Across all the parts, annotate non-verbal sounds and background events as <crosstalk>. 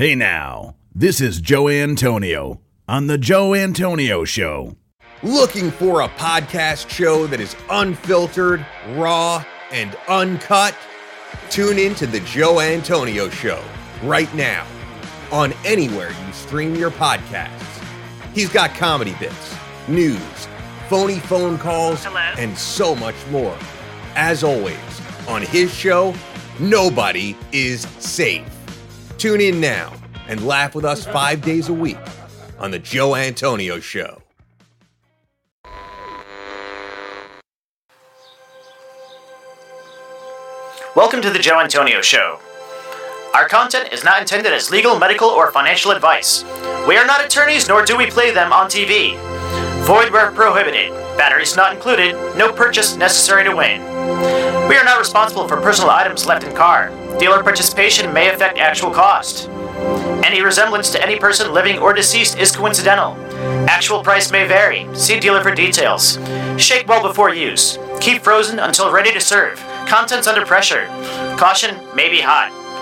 Hey now, this is Joe Antonio on The Joe Antonio Show. Looking for a podcast show that is unfiltered, raw, and uncut? Tune in to The Joe Antonio Show right now on anywhere you stream your podcasts. He's got comedy bits, news, phony phone calls, Hello? and so much more. As always, on his show, nobody is safe. Tune in now and laugh with us five days a week on The Joe Antonio Show. Welcome to the Joe Antonio Show. Our content is not intended as legal, medical, or financial advice. We are not attorneys, nor do we play them on TV. Void where prohibited. Batteries not included. No purchase necessary to win. We are not responsible for personal items left in car. Dealer participation may affect actual cost. Any resemblance to any person living or deceased is coincidental. Actual price may vary. See dealer for details. Shake well before use. Keep frozen until ready to serve. Contents under pressure. Caution may be hot.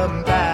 Welcome back.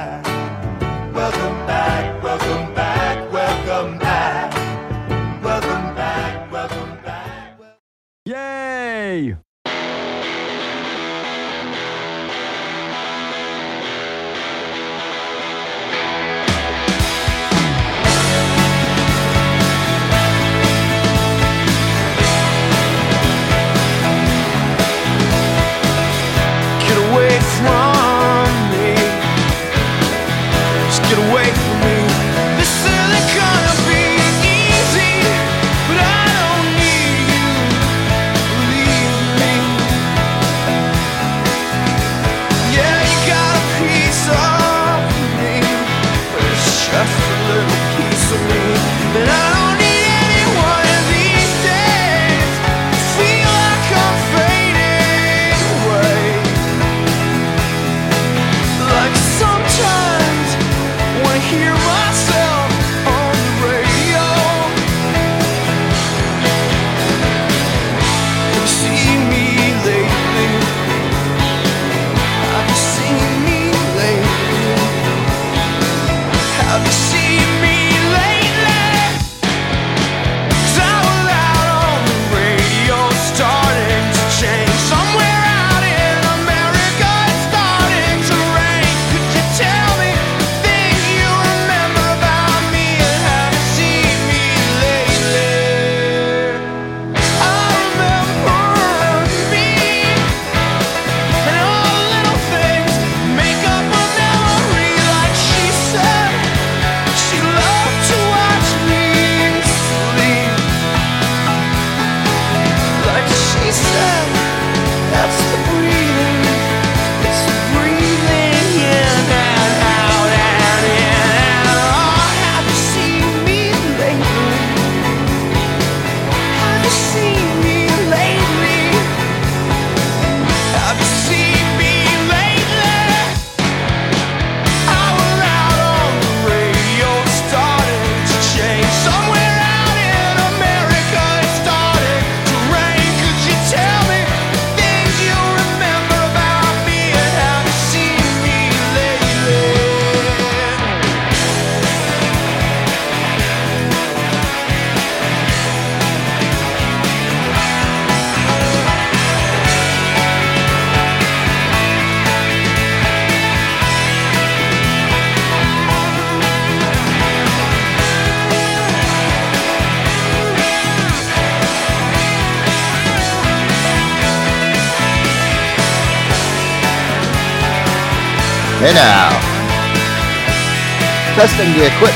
Testing the equipment.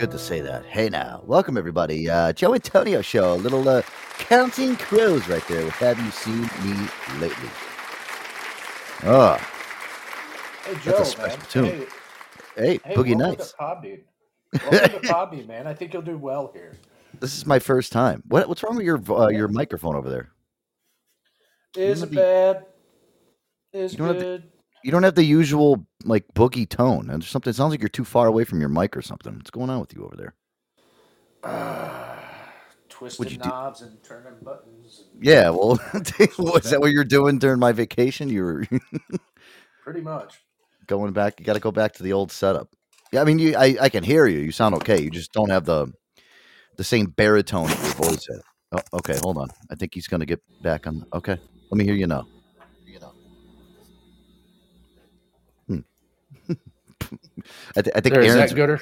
Good to say that. Hey now. Welcome everybody. Uh, Joe Antonio Show. A little uh, counting crows right there. with Have you seen me lately? Oh, Hey That's Joe, a special man. tune. Hey, hey, hey, Boogie welcome Nights. to Podbean. Welcome to <laughs> Podbean, man. I think you'll do well here. This is my first time. What, what's wrong with your uh, your microphone over there? Is it be- bad? Is You have to- good. You don't have the usual like boogie tone. And something it sounds like you're too far away from your mic or something. What's going on with you over there? <sighs> Twisting you do- knobs and turning buttons. And Yeah, well, <laughs> was that what you're doing during my vacation? You were <laughs> pretty much. <laughs> going back. You got to go back to the old setup. Yeah, I mean, you, I, I can hear you. You sound okay. You just don't have the the same baritone that your voice. Oh, okay, hold on. I think he's going to get back on. Okay, let me hear you now. You know. Hmm. I, th- I think There, is Aaron's. that gooder?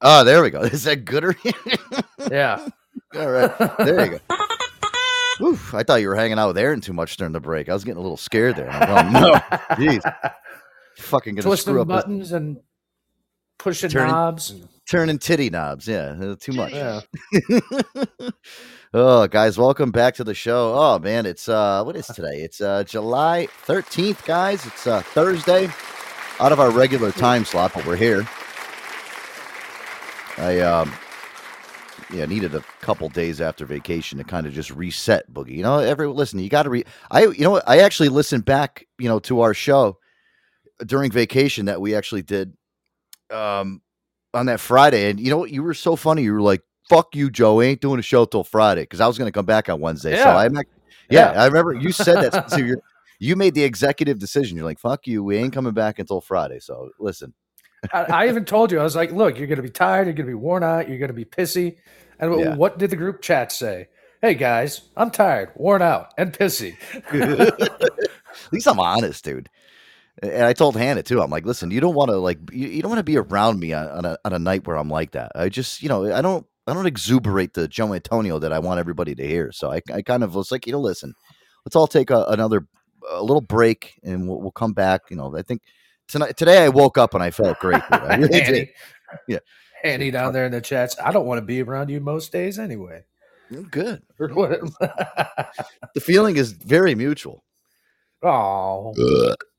Oh, there we go. <laughs> Is that gooder? <laughs> Yeah. All right, there you go. Oof, I thought you were hanging out with Aaron too much during the break. I was getting a little scared there. Going, no, jeez, <laughs> fucking gonna Twisting screw up this buttons and pushing Turning- knobs. And, turning titty knobs. Yeah, uh, too much. yeah. oh, guys, welcome back to the show. Oh man, it's uh, what is today? It's uh, July thirteenth, guys. It's uh, Thursday, out of our regular time slot, but we're here. I um, yeah, needed a couple days after vacation to kind of just reset, Boogie. You know, every listen, you got to re. I, you know, what? I actually listened back, you know, to our show during vacation that we actually did, um, on that Friday, and you know what? You were so funny. You were like, "Fuck you, Joe. I ain't doing a show till Friday," because I was going to come back on Wednesday. So Yeah. I'm, not, yeah, Yeah. I remember you said that. so you're, you made the executive decision. You're like, "Fuck you. We ain't coming back until Friday." So listen, I, I even told you, I was like, look, you're going to be tired. You're going to be worn out. You're going to be pissy. And Yeah. what did the group chat say? Hey, guys, I'm tired, worn out, and pissy. <laughs> At least I'm honest, dude. And I told Hannah too. I'm like, listen, you don't want to like, you, you don't want to be around me on, on a on a night where I'm like that. I just, you know, I don't, I don't exuberate the Joe Antonio that I want everybody to hear. So I, I kind of was like, you know, listen, let's all take a, another, a little break, and we'll, we'll come back. You know, I think tonight, today I woke up and I felt great. I <laughs> really did. Andy, Yeah. Andy down there in the chats. I don't want to be around you most days anyway. Mm, Good. <laughs> The feeling is very mutual. Oh,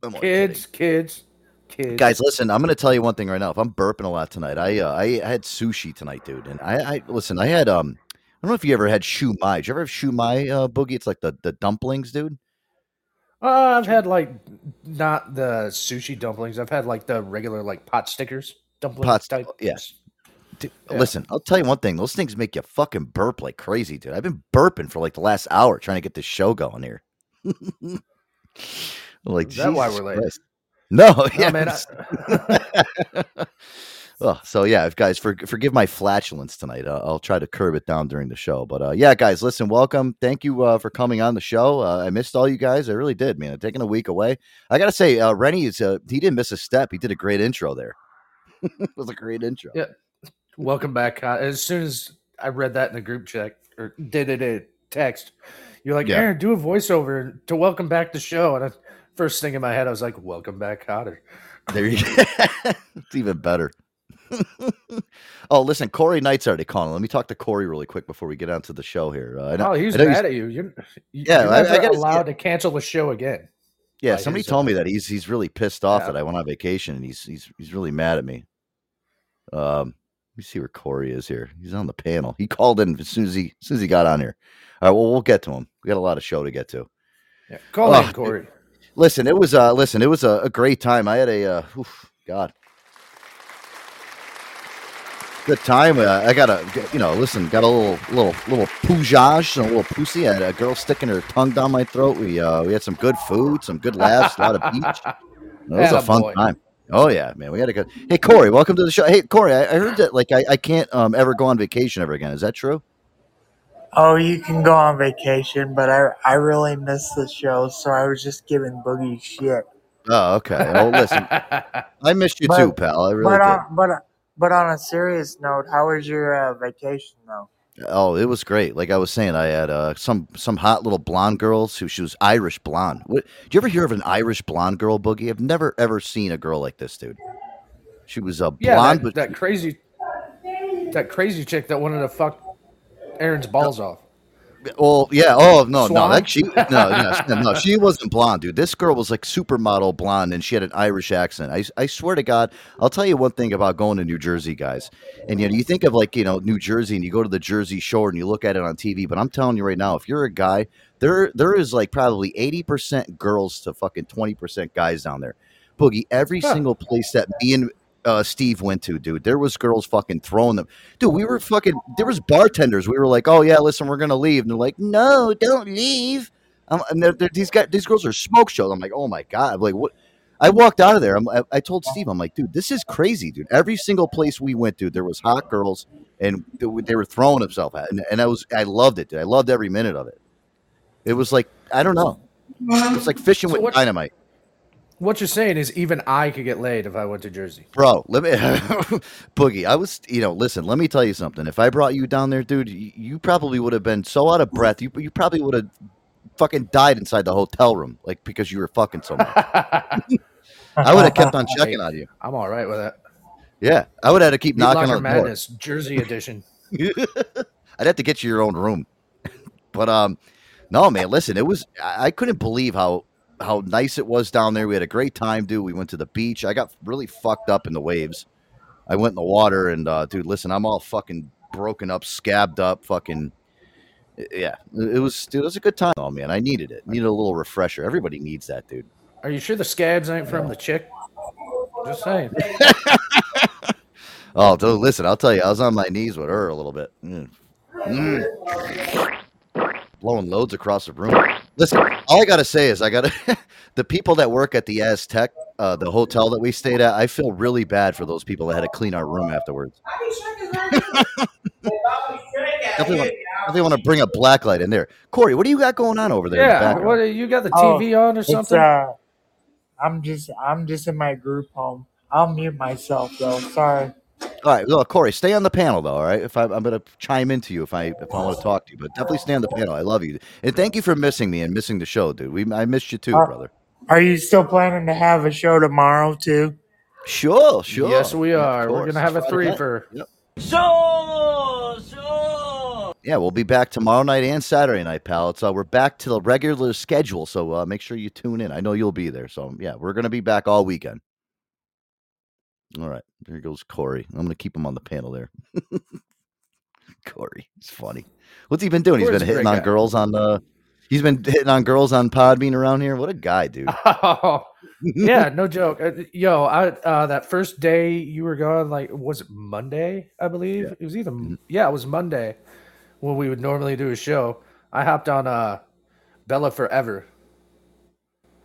I'm kidding. kids, kids, kids. Guys, listen. I'm going to tell you one thing right now. If I'm burping a lot tonight, I uh, I had sushi tonight, dude. And I, I listen. I had um. I don't know if you ever had shumai. Did you ever have shumai, uh, boogie? It's like the the dumplings, dude. Uh, I've had like not the sushi dumplings. I've had like the regular like pot stickers dumplings Pot- type. yeah. Dude, Yeah. Listen, I'll tell you one thing. Those things make you fucking burp like crazy, dude. I've been burping for like the last hour trying to get this show going here. <laughs> like, Is that why we're late? Christ. No, Oh, yeah, man, oh, so yeah, if guys, for, forgive my flatulence tonight. Uh, I'll try to curb it down during the show. But uh, yeah, guys, listen, welcome. Thank you uh, for coming on the show. Uh, I missed all you guys. I really did, man. Taking a week away. I gotta say, uh, Rennie is uh, he didn't miss a step. He did a great intro there. <laughs> it was a great intro. Yeah. Welcome back. As soon as I read that in the group chat or did it text, you're like, Yeah. Aaron, do a voiceover to welcome back the show. And I, first thing in my head, I was like, welcome back, Kotter. There you go. <laughs> it's even better. <laughs> oh, listen, Corey Knight's already calling. Let me talk to Corey really quick before we get on to the show here. Uh, I know, Oh, he's mad at you. You're, you- Yeah, you're I- I gotta- allowed to cancel the show again. Yeah, somebody told me that he's he's really pissed off Yeah. that I went on vacation and he's he's he's really mad at me. Um, let me see where Corey is here. He's on the panel. He called in as soon as he as soon as he got on here. All right, well we'll get to him. We got a lot of show to get to. Yeah. Call Oh, in, Corey. Listen, it was uh listen, it was a, a great time. I had a uh oof, God. Good time. Uh, I got a, you know, listen, got a little, little, little poujage, a little pussy. I had a girl sticking her tongue down my throat. We, uh, we had some good food, some good laughs, a lot of beach. <laughs> It was a fun Attaboy. time. Oh yeah, man, we had a good. Hey Corey, welcome to the show. Hey Corey, I, I heard that like I, I can't um ever go on vacation ever again. Is that true? Oh, you can go on vacation, but I I really miss the show, so I was just giving Boogie shit. Oh, okay. Well, listen, <laughs> I missed you But- too, pal. I really but did. on but but on a serious note, how was your uh, vacation though? Oh, it was great. Like I was saying, I had uh, some some hot little blonde girls who she was Irish blonde. What, do you ever hear of an Irish blonde girl, Boogie? I've never ever seen a girl like this, dude. She was a Yeah, blonde, that, but that crazy, that crazy chick that wanted to fuck Aaron's balls off. Oh yeah. Oh no, no. Swan? That she no, no, no. She wasn't blonde, dude. This girl was like supermodel blonde, and she had an Irish accent. I, I swear to God, I'll tell you one thing about going to New Jersey, guys. And you know, you think of like you know New Jersey, and you go to the Jersey Shore, and you look at it on TV. But I'm telling you right now, if you're a guy, there there is like probably eighty percent girls to fucking twenty percent guys down there. Boogie, every Huh. single place that me and uh, Steve went to, dude. There was girls fucking throwing them. Dude, we were fucking. There was bartenders. We were like, "Oh yeah, listen, we're gonna leave," and they're like, "No, don't leave." Um, and they're, they're- these guys, these girls are smoke shows. I'm like, "Oh my god!" I'm like, what? I walked out of there. I'm, I, I told Steve, I'm like, "Dude, this is crazy, dude." Every single place we went to, there was hot girls, and they were- they were throwing themselves at, and, and I was, I loved it, dude. I loved every minute of it. It was like, I don't know, it's like fishing So with dynamite. What you're saying is even I could get laid if I went to Jersey. Bro, let me <laughs> Boogie. I was, you know, listen. Let me tell you something. If I brought you down there, dude, you, you probably would have been so out of breath. You you probably would have fucking died inside the hotel room, like because you were fucking so much. <laughs> I would have kept on checking on you. I'm all right with that. Yeah, I would have to keep Meat knocking Locker on the door. Madness, Jersey edition. <laughs> I'd have to get you your own room. but um, no, man. Listen, it was. I couldn't believe how how nice it was down there. We had a great time, dude. We went to the beach. I got really fucked up in the waves. I went in the water, and uh, dude, listen, I'm all fucking broken up, scabbed up, fucking. Yeah, it was. Dude, it was a good time. Oh man, I needed it. Needed a little refresher. Everybody needs that, dude. Are you sure the scabs ain't from the chick? Just saying. <laughs> Oh, dude, listen, I'll tell you, I was on my knees with her a little bit. Mm. Mm. Blowing loads across the room. Listen, all I got to say is I got to, <laughs> the people that work at the Aztec, uh, the hotel that we stayed at, I feel really bad for those people that had to clean our room afterwards. Definitely want, definitely want to bring a black light in there. Corey, what do you got going on over there? in the Yeah. background? What you got the Oh, TV on or something? uh, I'm just I'm just in my group home. I'll mute myself though. Sorry. All right, well, Corey, stay on the panel though. All right, if I, I'm going to chime into you if I if I want to talk to you, but definitely stay on the panel. I love you, and thank you for missing me and missing the show, dude. We I missed you too, Uh, brother. Are you still planning to have a show tomorrow too? Sure, sure. Yes, we are. We're gonna have a three night. for. Yep. Yeah, we'll be back tomorrow night and Saturday night, pal. It's uh, we're back to the regular schedule, so uh, make sure you tune in. I know you'll be there, so yeah, we're gonna be back all weekend. All right, there goes Corey. I'm gonna keep him on the panel there. <laughs> Corey, he's funny. What's he been doing? Corey's he's been hitting on guy. girls on uh He's been hitting on girls on Podbean around here. What a guy, dude. <laughs> Oh, yeah, no joke. Uh, Yo, I uh, that first day you were gone, like was it Monday? I believe it was either. Mm-hmm. Yeah, it was Monday when we would normally do a show. I hopped on uh, Bella Forever.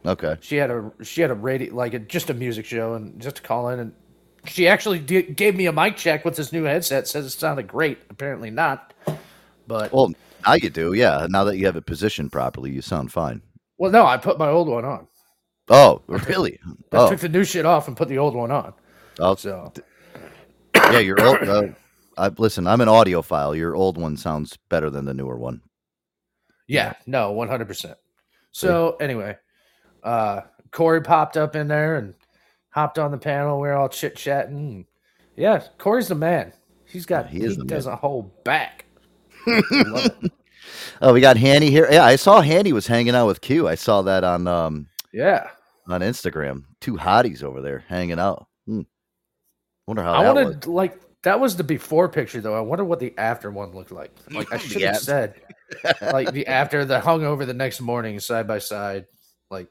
Okay. She had a she had a radio like a, just a music show and just to call in and she actually did, gave me a mic check with this new headset. Says it sounded great. Apparently not, but Well, now you do. Yeah. Now that you have it positioned properly, you sound fine. well, no, I put my old one on. Oh, really? I Oh, took the new shit off and put the old one on. oh So yeah. Your old. Uh, I, listen, I'm an audiophile. Your old one sounds better than the newer one. Yeah, no, one hundred percent. So anyway, uh Corey popped up in there and hopped on the panel. We are all chit chatting. Yeah, Corey's the man. He's got. he he man. doesn't hold back. <laughs> Oh, we got Hanny here. Yeah, I saw Hanny was hanging out with Cue. I saw that on um Yeah. on Instagram. Two hotties over there hanging out. Hmm. Wonder how I that was. wanted like that was the before picture though. I wonder what the after one looked like. <laughs> Like I should have said, like the after the hungover the next morning side by side. Like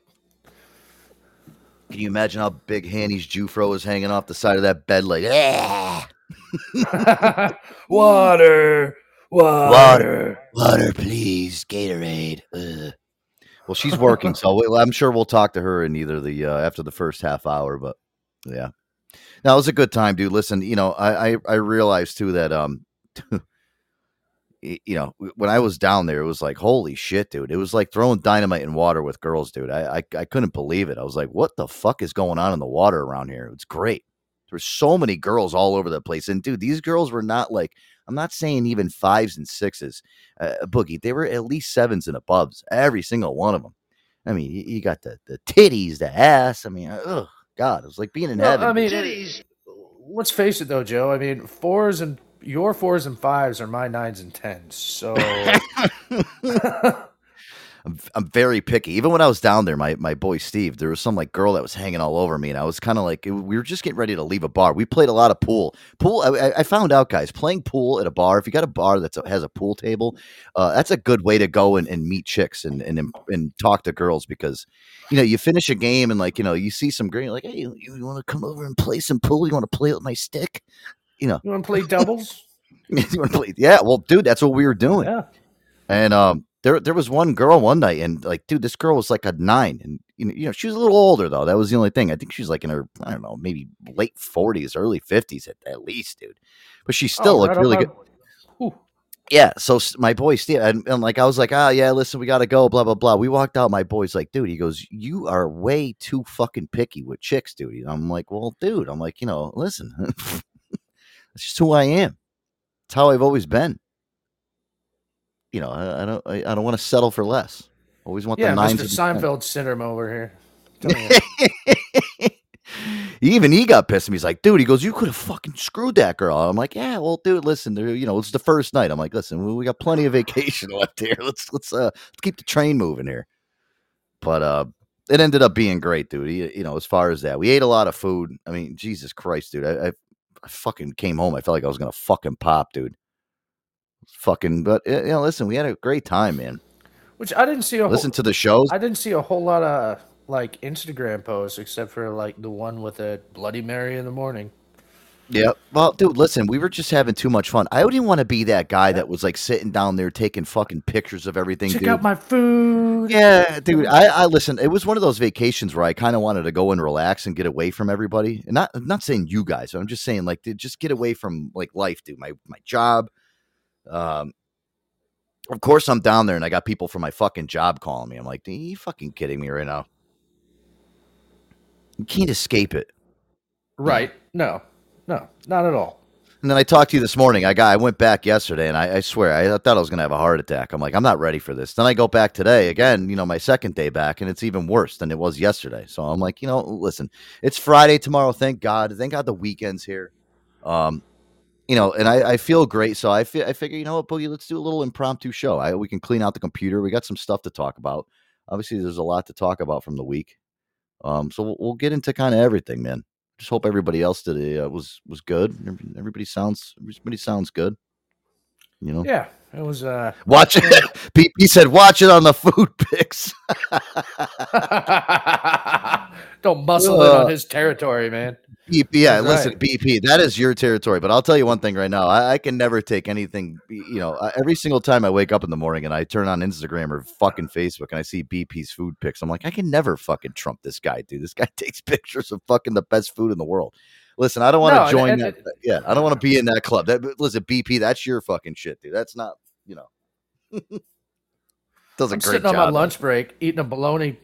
Can you imagine how big Hanny's Jewfro is hanging off the side of that bed like "Ah, <laughs> water, water, water, please, Gatorade. Ugh." Well, she's working, so we- I'm sure we'll talk to her in either the uh, after the first half hour. But yeah, now it was a good time, dude. Listen, you know, I I, I realized too that um, y- <laughs> you know, when I was down there, it was like holy shit, dude. It was like throwing dynamite in water with girls, dude. I I, I couldn't believe it. I was like, what the fuck is going on in the water around here? It's great. There's so many girls all over the place, and dude, these girls were not like. I'm not saying even fives and sixes, uh, boogie. They were at least sevens and aboves, every single one of them. I mean, you, you got the the titties, the ass. I mean, oh God, it was like being in Well, heaven. I mean, it- let's face it though, Joe. I mean, fours and your fours and fives are my nines and tens. So <laughs> I'm, I'm very picky. Even when I was down there, my, my boy Steve, there was some like girl that was hanging all over me, and I was kind of like, we were just getting ready to leave a bar. We played a lot of pool. Pool. I, I- I found out, guys, playing pool at a bar. If you got a bar that has a pool table, uh, that's a good way to go and, and meet chicks and, and and talk to girls because, you know, you finish a game and like you know you see some girl, you're like, hey, you, you want to come over and play some pool? You want to play with my stick? You know, you want to play doubles? <laughs> you want to play? Yeah, well, dude, that's what we were doing. yeah. And um, there there was one girl one night, and like, dude, this girl was like a nine, and you know, she was a little older though. That was the only thing. I think she's like in her, I don't know, maybe late forties, early fifties at, at least, dude. But she still Oh, looked really good. Ooh. Yeah. So my boy Steve, and, and like I was like, ah, yeah, listen, we gotta go, blah blah blah. We walked out. My boy's like, dude, he goes, you are way too fucking picky with chicks, dude. And I'm like, well, dude, I'm like, you know, listen, <laughs> that's just who I am. It's how I've always been. You know, I, I don't, I, I don't want to settle for less. Always want Yeah, the nines. Mr. and the. Seinfeld syndrome over here. <laughs> Even he got pissed at me. He's like, dude, he goes, you could have fucking screwed that girl. I'm like, yeah, well, dude, listen, you know, it's the first night. I'm like, listen, we- we got plenty of vacation <laughs> left here. Let's let's uh let's keep the train moving here. But uh, it ended up being great, dude. You, you know, as far as that, we ate a lot of food. I mean, Jesus Christ, dude, I, I, I fucking came home. I felt like I was gonna fucking pop, dude. Fucking, but uh, you know, listen, we had a great time, man. Which I didn't see a Listen whole, to the shows. I didn't see a whole lot of like Instagram posts except for like the one with a Bloody Mary in the morning. Yeah. Well, dude, listen, we were just having too much fun. I wouldn't want to be that guy that was like sitting down there taking fucking pictures of everything, Check dude. out my food. yeah, dude. I, I listen. It was one of those vacations where I kind of wanted to go and relax and get away from everybody. And not, I'm not saying you guys. I'm just saying like, dude, just get away from like life, dude. My my job. Um, of course I'm down there and I got people from my fucking job calling me. I'm like, are you fucking kidding me right now? You can't escape it. Right. No. No, not at all. And then I talked to you this morning. I got I went back yesterday, and I, I swear I thought I was gonna have a heart attack. I'm like, I'm not ready for this. Then I go back today again. You know, my second day back, and it's even worse than it was yesterday. So I'm like, you know, listen, it's Friday tomorrow. Thank God. Thank God the weekend's here. Um, you know, and I, I feel great. So I I figure, you know what, Boogie, let's do a little impromptu show. I we can clean out the computer. We got some stuff to talk about. Obviously, there's a lot to talk about from the week. Um, so we'll, we'll get into kind of everything, man. Just hope everybody else today uh, was was good. Everybody sounds everybody sounds good. You know, Yeah, it was. uh watch it. Pete, he <laughs> said, "Watch it on the food picks." <laughs> Don't <laughs> muscle Uh, on his territory, man. BP, yeah, That's listen, right. BP, that is your territory. But I'll tell you one thing right now: I, I can never take anything. You know, every single time I wake up in the morning and I turn on Instagram or fucking Facebook and I see BP's food pics, I'm like, I can never fucking trump this guy, dude. This guy <laughs> takes pictures of fucking the best food in the world. Listen, I don't want to No, join and- that. yeah, I don't want to be in that club. That listen, BP, that's your fucking shit, dude. That's not, you know. <laughs> Does a I'm great sitting on my lunch break eating a bologna,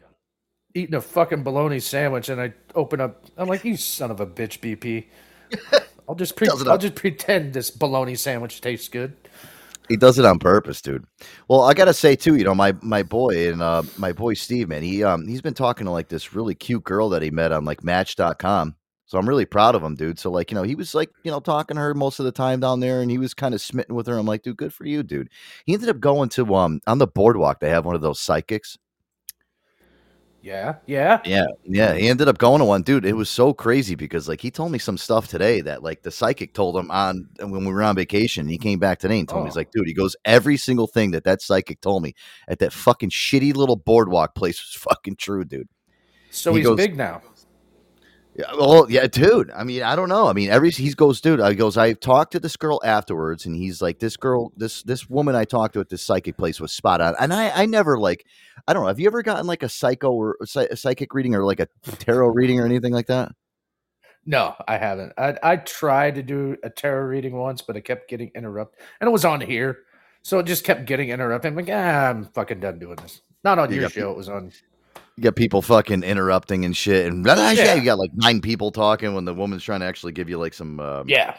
eating a fucking bologna sandwich, and I open up. I'm like, you son of a bitch, BP. <laughs> I'll just pre- I'll just pretend this bologna sandwich tastes good. He does it on purpose, dude. Well, I gotta say too, you know, my my boy and uh my boy Steve, man, he um he's been talking to like this really cute girl that he met on like Match.com. So I'm really proud of him, dude. So like, you know, he was like, you know, talking to her most of the time down there, and he was kind of smitten with her. I'm like, dude, good for you, dude. He ended up going to um on the boardwalk. They have one of those psychics. Yeah, yeah. Yeah, yeah. He ended up going to one, dude. It was so crazy because like he told me some stuff today that like the psychic told him on when we were on vacation. He came back today and told me he's Oh. like, dude, he goes every single thing that that psychic told me at that fucking shitty little boardwalk place was <laughs> fucking true, dude. So He he's goes- big now. Yeah, well, yeah, dude. I mean, I don't know. I mean, every he goes, dude. I goes. I talked to this girl afterwards, and he's like, this girl, this this woman I talked to at this psychic place was spot on. And I, I never like, I don't know. Have you ever gotten like a psycho or a psychic reading or like a tarot reading or anything like that? No, I haven't. I I tried to do a tarot reading once, but it kept getting interrupted, and it was on here, so it just kept getting interrupted. I'm like, ah, I'm fucking done doing this. Not on You your show. It was on. You got people fucking interrupting and shit, and blah, blah. Yeah. you got like nine people talking when the woman's trying to actually give you like some. Um, Yeah.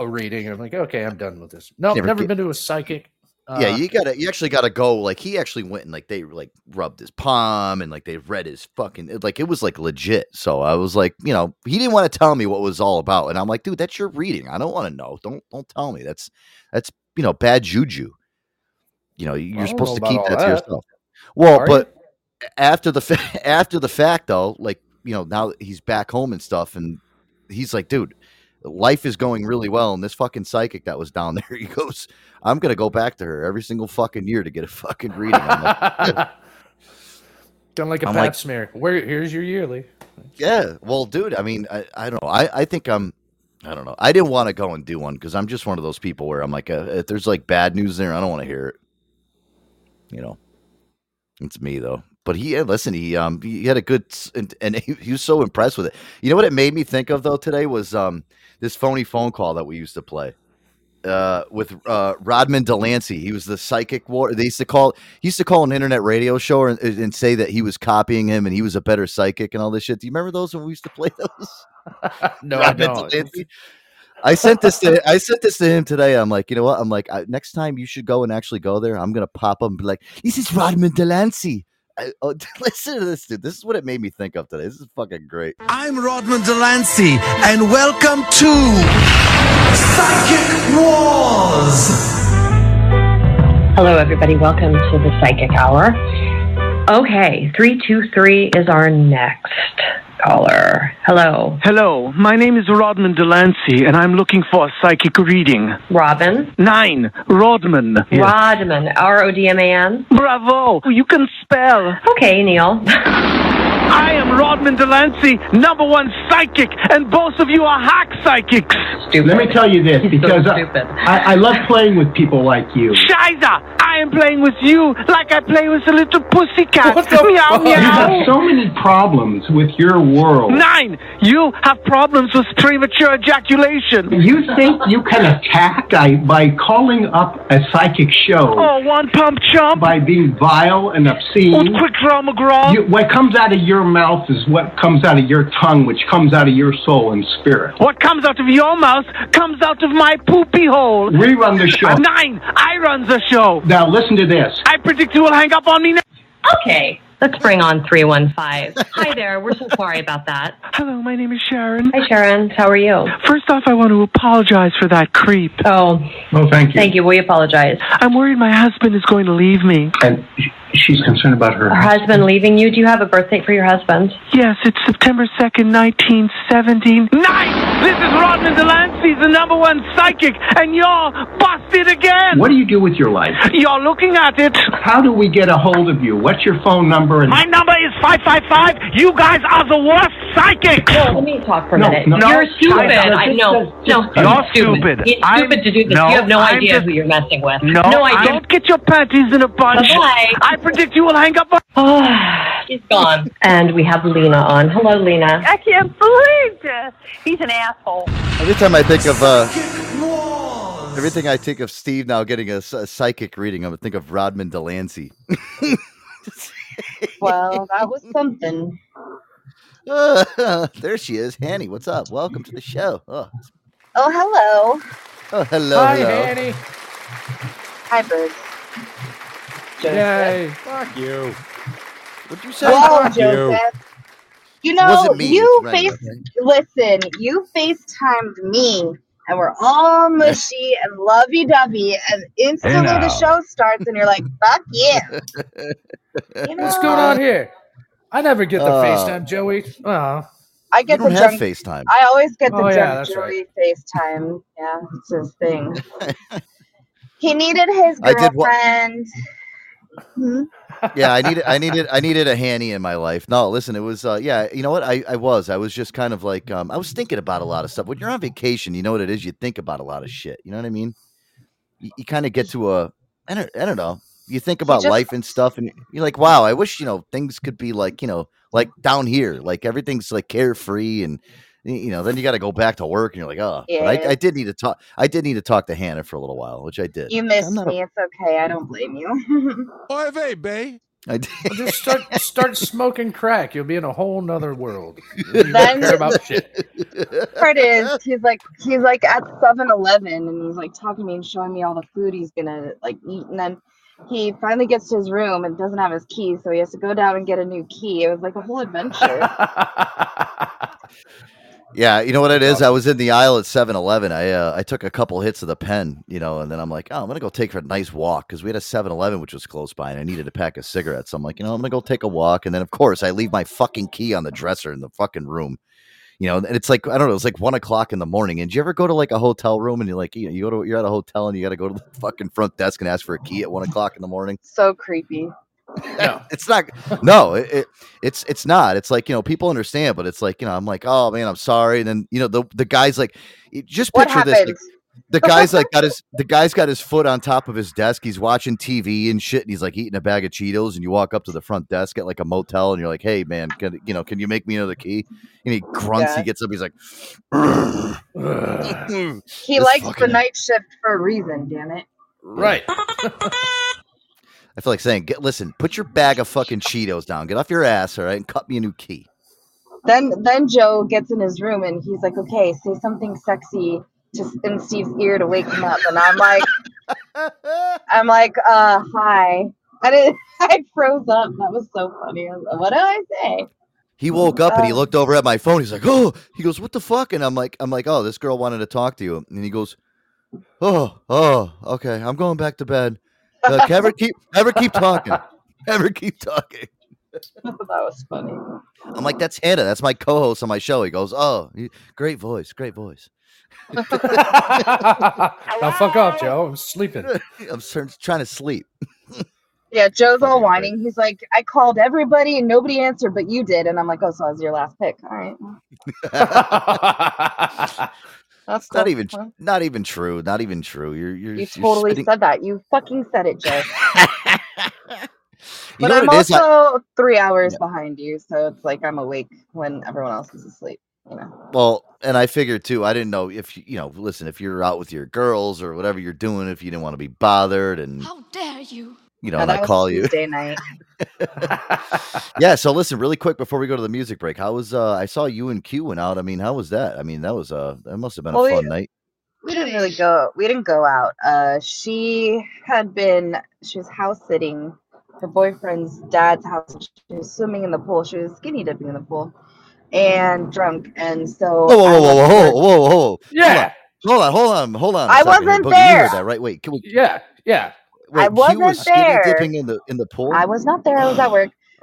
A reading. and I'm like, okay, I'm done with this. No, Never never get- been to a psychic. yeah, Uh, you gotta, you actually gotta go. Like he actually went and like they like rubbed his palm and like they read his fucking it- like it was like legit. So I was like, you know, he didn't want to tell me what it was all about, and I'm like, dude, that's your reading. I don't want to know. Don't don't tell me. That's that's you know bad juju. You know, you're supposed to keep all that to yourself. Well, Are but after the fa- <laughs> after the fact though, like you know now that he's back home and stuff, and he's like, dude, life is going really well. And this fucking psychic that was down <laughs> there, he goes, I'm gonna go back to her every single fucking year to get a fucking reading. I'm like, <laughs> Done like a I'm pap like- smear. Where here's your yearly. yeah, well, dude, I mean, I, I don't know. I, I think I'm. I don't know. I didn't want to go and do one because I'm just one of those people where I'm like, uh, if there's like bad news there, I don't want to hear it. You know, it's me though. But he, listen, he um he had a good and, and he, he was so impressed with it. You know what it made me think of though today was um this phony phone call that we used to play uh with uh Rodman Delancey. He was the psychic war. They used to call he used to call an internet radio show and, and say that he was copying him and he was a better psychic and all this shit. Do you remember those when we used to play those? <laughs> No, I don't. Delancey? I sent this to I sent this to him today. I'm like, you know what? I'm like, next time you should go and actually go there. I'm gonna pop up and be like, this is Rodman Delancey. I, oh, <laughs> listen to this, dude. This is what it made me think of today. This is fucking great. I'm Rodman Delancey, and welcome to Psychic Wars. Hello, everybody. Welcome to the Psychic Hour. Okay, 323 is our next caller. Hello. Hello, my name is Rodman Delancey, and I'm looking for a psychic reading. Robin? Nine, Rodman. Rodman. R O D M A N? Bravo, you can spell. Okay, Neil. <laughs> I am Rodman Delancey, number one psychic, and both of you are hack psychics. Stupid. Let me tell you this, because uh, I, I, I love playing with people like you. Shiza, I am playing with you like I play with a little pussycat. Meow, meow. You have so many problems with your world. Nine, you have problems with premature ejaculation. You think you can attack I, by calling up a psychic show Oh, one pump chump. by being vile and obscene? Und quick draw McGraw. You, what comes out of your mouth is what comes out of your tongue, which comes out of your soul and spirit. What comes out of your mouth comes out of my poopy hole. Rerun the show. Uh, nine, I run the show. Now listen to this. I predict you will hang up on me now. Okay, let's bring on 315. Hi there. We're so sorry about that. <laughs> Hello, my name is Sharon. Hi, Sharon. How are you? First off, I want to apologize for that creep. Oh, Oh, thank you. thank you. We apologize. I'm worried my husband is going to leave me. And sh- she's concerned about her. Her husband leaving you. Do you have a birth date for your husband? Yes, it's September 2nd, 1979. This is Rodman Delancey, the number one psychic, and you're busted again! What do you do with your life? You're looking at it. How do we get a hold of you? What's your phone number? And My number is 555. You guys are the worst psychics! Well, let me talk for a No, minute. no. You're No, stupid. I know. just- No, You're stupid. stupid. It's I'm- stupid to do this. no, you have no I'm idea just- who you're messing with. No, no idea. don't get your panties in a bunch. Bye-bye. I predict you will hang up on... <sighs> She's gone. And we have Lena on. Hello, Lena. I can't believe this. He's an asshole. Every time I think of uh, everything I think of Steve now getting a psychic reading, I would think of Rodman Delancey. <laughs> Well, that was something. <laughs> there she is, Hanny. What's up? Welcome to the show. Oh, Oh, hello. oh hello, Hi, hello. Annie. Hi, Bird. Yay. Fuck you. What'd you say? Whoa, Fuck you. Joseph. You know, wasn't me, you it's face listen, you FaceTimed me and we're all mushy and lovey dovey and instantly the show starts and you're like, <laughs> fuck yeah. You know, What's going on here? I never get the Uh, FaceTime, Joey. Oh, I get You don't the have drunk FaceTime. I always get the Oh, yeah, drunk that's Joey FaceTime. Yeah, it's his thing. <laughs> he needed his I did wa- girlfriend. Hmm? yeah, I needed, I needed, I needed a handy in my life. No, listen, it was, uh, yeah, you know what? I, I was, I was just kind of like, um, I was thinking about a lot of stuff. When you're on vacation, you know what it is. You think about a lot of shit. You know what I mean? You, you kind of get to a, I don't, I don't know. You think about just- life and stuff, and you're like, wow, I wish you know things could be like, you know, like down here, like everything's like carefree and. Y- You know, then you got to go back to work, and you're like, oh. But Yeah. I, I did need to talk. I did need to talk to Hannah for a little while, which I did. You missed I'm a- me. It's okay. I don't blame you. Oy vey, bae. I did. well, just start start smoking crack. You'll be in a whole nother world. You Then- don't care about shit. part is he's like he's like at 7-Eleven and he's like talking to me and showing me all the food he's gonna like eat and then he finally gets to his room and doesn't have his key so he has to go down and get a new key it was like a whole adventure <laughs> Yeah, you know what it is? I was in the aisle at 7-Eleven. I uh, I took a couple hits of the pen, you know, and then I'm like, oh, I'm gonna go take a nice walk because we had a 7-Eleven which was close by, and I needed a pack of cigarettes. So I'm like, you know, I'm gonna go take a walk, and then of course I leave my fucking key on the dresser in the fucking room. You know, and it's like I don't know, it's like one o'clock in the morning. And do you ever go to like a hotel room and you're like, you, know, you go to you're at a hotel and you got to go to the <laughs> fucking front desk and ask for a key at one o'clock in the morning? so creepy No. <laughs> it's not no it, it it's it's not. It's like you know people understand but it's like you know i'm like oh man i'm sorry. And then you know the the guy's like just picture this like, the guy's like got his the guy's got his foot on top of his desk. He's watching tv and shit and he's like eating a bag of cheetos and you walk up to the front desk at like a motel and you're like hey man can you know can you make me another key? And he grunts Yeah. he gets up he's like he likes the night shift for a reason damn it. Right. <laughs> <laughs> i feel like saying get listen put your bag of fucking cheetos down get off your ass all right and cut me a new key then then joe gets in his room and he's like okay say something sexy to in steve's ear to wake him up and i'm like <laughs> i'm like uh hi and it, <laughs> i froze up that was so funny I was like, what did i say He woke up and he Um, looked over at my phone. He's like, "Oh," he goes, "What the fuck?" And I'm like, "I'm like, oh, this girl wanted to talk to you." And he goes, "Oh, oh, okay, I'm going back to bed. Uh, ever keep, ever keep talking, ever keep talking." <laughs> that was funny I'm like, "That's Hannah. That's my co-host on my show." He goes, "Oh, great voice, great voice." now fuck off, Joe. I'm sleeping. <laughs> I'm trying to sleep. <laughs> Yeah, Joe's all whining. He's like, I called everybody and nobody answered, but you did. And I'm like, oh, so I was your last pick. All right. That's not cool. even, Huh? not even true. Not even true. You're, you're, You you're totally spitting- said that. You fucking said it, Joe. <laughs> You but I'm what it is? I- also three hours behind you, so it's like I'm awake when everyone else is asleep. You know. Well, and I figured too. I didn't know if you, you know. Listen, if you're out with your girls or whatever you're doing, if you didn't want to be bothered, and How dare you? You know, No, and that I call you. Tuesday night. <laughs> yeah. So listen, really quick before we go to the music break, how was? uh I saw you and Cue went out. I mean, how was that? I mean, that was uh that must have been Well, a we- fun night. We didn't really go. We didn't go out. Uh, she had been. She was house sitting her boyfriend's dad's house. She was swimming in the pool. She was skinny dipping in the pool, and drunk. And so Whoa, whoa, whoa, whoa, whoa, whoa, whoa, whoa! Yeah. Hold on, hold on, hold on. a I second here, wasn't Boogie, You heard there. that, right? Wait, can we? Yeah, yeah. Wait, I Cue wasn't was there. dipping in the in the pool. I was not there. I was at work. <sighs>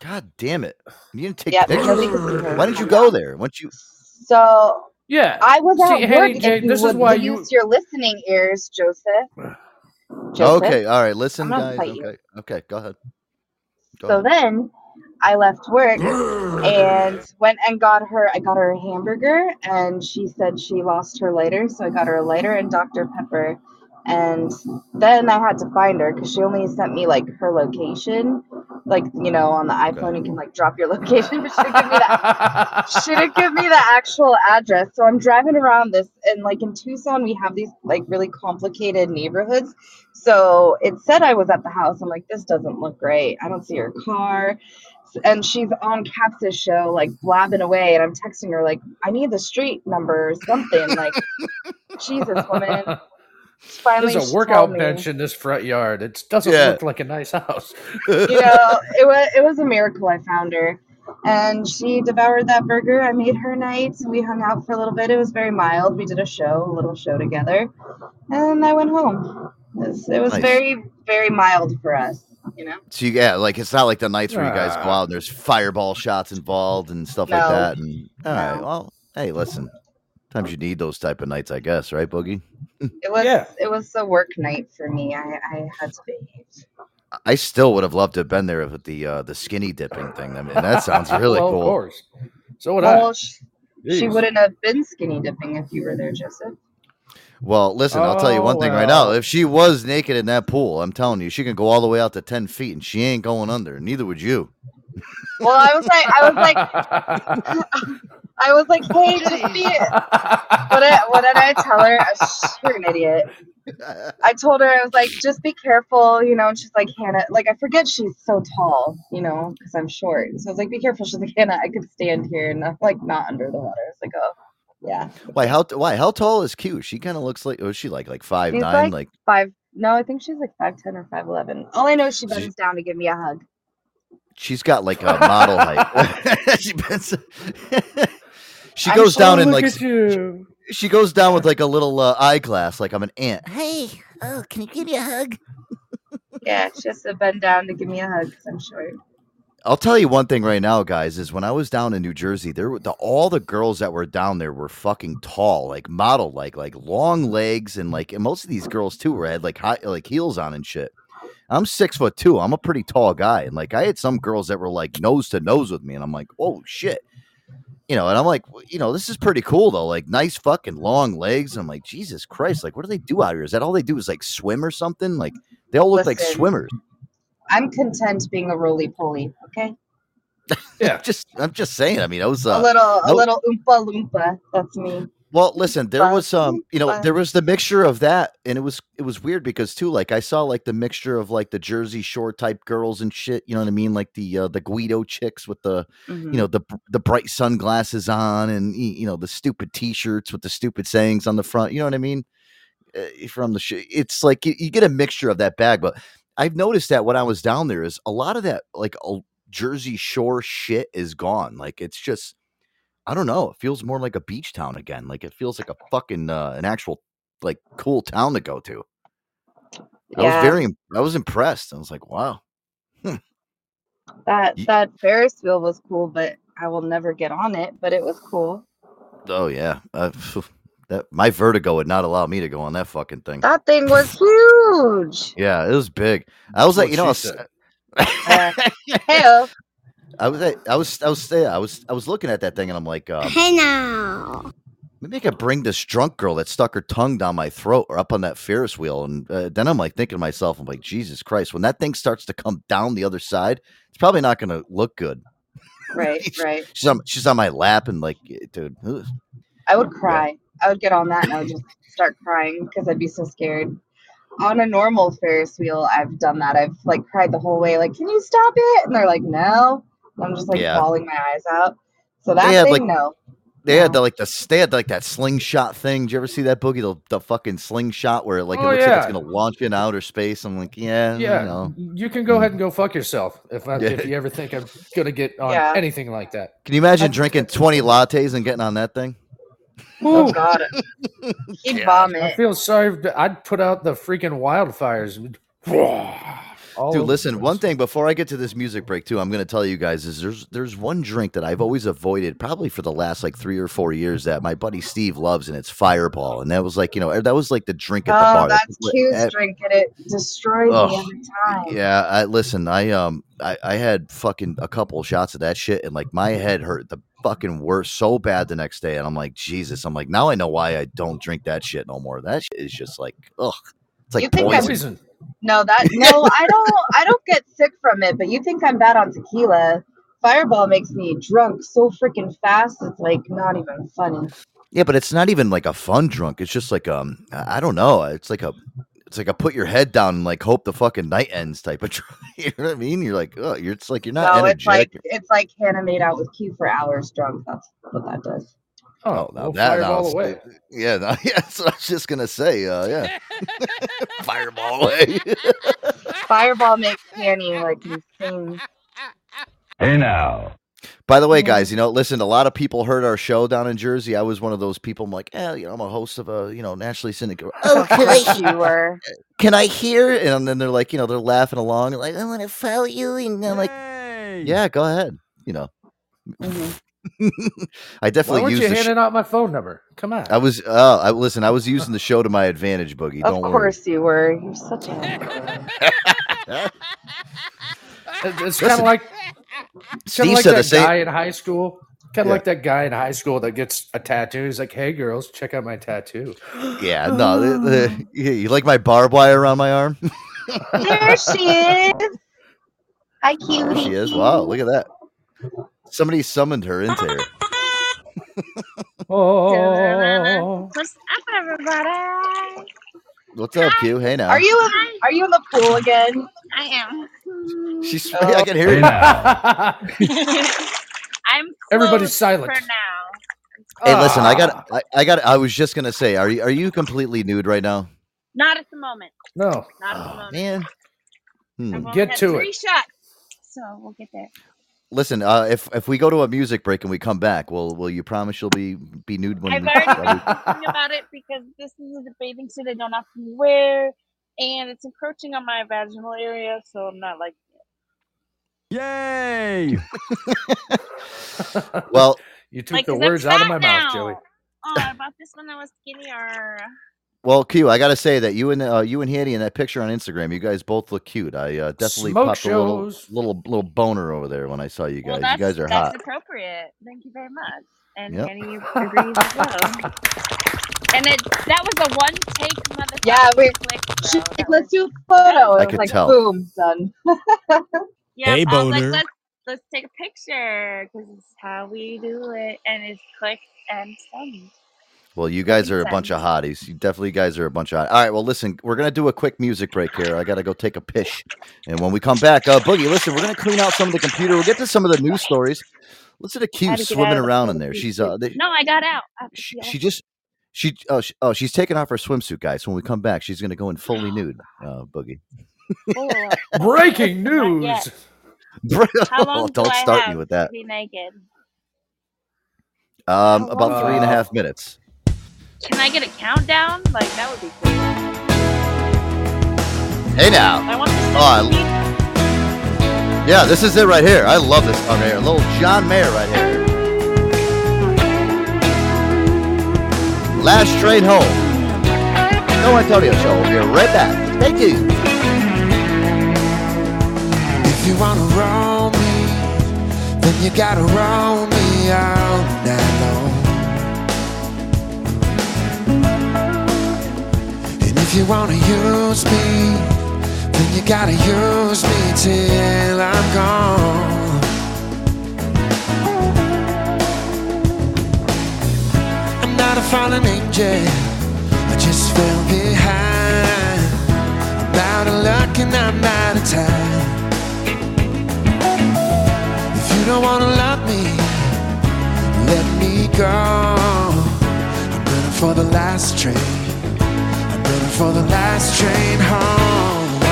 God damn it! You didn't take Yeah, pictures. nobody could see her. Why didn't you go there? Once you So Yeah. I was See, at Hanny work. J, if you this is would why you- use your listening ears, Joseph. Joseph. okay, all right. Listen, guys. fight you. Okay, okay, go ahead. Go So ahead. then I left work and went and got her I got her a hamburger and she said she lost her lighter, so I got her a lighter and Dr. Pepper. And then I had to find her because she only sent me like her location. Like, you know, on the iPhone you can like drop your <laughs> location, but she didn't give me that <laughs> she didn't give me the actual address. So I'm driving around this and like in Tucson we have these like really complicated neighborhoods. So it said I was at the house. I'm like, this doesn't look great. I don't see her car. And she's on Caps's show, like blabbing away, and I'm texting her like, I need the street number or something. Like, <laughs> Jesus, woman. finally There's a workout bench in this front yard. It doesn't Yeah. look like a nice house. <laughs> you know, it was it was a miracle I found her. And she devoured that burger. I made her night. We hung out for a little bit. It was very mild. We did a show, a little show together. And I went home. It was, it was Nice. very, very mild for us, you know? So you, yeah, like it's not like the nights where you guys go Ah. out and there's fireball shots involved and stuff like that. And all right, No. well, hey, listen, sometimes you need those type of nights, I guess, right, Boogie? It was Yeah. it was a work night for me. I, I had to behave. I still would have loved to have been there with the uh, the skinny dipping thing. I mean, that sounds <laughs> really well, cool. Of course. So would Well, I. she, she wouldn't have been skinny dipping if you were there, Joseph. Well, listen, I'll tell you Oh, one thing right now. Oh, if she was naked in that pool, I'm telling you, she can go all the way out to ten feet, and she ain't going under. Neither would you. Well, I was like, I was like, <laughs> I was like, hey, just be. What did, what did I tell her? Sh- You're an idiot. I told her I was like, just be careful, you know. And she's like, Hannah, like I forget she's so tall, you know, because I'm short. So I was like, be careful. She's like, Hannah, I could stand here and I'm like not under the water. I was like, oh, yeah. Why? How? Why? How tall is Cue? She kind of looks like. Was she like like five She's nine? like, Like five. No, I think she's like five ten or five eleven. All I know is she bends down to give me a hug. she's got like a model height. <laughs> she bends. <laughs> she I'm goes down Oh, in like at you. she goes down with like a little uh, eyeglass, like I'm an ant. Hey, oh, can you give me a hug? Yeah, she has to bend down to give me a hug because I'm short. I'll tell you one thing right now, guys, is when I was down in New Jersey, there were the, all the girls that were down there were fucking tall, like model, like like long legs, and like and most of these girls too were had like high like heels on and shit. I'm six foot two. I'm a pretty tall guy, and like I had some girls that were like nose to nose with me, and I'm like, oh shit, you know. And I'm like, you know, this is pretty cool though. Like nice fucking long legs. I'm like, Jesus Christ, like what do they do out here? Is that all they do is like swim or something? Like they all look like swimmers. I'm content being a roly poly. Okay, Yeah. Just I'm just saying. I mean, I was uh, a little, a no- little oompa loompa. That's me. Well, listen, there But- was um, you know, but- there was the mixture of that, and it was it was weird because too, like I saw like the mixture of like the Jersey Shore type girls and shit. You know what I mean? Like the uh, the Guido chicks with the Mhm. you know the the bright sunglasses on, and you know the stupid T-shirts with the stupid sayings on the front. You know what I mean? Uh, from the sh- it's like you, you get a mixture of that bag, but I've noticed that when I was down there is a lot of that like Jersey Shore shit is gone. Like it's just I don't know. It feels more like a beach town again. Like it feels like a fucking uh, an actual like cool town to go to. Yeah. I was very I was impressed. I was like, wow. That that Ferris wheel was cool, but I will never get on it. But it was cool. Oh yeah. Uh, that my vertigo would not allow me to go on that fucking thing. That thing was huge. Yeah, it was big. I was like, you know, <laughs> I was. Uh, hey, I was, I was, I was, yeah, I was, I was looking at that thing, and I'm like, um, Hey now. maybe I could bring this drunk girl that stuck her tongue down my throat or up on that Ferris wheel. And uh, then I'm like thinking to myself, I'm like, Jesus Christ, when that thing starts to come down the other side, it's probably not going to look good. right, <laughs> right. She's on, she's on my lap, and like, dude, ugh. I would cry. I would get on that and I would just start crying because I'd be so scared. On a normal Ferris wheel, I've done that. I've like cried the whole way, like, "Can you stop it?" And they're like, "No." And I'm just like Yeah. bawling my eyes out. So that had, thing, like- no. they had the, like the they had like that slingshot thing. Did you ever see that boogie? The, the fucking slingshot where like it Oh, looks like it's gonna launch you in outer space. I'm like, yeah, Yeah, you know. you can go ahead and go fuck yourself if I, Yeah. if <laughs> you ever think I'm gonna get on Yeah. anything like that. Can you imagine drinking <laughs> 20 lattes and getting on that thing? Oh Ooh, God, he'd <laughs> I vomit. feel sorry. I'd put out the freaking wildfires. All Dude, listen. the One thing before I get to this music break, too, I'm going to tell you guys is there's there's one drink that I've always avoided, probably for the last like three or four years, that my buddy Steve loves, and it's Fireball. And that was like, you know, that was like the drink at the Oh, bar. that's what- Cue's drink, and it destroys Ugh. me every time. Yeah, I listen. I um, I, I had fucking a couple shots of that shit, and like my head hurt the fucking worse so bad the next day, and I'm like, Jesus. I'm like, now I know why I don't drink that shit no more. That shit is just like, ugh. It's like You like think I'm- poison. Poison. No, that no, I don't. I don't get sick from it. But you think I'm bad on tequila? Fireball makes me drunk so freaking fast. It's like not even funny. Yeah, but it's not even like a fun drunk. It's just like um, I I don't know. It's like a, it's like a put your head down and like hope the fucking night ends type of <laughs> drunk. You know what I mean? You're like, oh, you're it's like you're not no, it's energetic. like it's like Hannah made out with Cue for hours drunk. That's what that does. Oh, no, well, that, no, fireball it's- away. <laughs> Yeah, no, <laughs> yeah, that's what I was just gonna say. Uh, yeah, fireball away. Fireball makes Danny like insane. Hey now. By the way, guys, you know, listen, a lot of people heard our show down in Jersey. I was one of those people. I'm like, eh, you know, I'm a host of a, you know, nationally syndicated. Oh, can I, Yes, you were. <laughs> can I hear? And then they're like, you know, they're laughing along. They're like, I want to follow you, and I'm like, yeah, go ahead. You know, Mhm. <laughs> I Why definitely weren't you the. Sh- handing out my phone number? Come on. I was, uh, I listen. I was using the show to my advantage, Boogie. Of Don't worry. course you were. You're such a. <laughs> It's kind of like Steve kind of like said the that same- guy in high school. Kind of Yeah. like that guy in high school that gets a tattoo. He's like, "Hey, girls, check out my tattoo." <gasps> Yeah, no, the, the, <gasps> you like my barbed wire around my arm? <laughs> There she is. Hi, There cutie. she is. Wow, look at that. Somebody summoned her into here. <laughs> Oh, What's up, everybody? What's up, Cue? Hey now. Are you are you in the pool again? I am. She's. Oh. I can hear you. now. <laughs> I'm Everybody's silent. for now. Hey, listen. I got. Ah. I, I got. I was just gonna say. Are you? Are you completely nude right now? Not at the moment. no. Not at the Oh moment. man. Hmm. Get had to three it. shots, so we'll get there. Listen. Uh, if if we go to a music break and we come back, will will you promise you'll be be nude when? I've we, already been thinking about it because this is a bathing suit I don't often wear, and it's encroaching on my vaginal area, so I'm not like. Yay! <laughs> <laughs> well, You took like, the 'cause I'm words out of my fat mouth. Joey. Oh, I bought this when I was skinnier. Well, Cue. I gotta say that you and uh, you and Handy in that picture on Instagram, you guys both look cute. I uh, definitely Smoke popped a little little little boner over there when I saw you guys. well, you guys are that's hot. appropriate. Thank you very much. And Yep. Annie agrees as well. And it that was a one take motherfucker. Yeah, we. click, like, let's do a photo. I It could like, tell. boom, done. <laughs> Yeah, Hey, I was like, boner. let's let's take a picture because it's how we do it, and it's click and send. Well, you guys are a bunch of hotties. You definitely guys are a bunch of. Hot- All right. Well, listen, we're gonna do a quick music break here. I gotta go take a pish, and when we come back, uh, Boogie, listen, we're gonna clean out some of the computer. We'll get to some of the news stories. Listen to Cue Had to swimming out the around in there. She's uh, they, No, I got out. I- she, she just she oh, she oh she's taking off her swimsuit, guys. When we come back, she's gonna go in fully <gasps> nude. Uh, Boogie. <laughs> Breaking <laughs> news. How long <laughs> do Don't I start have me with that. Be naked. Um, about long? three and a half minutes. Can I get a countdown? Like that would be cool. Hey now. I want this. Oh, I, yeah, this is it right here. I love this song right here. Little John Mayer right here. Last train home. No Antonio show. We'll be right back. Thank you. If you wanna roll me, then you gotta roll me all if you wanna use me, then you gotta use me till I'm gone. I'm not a fallen angel, I just fell behind. I'm out of luck and I'm out of time. If you don't wanna love me, let me go. I'm running for the last train. For the last train home.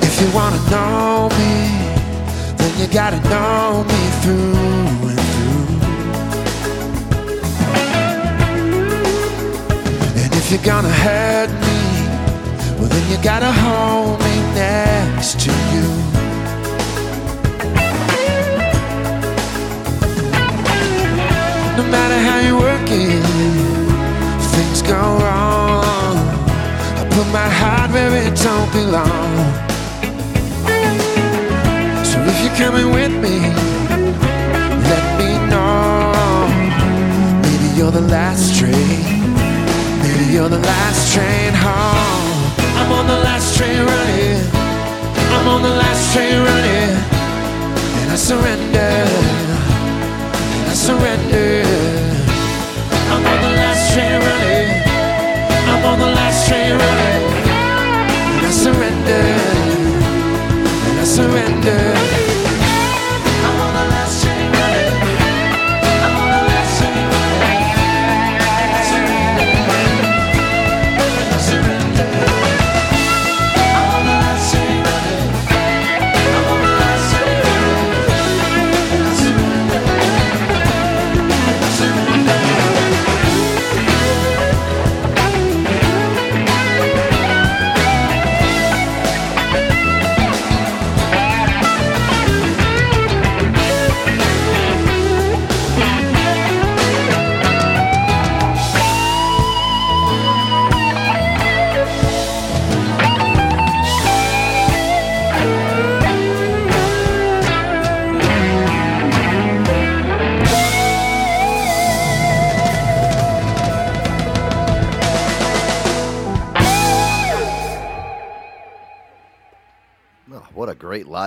If you wanna know me, then you gotta know me through and through. And if you're gonna hurt me, well then you gotta hold me next to you. Matter how you work it, things go wrong. I put my heart where it don't belong. So if you're coming with me, let me know. Maybe you're the last train. Maybe you're the last train home. I'm on the last train running. I'm on the last train running. And I surrender surrender. I'm on the last train running. I'm on the last train running. And I surrender. And I surrender.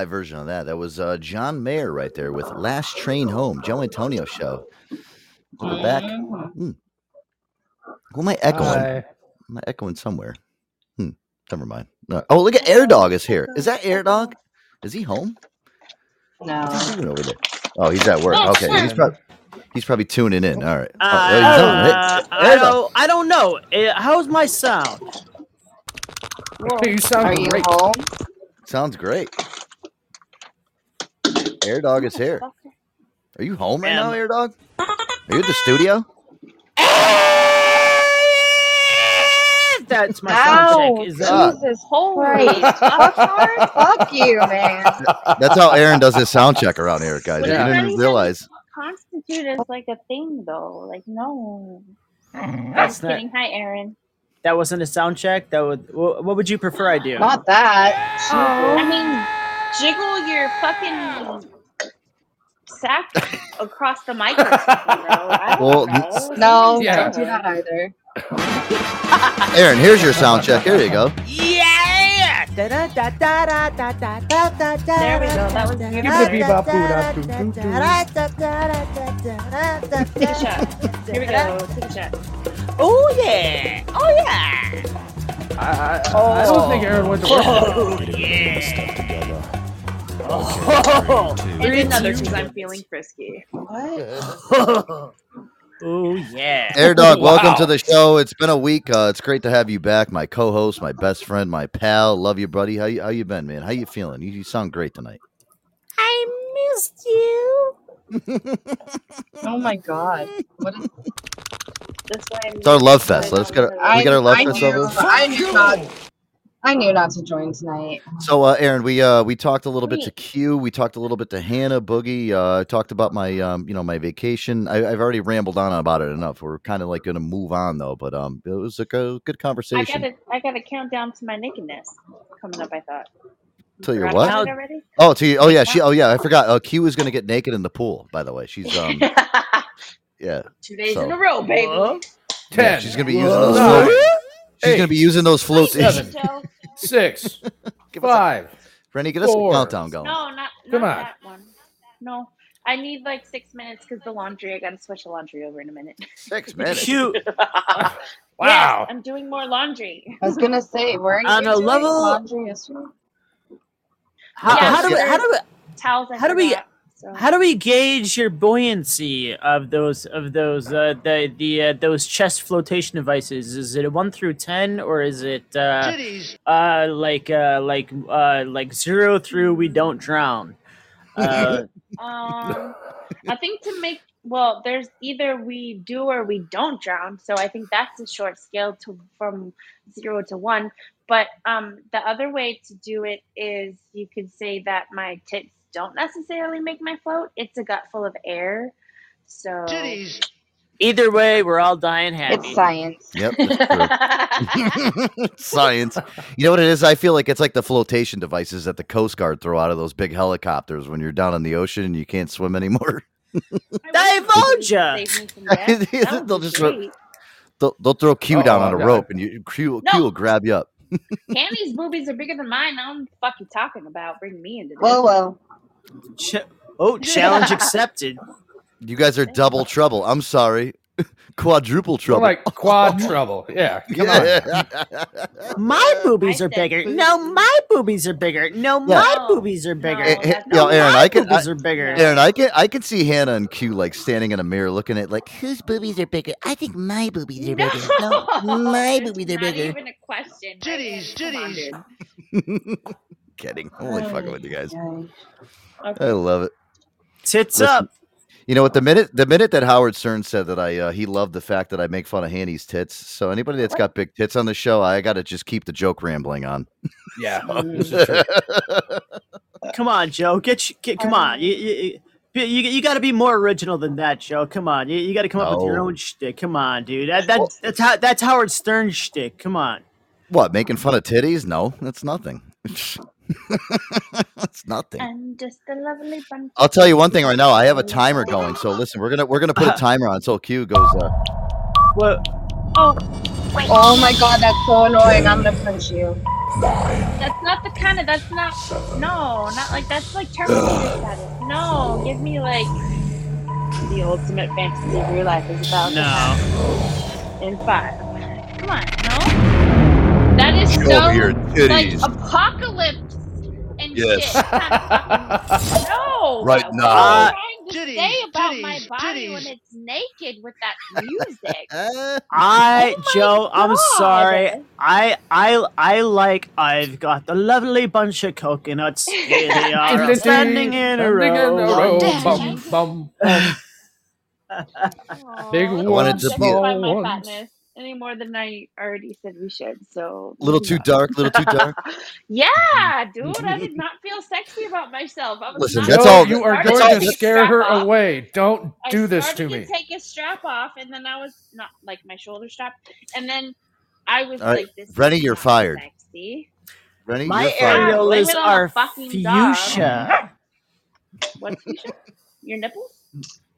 Live version of that. That was uh, John Mayer right there with Last Train Home, Joe Antonio show. Look at back. Hmm. Who am I echoing? Hi. Am I echoing somewhere? Hmm. Never mind. No. Oh, look at Air Dog is here. Is that Air Dog? Is he home? No. What's he doing over there? Oh, he's at work. Oh, Okay, he's probably he's probably tuning in. All right. Oh, Uh, there he's on. Hey, I don't. I don't know. Uh, how's my sound? you sound Are you home? Sounds great. Air Dog is here. Are you home right now, Air Dog? Are you at the studio? That's my Ow, sound check. Is that? Jesus Christ. <laughs> Fuck, fuck you, man. That's how Aaron does his sound check around here, guys. Yeah. You didn't even realize. Constitute as like a thing though. Like no. Mm, that's Just not. kidding. Hi, Aaron. That wasn't a sound check. That would. What would you prefer I do? Not that. Oh. I mean, jiggle your fucking sack across the mic. Well, no, yeah. don't do that either. Aaron, here's your sound check. Here you go. Yeah. There we go. That was beautiful. Take a shot. Here we go. Take a shot. Oh yeah. Oh yeah. I, I, oh. I don't think Aaron went to work. Oh, yeah. Oh, And another because I'm feeling frisky. What? <laughs> oh yeah. Air Dog, welcome Wow. to the show. It's been a week. Uh, it's great to have you back, my co-host, my best friend, my pal. Love you, buddy. How you how you been, man? How you feeling? You, you sound great tonight. I missed you. Oh my god. What is This way. It's our love fest. Let's get our, I, we get our love I fest knew, over. I knew not. I knew not to join tonight. So, uh, Aaron, we uh, we talked a little bit to Cue. We talked a little bit to Hannah Boogie. Uh, talked about my um, you know, my vacation. I, I've already rambled on about it enough. We're kind of like going to move on though, but um, it was a go- good conversation. I got a I got a countdown to my nakedness coming up. I thought. Tell you Forgot what. about? Oh, to you. Oh yeah, she. Oh yeah, I forgot. Uh, Cue is going to get naked in the pool. By the way, she's <laughs> um, <laughs> yeah. Two days So- in a row, baby. yeah Ten. she's going to be using those. Nine. Float, she's going to be using those floats. Seven. Joe. Six. <laughs> Give us a- Five. Rennie, get us Four. a countdown going. No, not, not Come on. that one. No, I need like six minutes because the laundry. I got to switch the laundry over in a minute. Six <laughs> minutes. Cute. <laughs> Wow. Yes, I'm doing more laundry. I was gonna say, weren't On a level- laundry yesterday? How, Yeah, how do we, how do we, Towels. I How do we- forgot, so. how do we gauge your buoyancy of those of those uh, the the uh, those chest flotation devices? Is it a one through ten or is it uh, uh like uh like uh like zero through we don't drown? Uh, <laughs> Um, I think to make well, there's either we do or we don't drown. So I think that's a short scale to from zero to one. But um, the other way to do it is you could say that my tits don't necessarily make my float. It's a gut full of air. So either way, we're all dying happy. It's science. Yep. that's true. <laughs> <laughs> Science. You know what it is? I feel like it's like the flotation devices that the Coast Guard throw out of those big helicopters when you're down in the ocean and you can't swim anymore. <laughs> Divulgia. Save me from death. That would They'll just throw, great. they'll, they'll throw Cue Oh, down on a God. rope and you Cue, No. Cue will grab you up. Candy's boobies are bigger than mine. I don't know fuck you talking about. Bring me into this. Whoa, whoa. Ch- oh, challenge <laughs> accepted. You guys are double trouble. I'm sorry. <laughs> quadruple More trouble. like quad trouble. Yeah, come on. My boobies are bigger. No, my boobies are bigger. No, Yeah. my boobies are bigger. Eh, eh, No, Aaron, my I can, I, boobies are bigger. Aaron, I can, I can see Hannah and Cue like standing in a mirror, looking at like, Whose boobies are bigger? I think my boobies are bigger. No, my <laughs> boobies are Not bigger. even a question. Titties, titties. Kidding. I'm only fucking with you guys. I love it. Tits Listen, up. You know what? The minute the minute that Howard Stern said that I uh, he loved the fact that I make fun of Hanny's tits. So anybody that's got big tits on the show, I got to just keep the joke rambling on. Yeah, <laughs> <laughs> this is true. Come on, Joe. Get, sh- get come on. You, you, you, you, you got to be more original than that, Joe. Come on. You, you got to come up with your own shtick. Come on, dude. That, that that's how that's Howard Stern shtick. Come on. What? Making fun of titties? No, that's nothing. <laughs> <laughs> that's nothing. I'm just a lovely bunch. I'll tell you one thing right now. I have a timer going. So listen, we're gonna we're gonna put a <laughs> timer on until Cue goes. Uh, What? Oh, wait. Oh my god, that's so annoying. I'm gonna punch you. That's not the kind of. That's not. No, not like that's like Terminator status. No, give me like the ultimate fantasy of your life is about to No. happen in five. Come on, no. That is Show so me your like apocalypse and Yes. shit. Kind of <laughs> no. Right What now. are you trying to say about my body when it's naked with that music? <laughs> I, Oh Joe, I'm sorry. I, I, I like. I've got the lovely bunch of coconuts. Here they are, standing in a Standing in a row. row. Bum, bum, <laughs> bum. Big Aw, wanted to be a- justify my ones. Fatness any more than I already said we should. So a little too dark, little too dark. <laughs> yeah, dude, I did <laughs> not feel sexy about myself. I was Listen, that's all- you are going to scare her off. away. Don't I do this to started me. take a strap off, and then I was not like my shoulder strap, and then I was All right, like, "This Rennie, you're fired. Sexy. Rennie, My you're fired. Areolas it on the are fuchsia. What? fuchsia? Your nipples?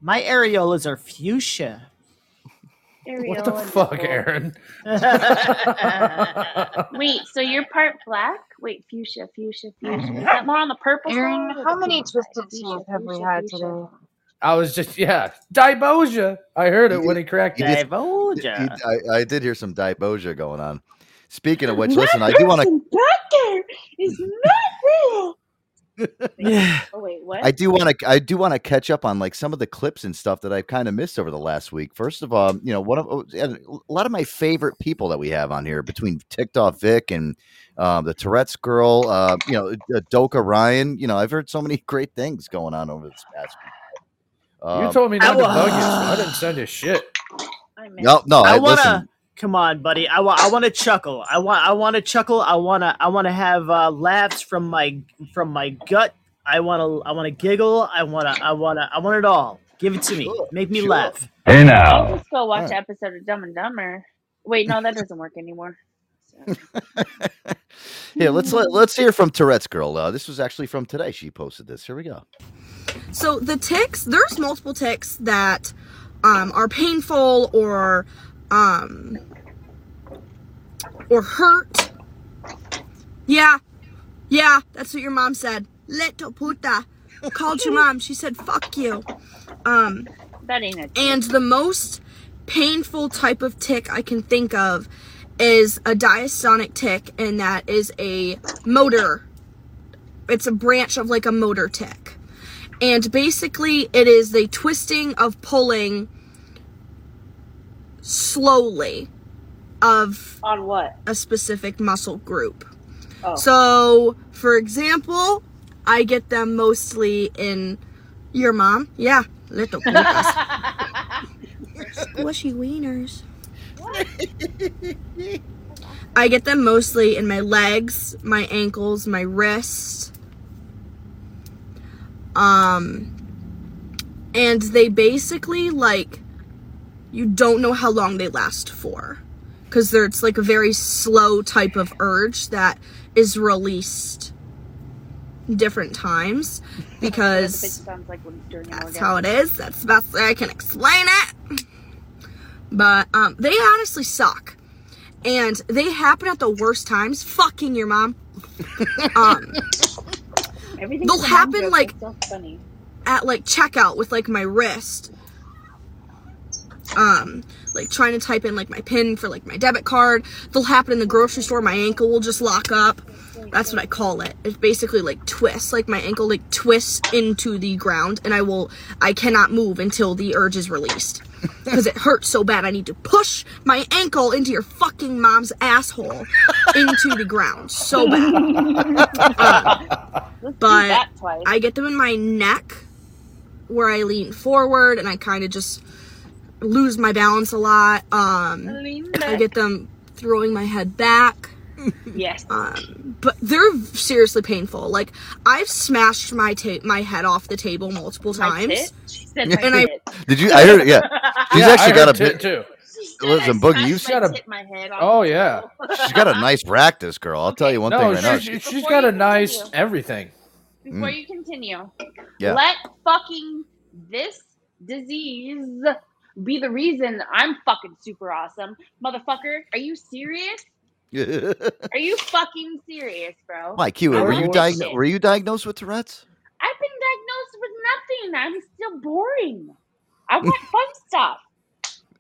My areolas are fuchsia. What the Areola fuck, nipple. Aaron? <laughs> Wait, so you're part black? Wait, fuchsia, fuchsia, fuchsia. Mm-hmm. Is that more on the purple Aaron, side? how many twisted Fuchsia, teeth have we had fuchsia. today? I was just yeah, Diboja. I heard it when he cracked You it. did- Diboja. I, I did hear some Diboja going on. Speaking of which, listen, I do want to. Person back there is not real. Yeah. Oh wait, what? I do want to. I do want to catch up on like some of the clips and stuff that I've kind of missed over the last week. First of all, you know, one of oh, a lot of my favorite people that we have on here between TikTok Vic and um, the Tourette's girl. Uh, you know, uh, Doka Ryan. You know, I've heard so many <laughs> great things going on over this past week. You Um, told me not to I bug you, I didn't send you shit. I no, no. I I, wanna. listen. Come on, buddy. I want. I want to chuckle. I want. I want to chuckle. I want to. I want to have uh, laughs from my from my gut. I want to. I want to giggle. I want to. I want to. I want it all. Give it to me. Make me sure. laugh. Hey I'll now. just go watch Alright. an episode of Dumb and Dumber. Wait, no, that doesn't work anymore. yeah, <laughs> let's let, let's hear from Tourette's girl. Uh, this was actually from today. She posted this. Here we go. So the tics, there's multiple tics that um, are painful or um, or hurt. Yeah, yeah, that's what your mom said. Little puta called your mom. She said, "Fuck you." Um, that ain't it. and the most painful type of tic I can think of is a dystonic tic, and that is a motor. It's a branch of like a motor tic. And basically, it is the twisting of pulling slowly of On what? a specific muscle group. Oh. So, for example, I get them mostly in your mom. Yeah, little <laughs> putas. Squishy wieners. <laughs> I get them mostly in my legs, my ankles, my wrists. Um and they basically like you don't know how long they last for cuz there it's like a very slow type of urge that is released different times <laughs> because it like when during an that's how it is. That's the best way I can explain it. But um, they honestly suck, and they happen at the worst times. Fucking your mom. <laughs> um, they'll happen, like- so at like checkout with like my wrist. Um like trying to type in like my pin for like my debit card. They'll happen in the grocery store. My ankle will just lock up. That's what I call it. It's basically like twists. Like my ankle like twists into the ground and I will I cannot move until the urge is released. <laughs> Because it hurts so bad I need to push my ankle into your fucking mom's asshole into the ground. So bad. <laughs> Uh, but. I get them in my neck where I lean forward and I kind of just lose my balance a lot. Um, I get them throwing my head back. Yes. <laughs> Um, but they're seriously painful. Like I've smashed my ta- my head off the table multiple My times. tit? She said my and I tit. Did you? I heard. Yeah, <laughs> she's Yeah, I actually got a heard tit bit. too. Listen, Boogie, you've I got a. my head on Oh yeah. She's got a <laughs> nice rack, this girl. I'll tell you one thing No, right now. she's, She- she's got a nice everything. Before Mm. you continue, Yeah. let fucking this disease be the reason I'm fucking super awesome. Motherfucker, are you serious? <laughs> Are you fucking serious, bro? Mike, Cue, I were you this diagnosed? Were you diagnosed with Tourette's? I've been diagnosed with nothing. I'm still boring. I want <laughs> fun stuff.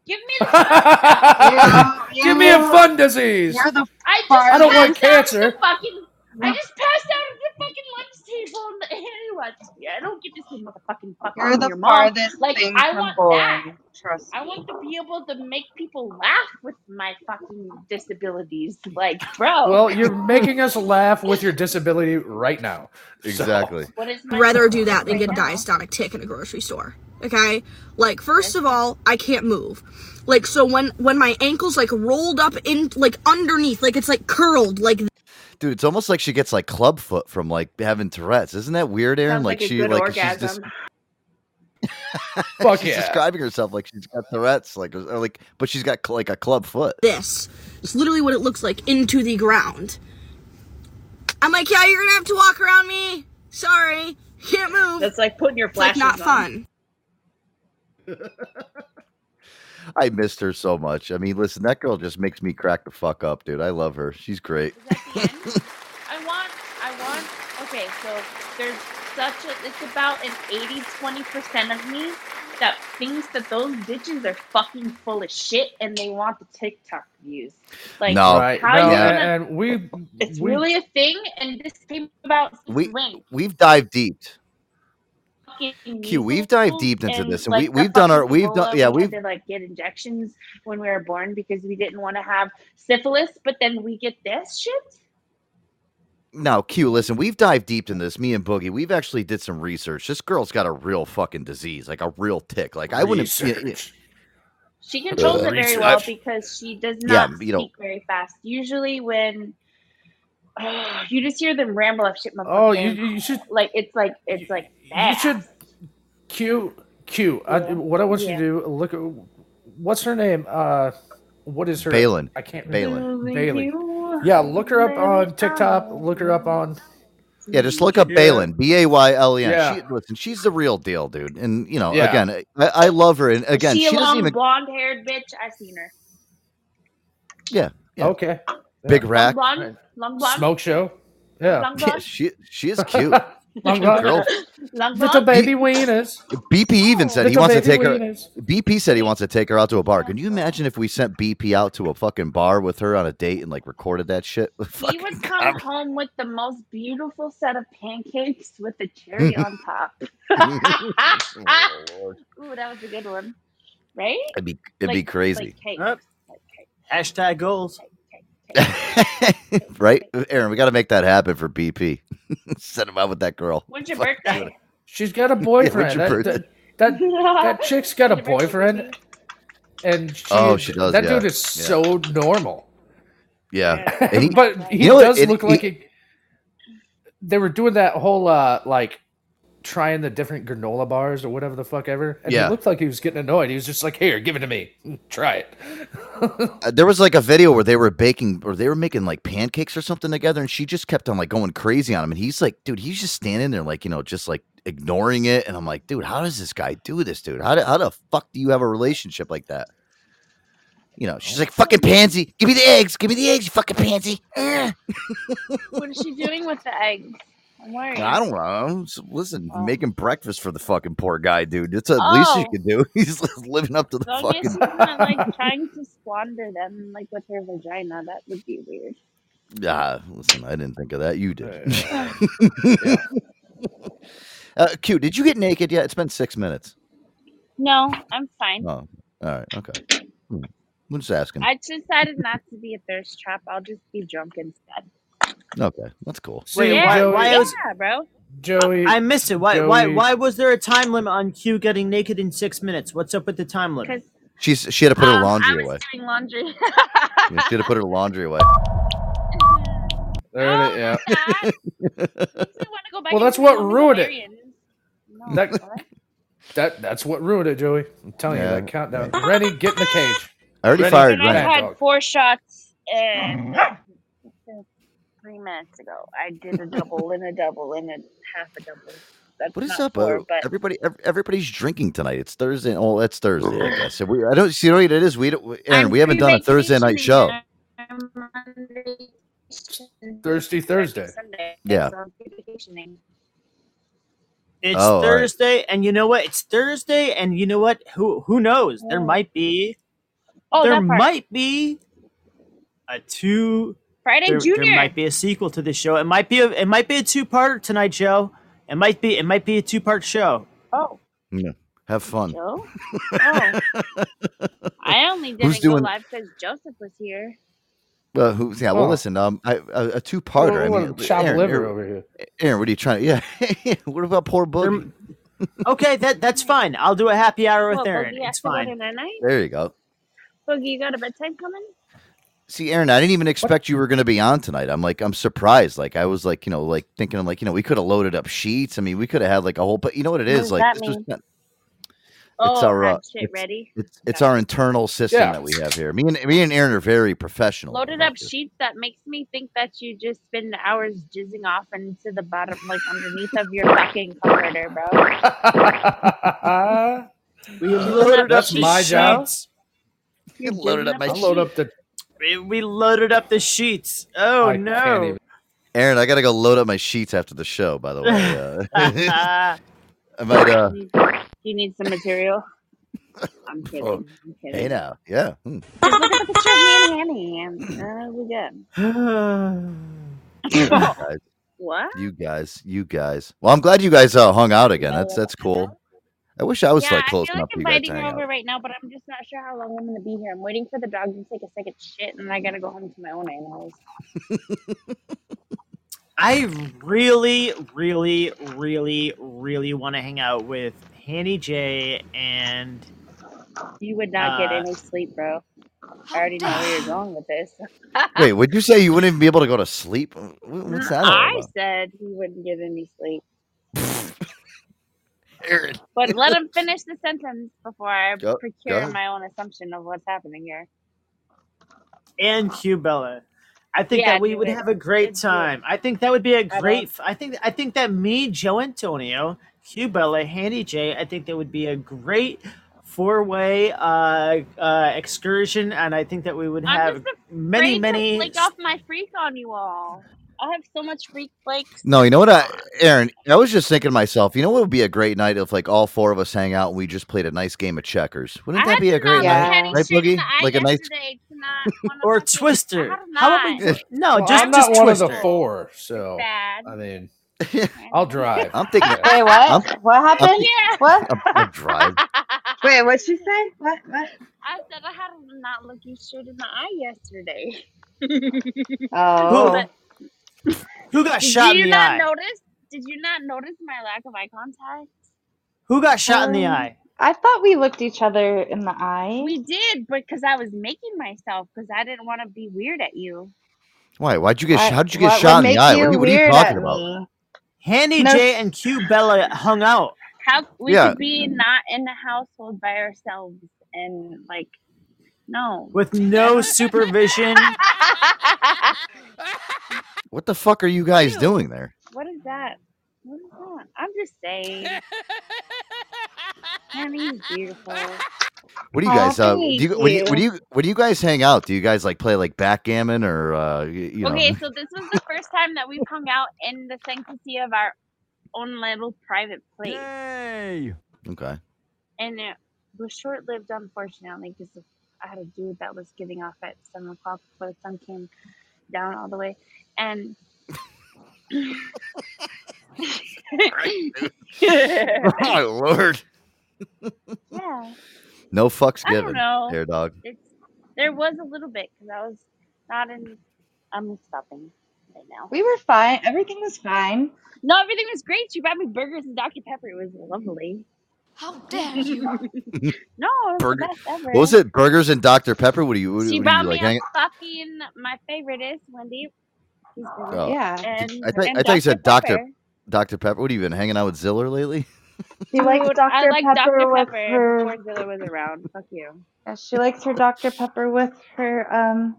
Give me the <laughs> fun Give me a fun disease. I just I don't want passed out at cancer. the Fucking, I just passed out at the fucking lunch table and the <laughs> anyone. Yeah, I don't get to say motherfucking fuck You're on the your mom. Like thing I from want boring. that. Trust I want to be able to make people laugh with my fucking disabilities. Like, bro. Well, you're making us laugh with your disability right now. So- Exactly. What is my I'd rather do that than right get a now? diastolic tick in a grocery store. Okay? Like first of all, I can't move. Like so when when my ankles like rolled up in like underneath, like it's like curled like Dude, it's almost like she gets like club foot from like having Tourette's. Isn't that weird, Aaron? Sounds like, a she good like she's orgasm. just <laughs> <laughs> Fuck she's yeah. describing herself like she's got Tourette's, like or like, but she's got cl- like a club foot. this. It's literally what it looks like into the ground. I'm like, yeah, you're gonna have to walk around me. Sorry, can't move. That's like putting your It's like not on. fun. <laughs> I missed her so much. I mean, listen, that girl just makes me crack the fuck up, dude. I love her. She's great. <laughs> I want, I want, okay, so there's such a, it's about an 80 20% of me that thinks that those bitches are fucking full of shit and they want the TikTok views. Like, No. Right. no, Yeah. gonna, and we it's we- really a thing, and this came about since We when? we've dived deep. Fucking Cue, we've dived deep into this, and like, we we've done our we've done yeah we we've to like get injections when we were born because we didn't want to have syphilis, but then we get this shit. now Cue. Listen, we've dived deep in this. Me and Boogie, we've actually did some research. This girl's got a real fucking disease, like a real tic. Like I wouldn't. yeah, yeah. She controls it very well because she does Yeah, not you know- speak very fast. Usually, when <sighs> you just hear them ramble up shit, my Oh, you, you should like it's like it's like you should Cue Cue. I, what I want you Yeah. to do look at what's her name? Uh, what is her? Baylen. I can't Baylen. remember. Bailey. Yeah, look her up on TikTok. Look her up on. Yeah, just look up Yeah. Baylen, B A Y L E N. Yeah. She, listen, she's the real deal, dude. And you know, Yeah. again, I, I love her. And again, she, she, a doesn't long even. blonde haired bitch. I've seen her. Yeah, yeah. Okay. Big Yeah. rack. Long blonde, long blonde, Smoke show. Yeah. <laughs> Yeah, she she is cute. <laughs> Long Cute blonde. girl. long Little <laughs> baby wieners. BP even said he Little wants to baby take her. BP said he wants to take her out to a bar. Can you imagine if we sent BP out to a fucking bar with her on a date and like recorded that shit? <laughs> He would <laughs> come home with the most beautiful set of pancakes with a cherry on top. Oh, Ooh, that was a good one, right? It'd be it'd be Like- crazy, Like cake. Yep. Like cake. Hashtag goals. <laughs> right? Aaron, we got to make that happen for BP. <laughs> Send him out with that girl. When's your Fuck, birthday? She's got a <laughs> when's boyfriend. your that, birthday? that, that that chick's got a boyfriend, and she, Oh, she does, That yeah. dude is Yeah. so normal. Yeah, And he- but he you know does And look he- like he, they were doing that whole uh like trying the different granola bars or whatever the fuck ever. And Yeah. he looked like he was getting annoyed. He was just like, "Here, give it to me. Try it." Uh, there was like a video where they were baking or they were making like pancakes or something together, and she just kept on like going crazy on him. And he's like, dude, he's just standing there like you know, just like ignoring it. And I'm like, dude, how does this guy do this, dude? How do, how the fuck do you have a relationship like that? You know, she's like, fucking pansy, give me the eggs, give me the eggs, you fucking pansy. What is she doing with the eggs? I'm. I don't know. S- Listen, making breakfast for the fucking poor guy, dude. It's the least you Oh. can do. <laughs> He's living up to the As long fucking. she's not like <laughs> trying to squander them like with her vagina, that would be weird. Yeah, listen, I didn't think of that. You did. <laughs> uh, Cue, did you get naked yet? It's been six minutes. No, I'm fine. Oh, all right, okay. Hmm. I'm just asking. I decided not to be a thirst trap. I'll just be drunk instead. Okay, that's cool. Wait, yeah, why? Why yeah, was bro. Joey? I missed it. Why? Why? Joey- Why was there a time limit on Cue getting naked in six minutes? What's up with the time limit? She's she had to put her um, I laundry was away. doing laundry. <laughs> Yeah, she had to put her laundry away. <laughs> There it is. Yeah. <laughs> Well, that's what ruined it. Hungarian. That, that that's what ruined it, Joey. I'm telling Yeah. you that countdown. Ready, get in the cage. I already Rennie, fired I Rennie. Had dog. four shots and three minutes ago. I did a <laughs> double and a double and a half a double. That's What is up? four, uh, but everybody, ev- everybody's drinking tonight. It's Thursday. Oh, it's Thursday. I guess. So we, I don't see what it is. We don't, Aaron. I'm we haven't done a Thursday night show. pre-vacationing. I'm Monday, Thirsty Thursday. Sunday. Yeah. So I'm pre-vacationing. It's Oh, all right. Thursday, and you know what? It's Thursday, and you know what? Who who knows? There might be Oh, there might be a two. Friday there, Junior. there might be a sequel to this show. It might be a it might be a two parter tonight, Joe. It might be it might be a two part show. Oh, Yeah. Have fun. Joe. Oh. <laughs> I only didn't Who's go doing- live because Joseph was here. Well, who? Yeah. Well, Oh. listen. Um, I, a, a two-parter. I We're mean, chop Aaron, liver Aaron- over here. Aaron, what are you trying to? <laughs> Yeah. what about poor Boogie? <laughs> Okay, that that's fine. I'll do a happy hour with Well, Aaron. Boogie has It's to go fine. night night. There you go. Boogie, you got a bedtime coming? See, Aaron, I didn't even expect you were going to be on tonight. I'm like, I'm surprised. Like, I was like, you know, like thinking, I'm like, you know, we could have loaded up sheets. I mean, we could have had like a whole. But you know what it What is? Like, that this was mean? not- Oh, it's our uh, shit it's, ready. It's, it's our internal system Yeah. that we have here. Me and me and Aaron are very professional. Loaded up sheets that makes me think that you just spend hours jizzing off into the bottom, like underneath of your fucking comforter, bro. <laughs> We loaded up That's my job. You're loaded up my I load up the. We, we loaded up the sheets. Oh I no! even. Aaron, I got to go load up my sheets after the show. By the way, uh, <laughs> <laughs> I might. Uh, You you need some material. I'm <laughs> kidding. Oh, I'm kidding. hey now, yeah. hmm. Just look at the picture of me and Annie, and uh, we good. <sighs> You guys, What? you guys, you guys. Well, I'm glad you guys uh, hung out again. That's that's cool. I wish I was yeah, like close I feel enough like for you guys inviting to her hang over out. right now, but I'm just not sure how long I'm gonna be here. I'm waiting for the dog to take a second shit, and I gotta go home to my own animals. <laughs> I really, really, really, really want to hang out with Hanny J and You would not get Uh, any sleep, bro. I already know where you're <laughs> going with this. <laughs> Wait, would you say you wouldn't even be able to go to sleep? What's that I about? said he wouldn't get any sleep. Aaron. <laughs> But let him finish the sentence before I Go- go procure ahead. my own assumption of what's happening here. and Cue Bella. I think Yeah, that we do would it. have a great Let's do it. time. I think that would be a I great. I think I think that me, Joe Antonio, Cue Bella, Handy J. I think that would be a great four-way uh, uh, excursion, and I think that we would I'm have just many, Afraid many. to flick off my freak on you all. I have so much freak flakes. No, you know what, I, Aaron? I was just thinking to myself. You know what would be a great night if like all four of us hang out and we just played a nice game of checkers? Wouldn't I that be a great night, Kenny right, Boogie? Like a nice. yesterday to not <laughs> or Twister. How about we? No, Well, just I'm not just one of Twister. the four, so Bad. I mean, <laughs> I'll drive. I'm thinking. Wait, what? I'm, what happened? I'm, Yeah. What? I'm, I'm drive. <laughs> Wait, what'd she say? What? What? I said I had to not look you straight in the eye yesterday. Oh. But Who got did shot you in the eye? Did you not notice? Did you not notice my lack of eye contact? Who got shot in the Um, eye? I thought we looked each other in the eye. We did, but because I was making myself, because I didn't want to be weird at you. Why? Why'd you get? What- How did you get what shot would in the eye? What are you, what are you talking about? me? Handy No. J and Cue Bella hung out. How we Yeah. could be not in the household by ourselves and like, no. with no supervision. <laughs> What the fuck are you guys doing there? What is that? What is that? I'm just saying. Honey's beautiful. What do you Aw, guys? Uh, do thank you, when, you, when you. you when you guys hang out? Do you guys like play like backgammon or uh, you know? Okay, so this was the first time that we've hung out in the sanctity of our own little private place. Okay. And it was short lived, unfortunately, because I had a dude that was getting off at 7 o'clock before the sun came down all the way. And. <laughs> My lord. <laughs> yeah. No fucks I don't given. know. Hair dog. It's, there was a little bit because I was not in. I'm stopping right now. We were fine. Everything was fine. No, everything was great. She brought me burgers and Dr. Pepper. It was lovely. How dare you? <laughs> no, it was Burger. the best ever. What was it? Burgers and Dr Pepper. What do you? What, She what brought you me like? a Hang, fucking my favorite is Wendy. She's good. Oh. Yeah. And, I thought and I thought you said Dr. Dr. Pepper. What have you been hanging out with Ziller lately? <laughs> She likes Dude, Dr. I like Pepper Dr. with Pepper her. before Zilla was around. Fuck you. Yeah, she likes her Dr. Pepper with her um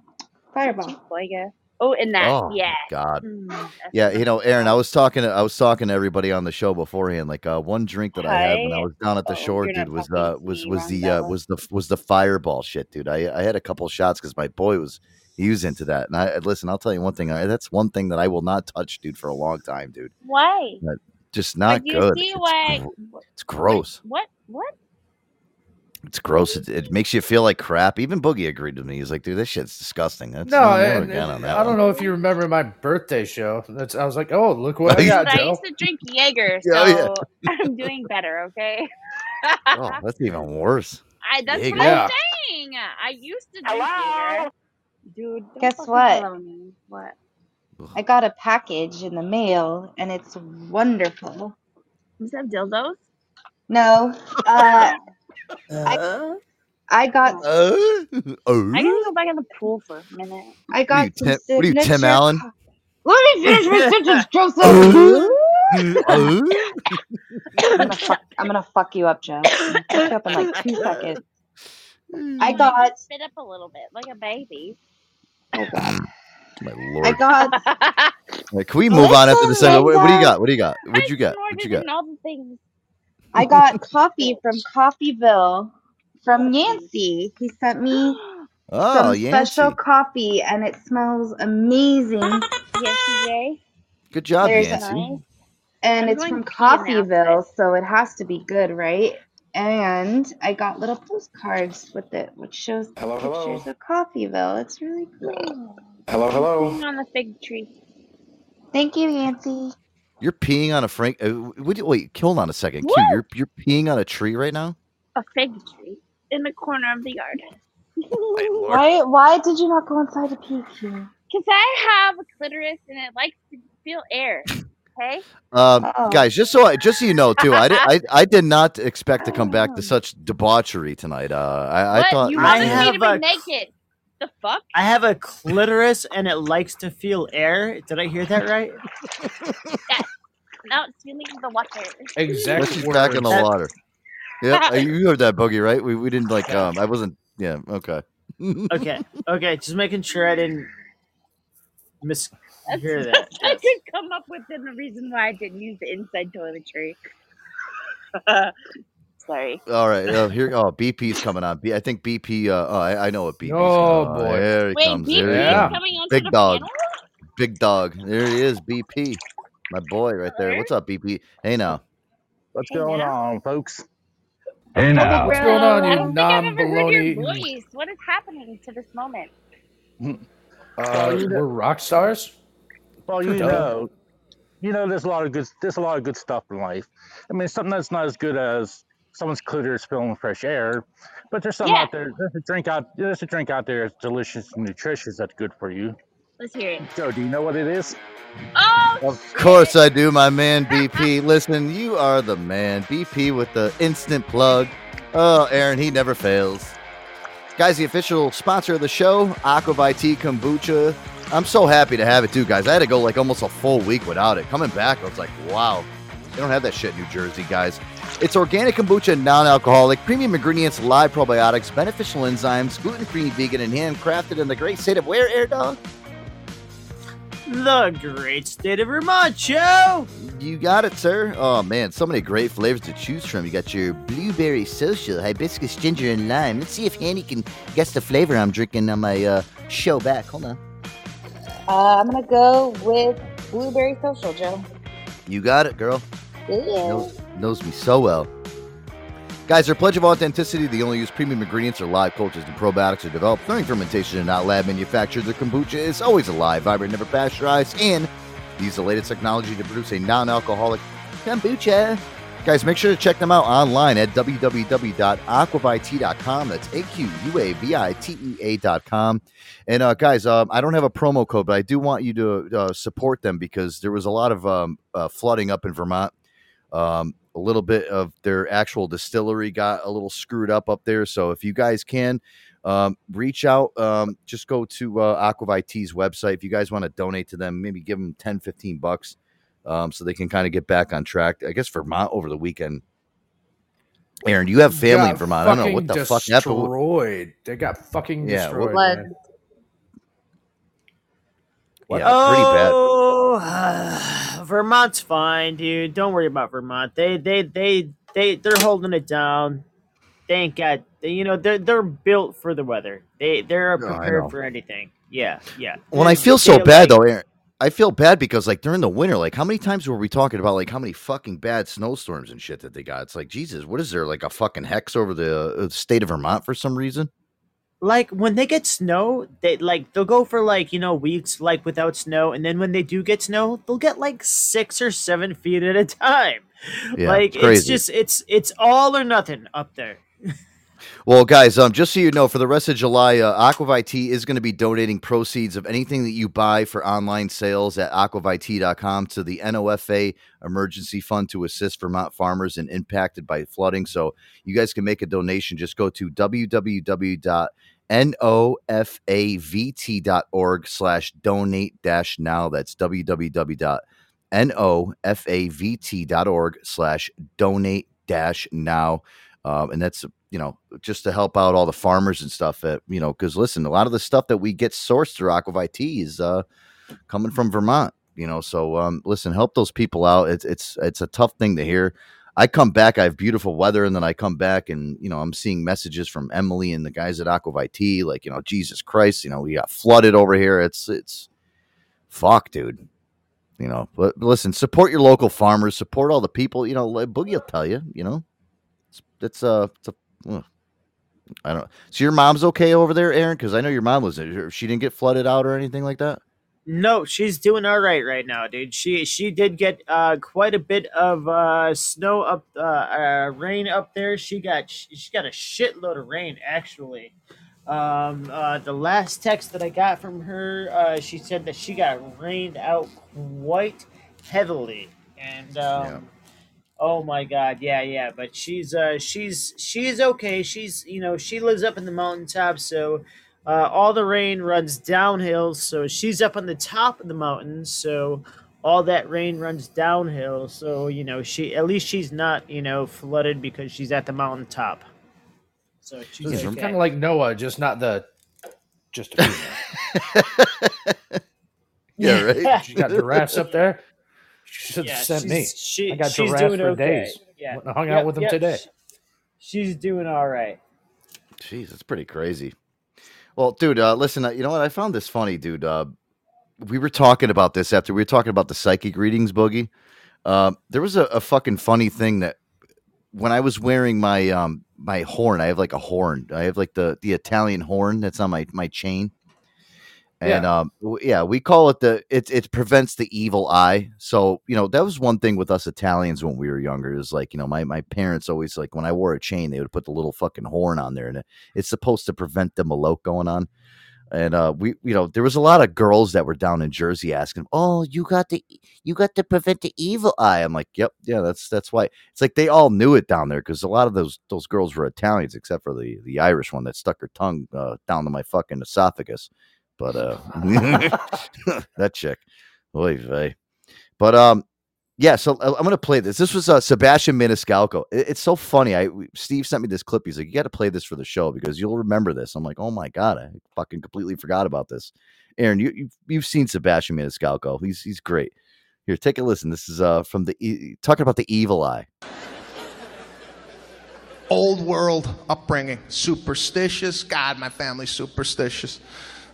fireball. Boy, yeah. Oh, and that, Oh, yeah. God. Mm, Yeah, you know, Aaron, I was talking to I was talking to everybody on the show beforehand. Like uh, one drink that I had when I was down at the Oh, shore, dude, was uh was was the uh was the was the fireball shit, dude. I I had a couple shots because my boy was he was into that. And I listen, I'll tell you one thing. I, that's one thing that I will not touch, dude, for a long time, dude. Why? That- just not but you good. see It's, why? gr- it's gross. What? What? It's gross. It, it makes you feel like crap. Even Boogie agreed with me. He's like, dude, this shit's disgusting. That's No, never and- again on and that I don't one. know if you remember my birthday show. That's I was like, oh, look what I you- got, But I Joe. used to drink Jaeger, so <laughs> Yeah, yeah. <laughs> I'm doing better. Okay. Oh, that's even worse. I, that's Jaeger. what I'm saying. I used to drink Jaeger. Dude, Guess fucking what? follow. What? I got a package in the mail and it's wonderful. Is that dildos? No, uh, <laughs> I, I got Uh, oh. I gotta go back in the pool for a minute. I What are got you, some Tim, what are you, Tim signature Allen? co- Let me finish my <laughs> sentence, Joseph. Uh, <laughs> I'm gonna fuck. I'm gonna fuck you up, Joe. I'm fuck you up in like two seconds. I got. spit up a little bit like a baby. Oh God, mm. my lord! I got. Like, can we move on after the Listen, segment? What, what do you got? What do you got? What'd you I got? snorted What you got? all the things. I got <laughs> coffee from Coffeeville from Yancey. He sent me Oh, some Yancey. special coffee, and it smells amazing. <laughs> Yes, Jay. Good job, There's- Yancey. Nice. And I'm it's from to pee. Coffeeville, so it has to be good, right? And I got little postcards with it, which shows Hello, hello. pictures of Coffeeville. It's really cool. Hello, hello. Sitting on the fig tree. Thank you, Yancey. You're peeing on a Frank. Uh, would you, wait, hold on a second. Cue, you're you're peeing on a tree right now. A fig tree in the corner of the yard. <laughs> Why? Why did you not go inside to pee, Cue? Because I have a clitoris and it likes to feel air. <laughs> Okay? Um, Oh. guys, just so I, just so you know too, I did I, <laughs> I did not expect to come back to such debauchery tonight. Uh, I, I thought you I wanted me have to be a- naked. The fuck? I have a clitoris and it likes to feel air. Did I hear that right? Now it's feeling the water. Exact Let's back in the water. Yeah, you heard that boogie, right? We we didn't like um I wasn't yeah, okay. <laughs> Okay, okay, just making sure I didn't mishear That's <laughs> that. I could come up with the reason why I didn't use the inside toiletry. <laughs> Sorry. All right, uh, here oh BP's coming on. B, I think BP uh oh, I, I know what BP's Oh, coming on. boy. There he Wait, comes. BP There he Yeah. is comes. coming onto Big the dog. panel? Big dog. There he is, BP. My boy right there. What's up, BP? Hey now. What's Hey, going now. on, folks? Hey now. What's going on, I you don't think I've ever heard your non-baloney? voice. What is happening to this moment? <laughs> Uh, you we're rock stars. Well, you Good dog. know, you know, there's a lot of good, there's a lot of good stuff in life. I mean, something that's not as good as someone's clitoris feeling fresh air, but there's something Yeah. out there. There's a drink out, there's a drink out there that's delicious and nutritious that's good for you. Let's hear it. Joe, do you know what it is? Oh, Of course I do, my man BP. Listen, you are the man. BP with the instant plug. Oh, Aaron, he never fails. Guys, the official sponsor of the show, Aqua ViTea Kombucha. I'm so happy to have it too, guys. I had to go like almost a full week without it. Coming back, I was like, wow. They don't have that shit in New Jersey, guys. It's organic kombucha, non-alcoholic, premium ingredients, live probiotics, beneficial enzymes, gluten-free, vegan, and handcrafted in the great state of where, Air Dog? the great state of Vermont, Joe. You got it, sir. Oh man, so many great flavors to choose from. You got your blueberry social, hibiscus ginger and lime. Let's see if Handy can guess the flavor I'm drinking on my uh, show back. Hold on. Uh, I'm gonna go with blueberry social, Joe. You got it, girl. Yeah. Knows, knows me so well. Guys, their pledge of authenticity, they only use premium ingredients or live cultures and probiotics are developed during fermentation and not lab manufactured. Their kombucha is always alive, vibrant, never pasteurized, and they use the latest technology to produce a non-alcoholic kombucha. Guys, make sure to check them out online at www.aquavitea.com. That's A-Q-U-A-V-I-T-E-A.com. And uh, guys, um, I don't have a promo code, but I do want you to uh, support them because there was a lot of um, uh, flooding up in Vermont. Um, a little bit of their actual distillery got a little screwed up up there. So if you guys can um, reach out, um, just go to uh, Aqua ViTea's website. If you guys want to donate to them, maybe give them 10, 15 bucks um, so they can kind of get back on track. I guess Vermont over the weekend. Aaron, you have family in Vermont. I don't know what fucking the fuck happened. Destroyed. They got fucking Yeah, destroyed. what- man. Yeah, pretty bad. Oh, <sighs> Vermont's fine, dude. Don't worry about Vermont. They, they, they, they, they're holding it down. They ain't got, they, you know, they're they're built for the weather. They they're No, prepared for anything. Yeah, yeah. When I feel so bad though, Aaron, I feel bad because like during the winter, like how many times were we talking about like how many fucking bad snowstorms and shit that they got? It's like Jesus, what is there like a fucking hex over the uh, state of Vermont for some reason? like when they get snow, they like they'll go for like you know weeks like without snow, and then when they do get snow, they'll get like six or seven feet at a time. Yeah, like it's it's, just it's it's all or nothing up there. Well, guys, um, just so you know, for the rest of July, uh, Aqua ViTea is going to be donating proceeds of anything that you buy for online sales at aquavitea.com to the NOFA Emergency Fund to assist Vermont farmers and impacted by flooding. So you guys can make a donation. Just go to www.nofavt.org slash donate dash now. That's www.nofavt.org slash donate dash now. Um, and that's you know just to help out all the farmers and stuff that you know because listen a lot of the stuff that we get sourced through Aqua ViTea is uh coming from vermont you know so um listen help those people out. It's it's it's a tough thing to hear. I come back i have beautiful weather and then i come back and you know i'm seeing messages from emily and the guys at Aqua ViTea like you know jesus christ you know we got flooded over here. It's it's fuck dude. You know but listen support your local farmers support all the people you know boogie will tell you you know? It's, it's uh it's a ugh. I don't. So your mom's okay over there, Aaron? Because I know your mom was. She didn't get flooded out or anything like that. No, she's doing all right right now, dude. She she did get uh quite a bit of uh snow up uh, uh rain up there. She got she got a shitload of rain actually. Um uh the last text that I got from her, uh she said that she got rained out quite heavily. And um Oh my god, yeah, yeah, but she's uh she's she's okay. She's you know, she lives up in the mountaintop, so uh, all the rain runs downhill, so she's up on the top of the mountain, so all that rain runs downhill. So you know, she at least she's not you know flooded because she's at the mountaintop. So she's She's okay. kind of like Noah, just not the just. A <laughs> Yeah, right. She got giraffes up there. She should have Yeah, sent me. she- I got she's giraffes doing for okay. days. Yeah. Went and hung Yep, out with them yep. today. She's doing all right. Jeez, that's pretty crazy. Well, dude, uh, listen. Uh, you know what? I found this funny, dude. Uh, we were talking about this after we were talking about the psychic readings, boogie. Um, there was a, a fucking funny thing that when I was wearing my um my horn, I have like a horn. I have like the the Italian horn that's on my my chain. And Yeah. um yeah, we call it the it it prevents the evil eye. So, you know, that was one thing with us Italians when we were younger. Is like, you know, my my parents always like when I wore a chain, they would put the little fucking horn on there and it, it's supposed to prevent the malote going on. And uh we you know, there was a lot of girls that were down in Jersey asking, "Oh, you got the you got to prevent the evil eye." I'm like, "Yep, yeah, that's that's why." It's like they all knew it down there cuz a lot of those those girls were Italians except for the the Irish one that stuck her tongue uh, down to my fucking esophagus. But uh <laughs> <laughs> that chick. Oy vey. But um Yeah, so uh, I'm gonna play this. This was uh, Sebastian Maniscalco. It- it's so funny. I Steve sent me this clip. He's like, "You got to play this for the show because you'll remember this." I'm like, "Oh my god, I fucking completely forgot about this." Aaron, you you've, you've seen Sebastian Maniscalco. He's he's great. Here, take a listen. This is uh from the e- talking about the evil eye. old world upbringing, superstitious. God, my family's superstitious.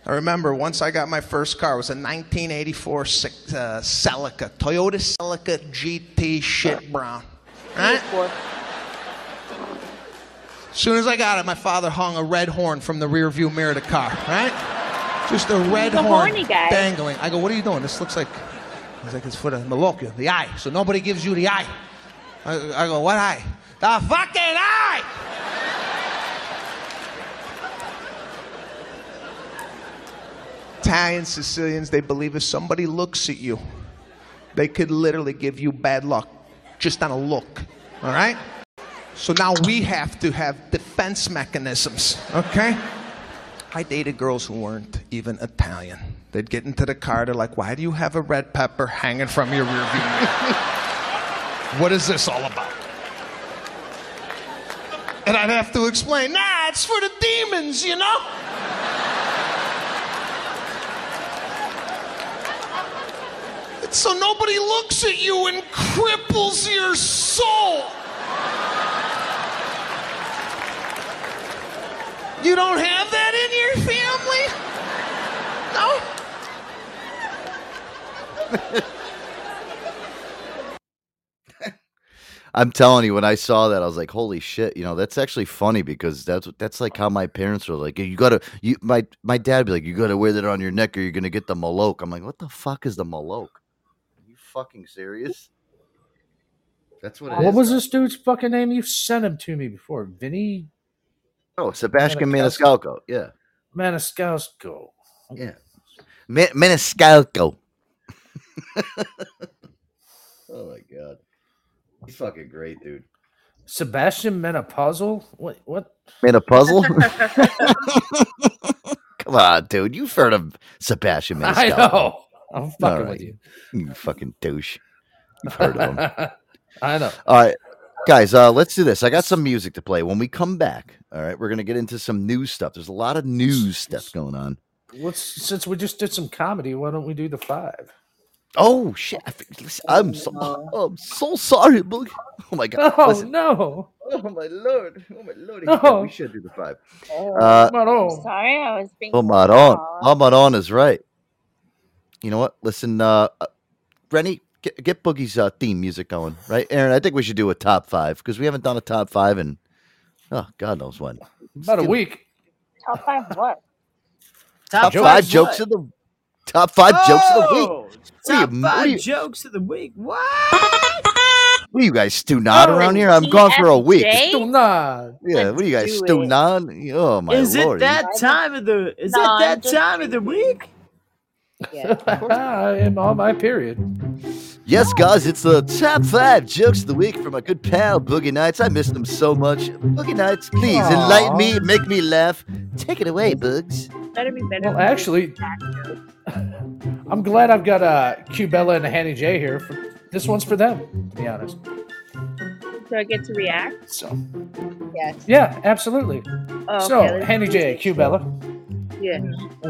I remember once I got my first car, it was a 1984 Ci- uh, Celica, Toyota Celica GT shit brown. Right? As soon as I got it, my father hung a red horn from the rear view mirror of the car, right? Just a red The horn dangling. I go, what are you doing? This looks like, it's like it's for the Malokia, the eye. So nobody gives you the eye. I, I go, what eye? The fucking eye! Italians, Sicilians, they believe if somebody looks at you, they could literally give you bad luck just on a look. All right? So now we have to have defense mechanisms, okay? I dated girls who weren't even Italian. They'd get into the car, they're like, why do you have a red pepper hanging from your rear view <laughs> what is this all about? And I'd have to explain, nah, it's for the demons, you know? So nobody looks at you and cripples your soul. You don't have that in your family? No? <laughs> I'm telling you, when I saw that, I was like, "Holy shit!" You know, that's actually funny because that's that's like how my parents were like, "You gotta," you my my dad be like, "You gotta wear that on your neck, or you're gonna get the maloke." I'm like, "What the fuck is the maloke? Are you fucking serious?" That's what. It What is. was this dude's fucking name? You sent him to me before. Vinny Oh, Sebastian Maniscalco. Maniscalco. Yeah, Maniscalco. yeah, Ma- Maniscalco. <laughs> oh my god, he's fucking great, dude. Sebastian Menopausal? What? What? Made a puzzle? Come on, dude. You've heard of Sebastian Maniscalco. I know. I'm fucking All with you. You fucking douche. You've heard of him. <laughs> I know. All right, guys, uh, let's do this. I got some music to play. When we come back, all right, we're gonna get into some news stuff. There's a lot of news stuff going on. Let's since we just did some comedy, why don't we do the five? Oh shit! I think- listen, I'm so I'm so sorry, Boogie. Oh my god! Oh Listen. no! Oh my lord! Oh my lord! No. we should do the five. Oh, Uh, I'm sorry, I was being. Oh, Maron. Oh, Maron is right. You know what? Listen, uh, uh, Rennie, get, get Boogie's uh, theme music going, right? Aaron, I think we should do a top five because we haven't done a top five in, oh, God knows when. About a week. Top five what? Top, Top five five jokes what? of the top five jokes of the week. Oh, What are you- Top what are five you- jokes of the week. What? What are you guys stew nod Oh, around here? I'm gone for a week. TFJ? Still not. Yeah, what are you guys do stew it. nod? Oh my is lord! it that time of the? Is No, it that just time of the week? I am on my period. Yes, guys, it's the top five jokes of the week from my good pal Boogie Nights. I miss them so much. Boogie Nights, please enlighten me, make me laugh. Take it away, Bugs. Better be better. Well, actually, <laughs> I'm glad I've got uh, Cue Bella and a Hanny J here. For, this one's for them, to be honest. So I get to react. So, Yes. yeah, absolutely. Oh, so, okay, let's Hanny do J, this. Cue Bella, Yeah.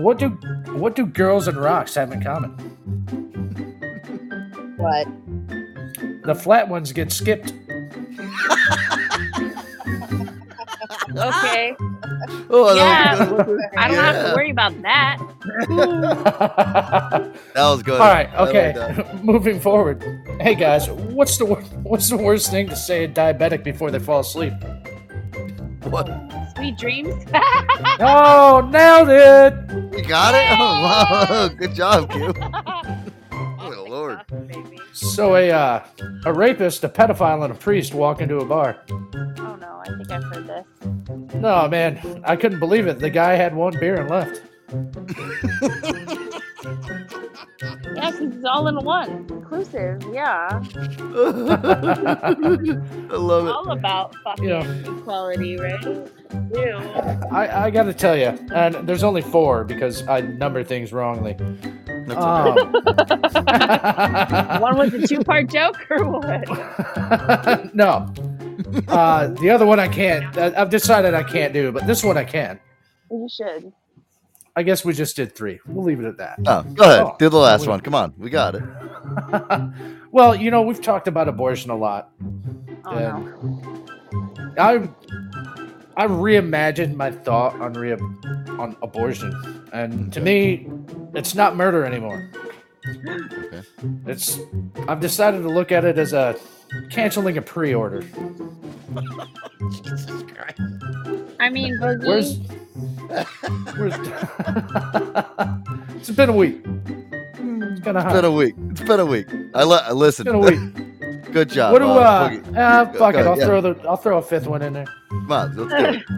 what do what do girls and rocks have in common? What? The flat ones get skipped. Okay. <laughs> Oh, Yeah. that was good. I don't have to worry about that. <laughs> That was good. All right, I like okay. <laughs> Moving forward. Hey guys, what's the wor- what's the worst thing to say a diabetic before they fall asleep? What? Sweet dreams. <laughs> Oh, nailed it! You got it? Oh, wow. <laughs> Good job, Cue. <laughs> Oh, Lord. So a uh, a rapist, a pedophile, and a priest walk into a bar. oh no, I think I've heard this. No man, I couldn't believe it. The guy had one beer and left. Yeah, because it's all in one. Inclusive, yeah. <laughs> I love it. All about fucking Yeah. equality, right? Ew. I, I got to tell you, and there's only four because I number things wrongly. Um, <laughs> One was a two part joke or what? <laughs> no. Uh, the other one I can't. I- I've decided I can't do, but this one I can. You should. I guess we just did three. We'll leave it at that. Oh, go ahead. Oh, Do the last we- one. Come on. We got it. <laughs> Well, you know, we've talked about abortion a lot. Oh, and I I reimagined my thought on re- on abortion, and to me, it's not murder anymore. It's I've decided to look at it as a canceling a pre-order. <laughs> I mean, Boogie. Where's where's <laughs> It's been a week. It's been a, It's been a week. It's been a week. I li- listen. It's been a week. <laughs> Good job. what do uh, Boogie. uh fuck it? I'll yeah. throw the I'll throw a fifth one in there. Come on, let's do it. <laughs>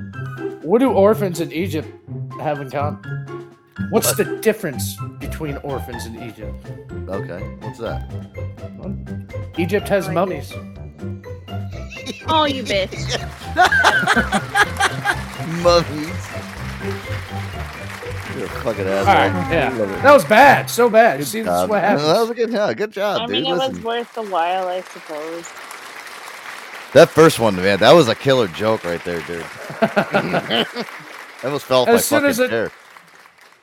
What do orphans in Egypt have in common? What's the difference between orphans in Egypt? Okay, what's that? Egypt has mummies. Oh, you bitch. Mummies. You're a fucking asshole. All right, yeah, that was bad, so bad. You See, that's job. what happens. That was a good, yeah, good job, I dude. mean, it Listen, was worth the while, I suppose. that first one, man, that was a killer joke right there, dude. <laughs> I almost fell off As my soon fucking as it- chair.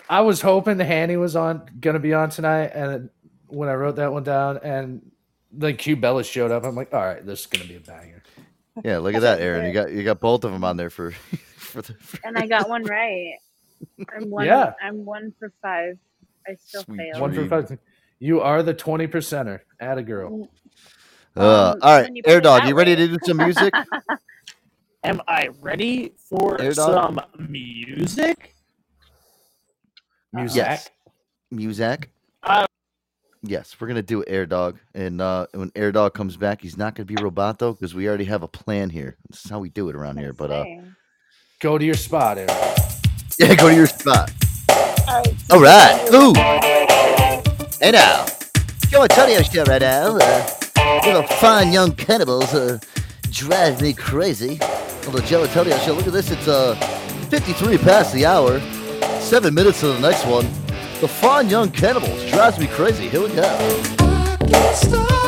I was hoping Hanny was on, gonna be on tonight, and when I wrote that one down, and then Cue Bella showed up, I'm like, all right, this is gonna be a banger. Yeah, look at that, Aaron. You <laughs> got you got both of them on there for for the. <laughs> And I got one right. I'm one. Yeah. I'm one for five. I still failed. One for five. You are the twenty percenter. Add a girl. Uh, all right, when you Air Dog, you ready way. to do some music? <laughs> Am I ready for Air dog? some music? Music. Yes. Music. Uh, Yes, we're gonna do Air Dog, and uh, when Air Dog comes back, he's not gonna be Roboto because we already have a plan here. This is how we do it around here. But uh, Go to your spot, Aaron. <laughs> yeah, go to your spot. All right. All right. Ooh. Hey now, Joe Antonio show right now. Uh, little fine young cannibals uh, drive me crazy. On the Joe Antonio show. Look at this. It's uh 53 past the hour. Seven minutes to the next one. The fine young cannibals drives me crazy. Here we go.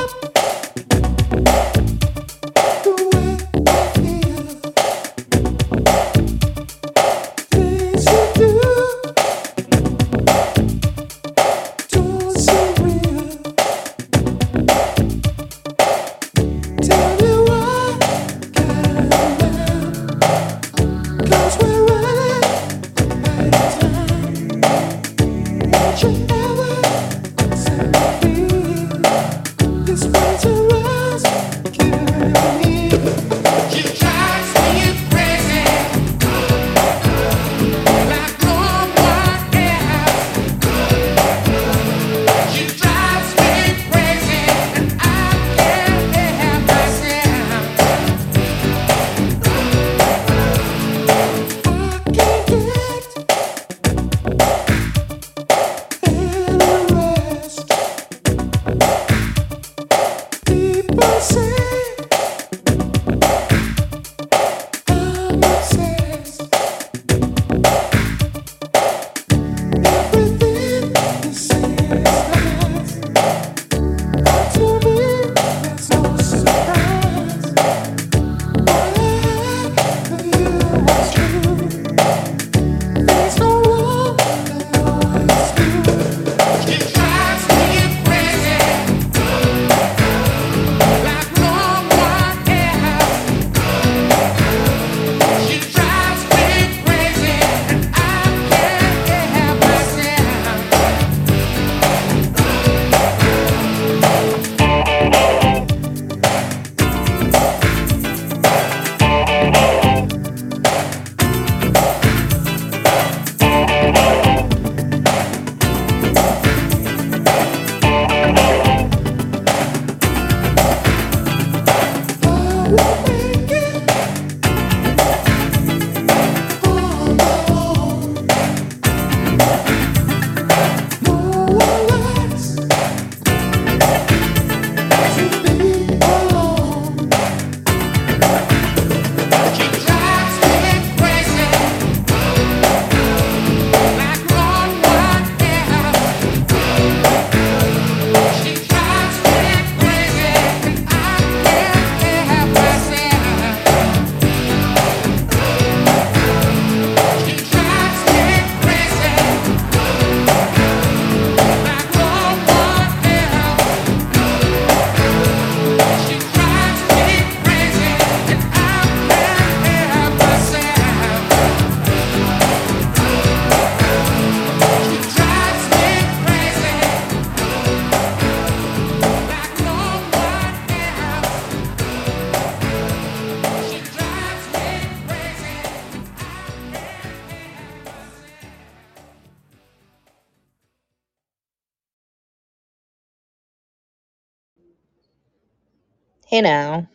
Hey now.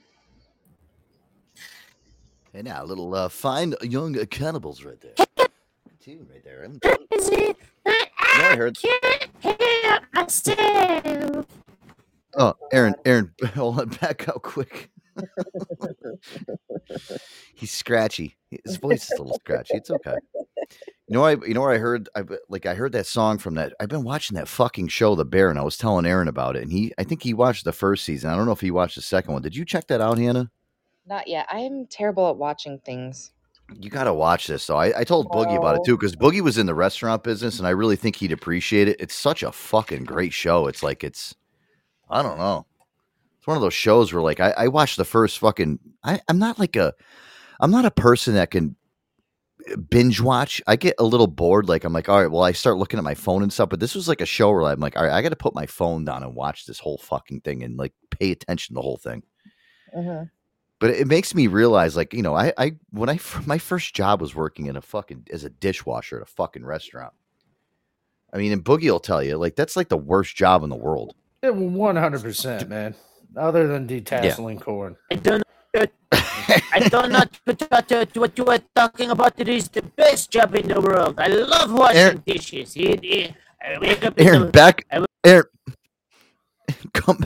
Hey now a little uh, fine young cannibals right there. Tune right there. I'm- Yeah, I heard. Oh, Aaron, Aaron, <laughs> hold on, back out quick. <laughs> He's scratchy. His voice is a little scratchy. It's okay. You know, I you know where I heard I like I heard that song from that. I've been watching that fucking show, The Bear, and I was telling Aaron about it, and he I think he watched the first season. I don't know if he watched the second one. Did you check that out, Hannah? Not yet. I'm terrible at watching things. You got to watch this. though. I, I told Boogie about it oh. too because Boogie was in the restaurant business, and I really think he'd appreciate it. It's such a fucking great show. It's like it's, I don't know, it's one of those shows where like I, I watched the first fucking. I, I'm not like a, I'm not a person that can binge watch. I get a little bored. Like I'm like, all right, well, I start looking at my phone and stuff. But this was like a show where I'm like, all right, I got to put my phone down and watch this whole fucking thing and like pay attention to the whole thing Uh-huh. but it makes me realize like you know i i when I <laughs> my first job was working in a fucking as a dishwasher at a fucking restaurant i mean and boogie will tell you like that's like the worst job in the world One hundred percent, man. Other than detasseling corn. I don't know. I don't know what, what, what you are talking about. It is the best job in the world. I love washing Aaron- dishes. It, it, I wake up aaron the, back I aaron. <laughs> Come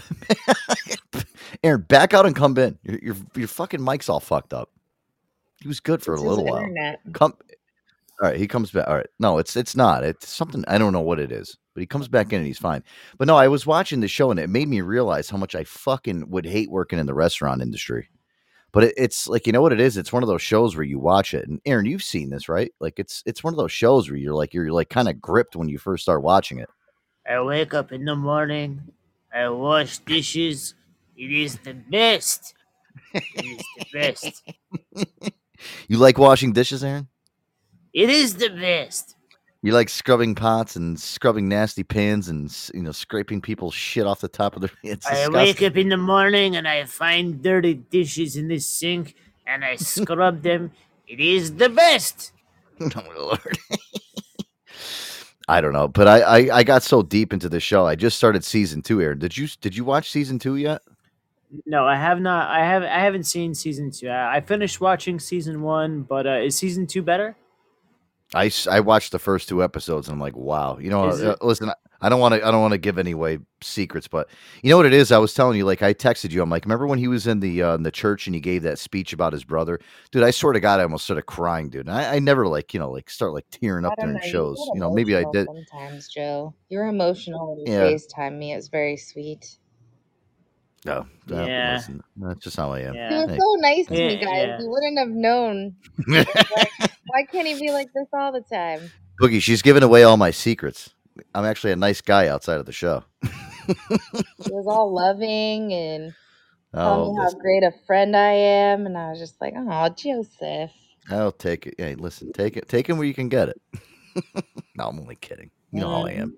<laughs> aaron back out and come in. Your, your your fucking mic's all fucked up. He was good for It's a little while. internet. come all right he comes back all right. No it's it's not. It's something i don't know what it is but he comes back in and he's fine. But no i was watching the show and it made me realize how much i fucking would hate working in the restaurant industry but it, it's like you know what it is it's one of those shows where you watch it and aaron you've seen this right like it's it's one of those shows where you're like you're like kind of gripped when you first start watching it I wake up in the morning. I wash dishes. It is the best. It is the best. <laughs> you like washing dishes aaron It is the best. You like scrubbing pots and scrubbing nasty pans and you know scraping people's shit off the top of their <laughs> it's I disgusting. wake up in the morning and I find dirty dishes in the sink and I <laughs> scrub them. It is the best. <laughs> oh lord. I don't know, but I, I I got so deep into the show. I just started season two. Aaron, did you did you watch season two yet? No, I have not. I have. I haven't seen season two. I, I finished watching season one, but uh, is season two better? I, I watched the first two episodes and I'm like, wow. You know, uh, listen, I- don't want to I don't want to give any away secrets, but you know what it is. I was telling you, like I texted you. I'm like, remember when he was in the uh, in the church and he gave that speech about his brother, dude? I sort of got I almost started crying, dude. And I, I never like you know like start like tearing up during know. shows. get You know, maybe I did. Sometimes, Joe, you're emotional when you Yeah. FaceTime me. It's very sweet. No, no, Yeah. listen, that's just how I am. He was so nice to me, guys. yeah. You wouldn't have known. Like, <laughs> why can't he be like this all the time? Boogie, she's giving away all my secrets. I'm actually a nice guy outside of the show. He was all loving and Oh, telling me how great a friend I am, and I was just like, "Oh, Joseph." I'll take it. Hey, listen, take it, take it where you can get it. <laughs> no, I'm only kidding. You know how I am.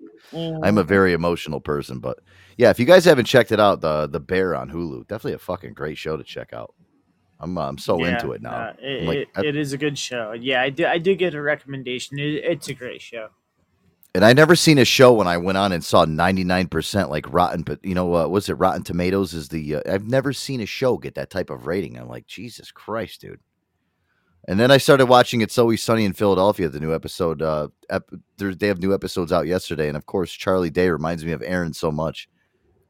I'm a very emotional person, but yeah, if you guys haven't checked it out, the the Bear on Hulu, definitely a fucking great show to check out. I'm uh, I'm so Yeah, into it now. uh, it, like, it- I- it is a good show. Yeah, I do. I do get a recommendation. It, it's a great show. and I never seen a show when I went on and saw 99% like rotten, but you know, uh, was it Rotten Tomatoes? Is the uh, I've never seen a show get that type of rating. I'm like, Jesus Christ, dude. And then I started watching It's Always Sunny in Philadelphia. The new episode, uh, ep- they have new episodes out yesterday, and of course, Charlie Day reminds me of Aaron so much.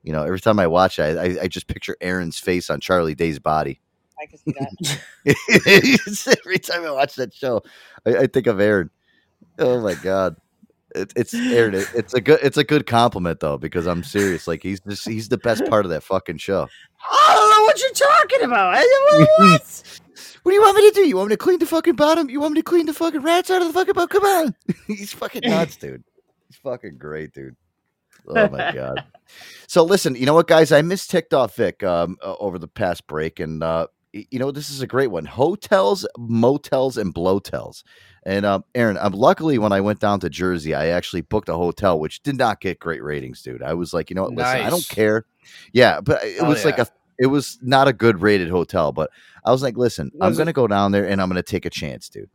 You know, every time I watch it, I, I, I just picture Aaron's face on Charlie Day's body. I can see that. <laughs> every time I watch that show, I, I think of Aaron. Oh my god, it, it's Aaron. It, it's a good. It's a good compliment though, because I'm serious. Like he's just he's the best part of that fucking show. I don't know what you're talking about. What? <laughs> What do you want me to do? You want me to clean the fucking bottom? You want me to clean the fucking rats out of the fucking boat? Come on. <laughs> He's fucking nuts, dude. He's fucking great, dude. Oh my <laughs> god. So listen, you know what, guys? I missed off Vic um, uh, over the past break, and uh, you know this is a great one: hotels, motels, and blowtels. And um, Aaron, um, luckily when I went down to Jersey, I actually booked a hotel, which did not get great ratings, dude. I was like, you know what? Listen, I don't care. Yeah, but it Oh, was like a it was not a good rated hotel, but I was like, listen, I'm it- gonna go down there and I'm gonna take a chance, dude.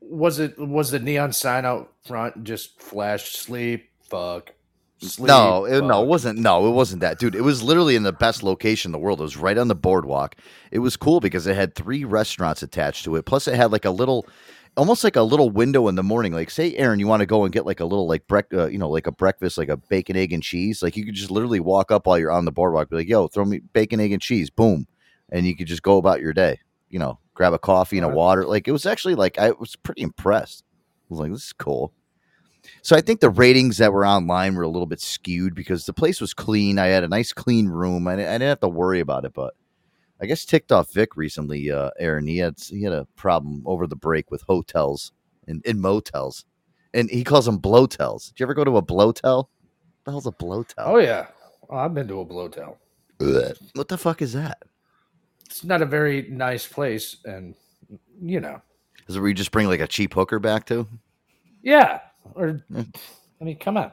Was it was the neon sign out front just flash sleep? Fuck. sleep. no, it, no, it wasn't. No, it wasn't that, dude. It was literally in the best location in the world. It was right on the boardwalk. It was cool because it had three restaurants attached to it. Plus, it had like a little, almost like a little window in the morning. Like, say, Aaron, you want to go and get like a little like brec, uh, you know, like a breakfast, like a bacon, egg, and cheese. Like, you could just literally walk up while you're on the boardwalk, be like, "Yo, throw me bacon, egg, and cheese." Boom, and you could just go about your day. You know, grab a coffee and a water. Like, it was actually like I was pretty impressed. I was like, "This is cool." So I think the ratings that were online were a little bit skewed because the place was clean. I had a nice clean room. I, I didn't have to worry about it. But I guess ticked off Vic recently, uh, Aaron. He had he had a problem over the break with hotels and, and motels, and he calls them blowtels. Did you ever go to a blowtel? What the hell's a blowtel? Oh yeah, oh, I've been to a blowtel. What the fuck is that? It's not a very nice place, and you know, Is it where you just bring like a cheap hooker back to? yeah. Or I mean, come on.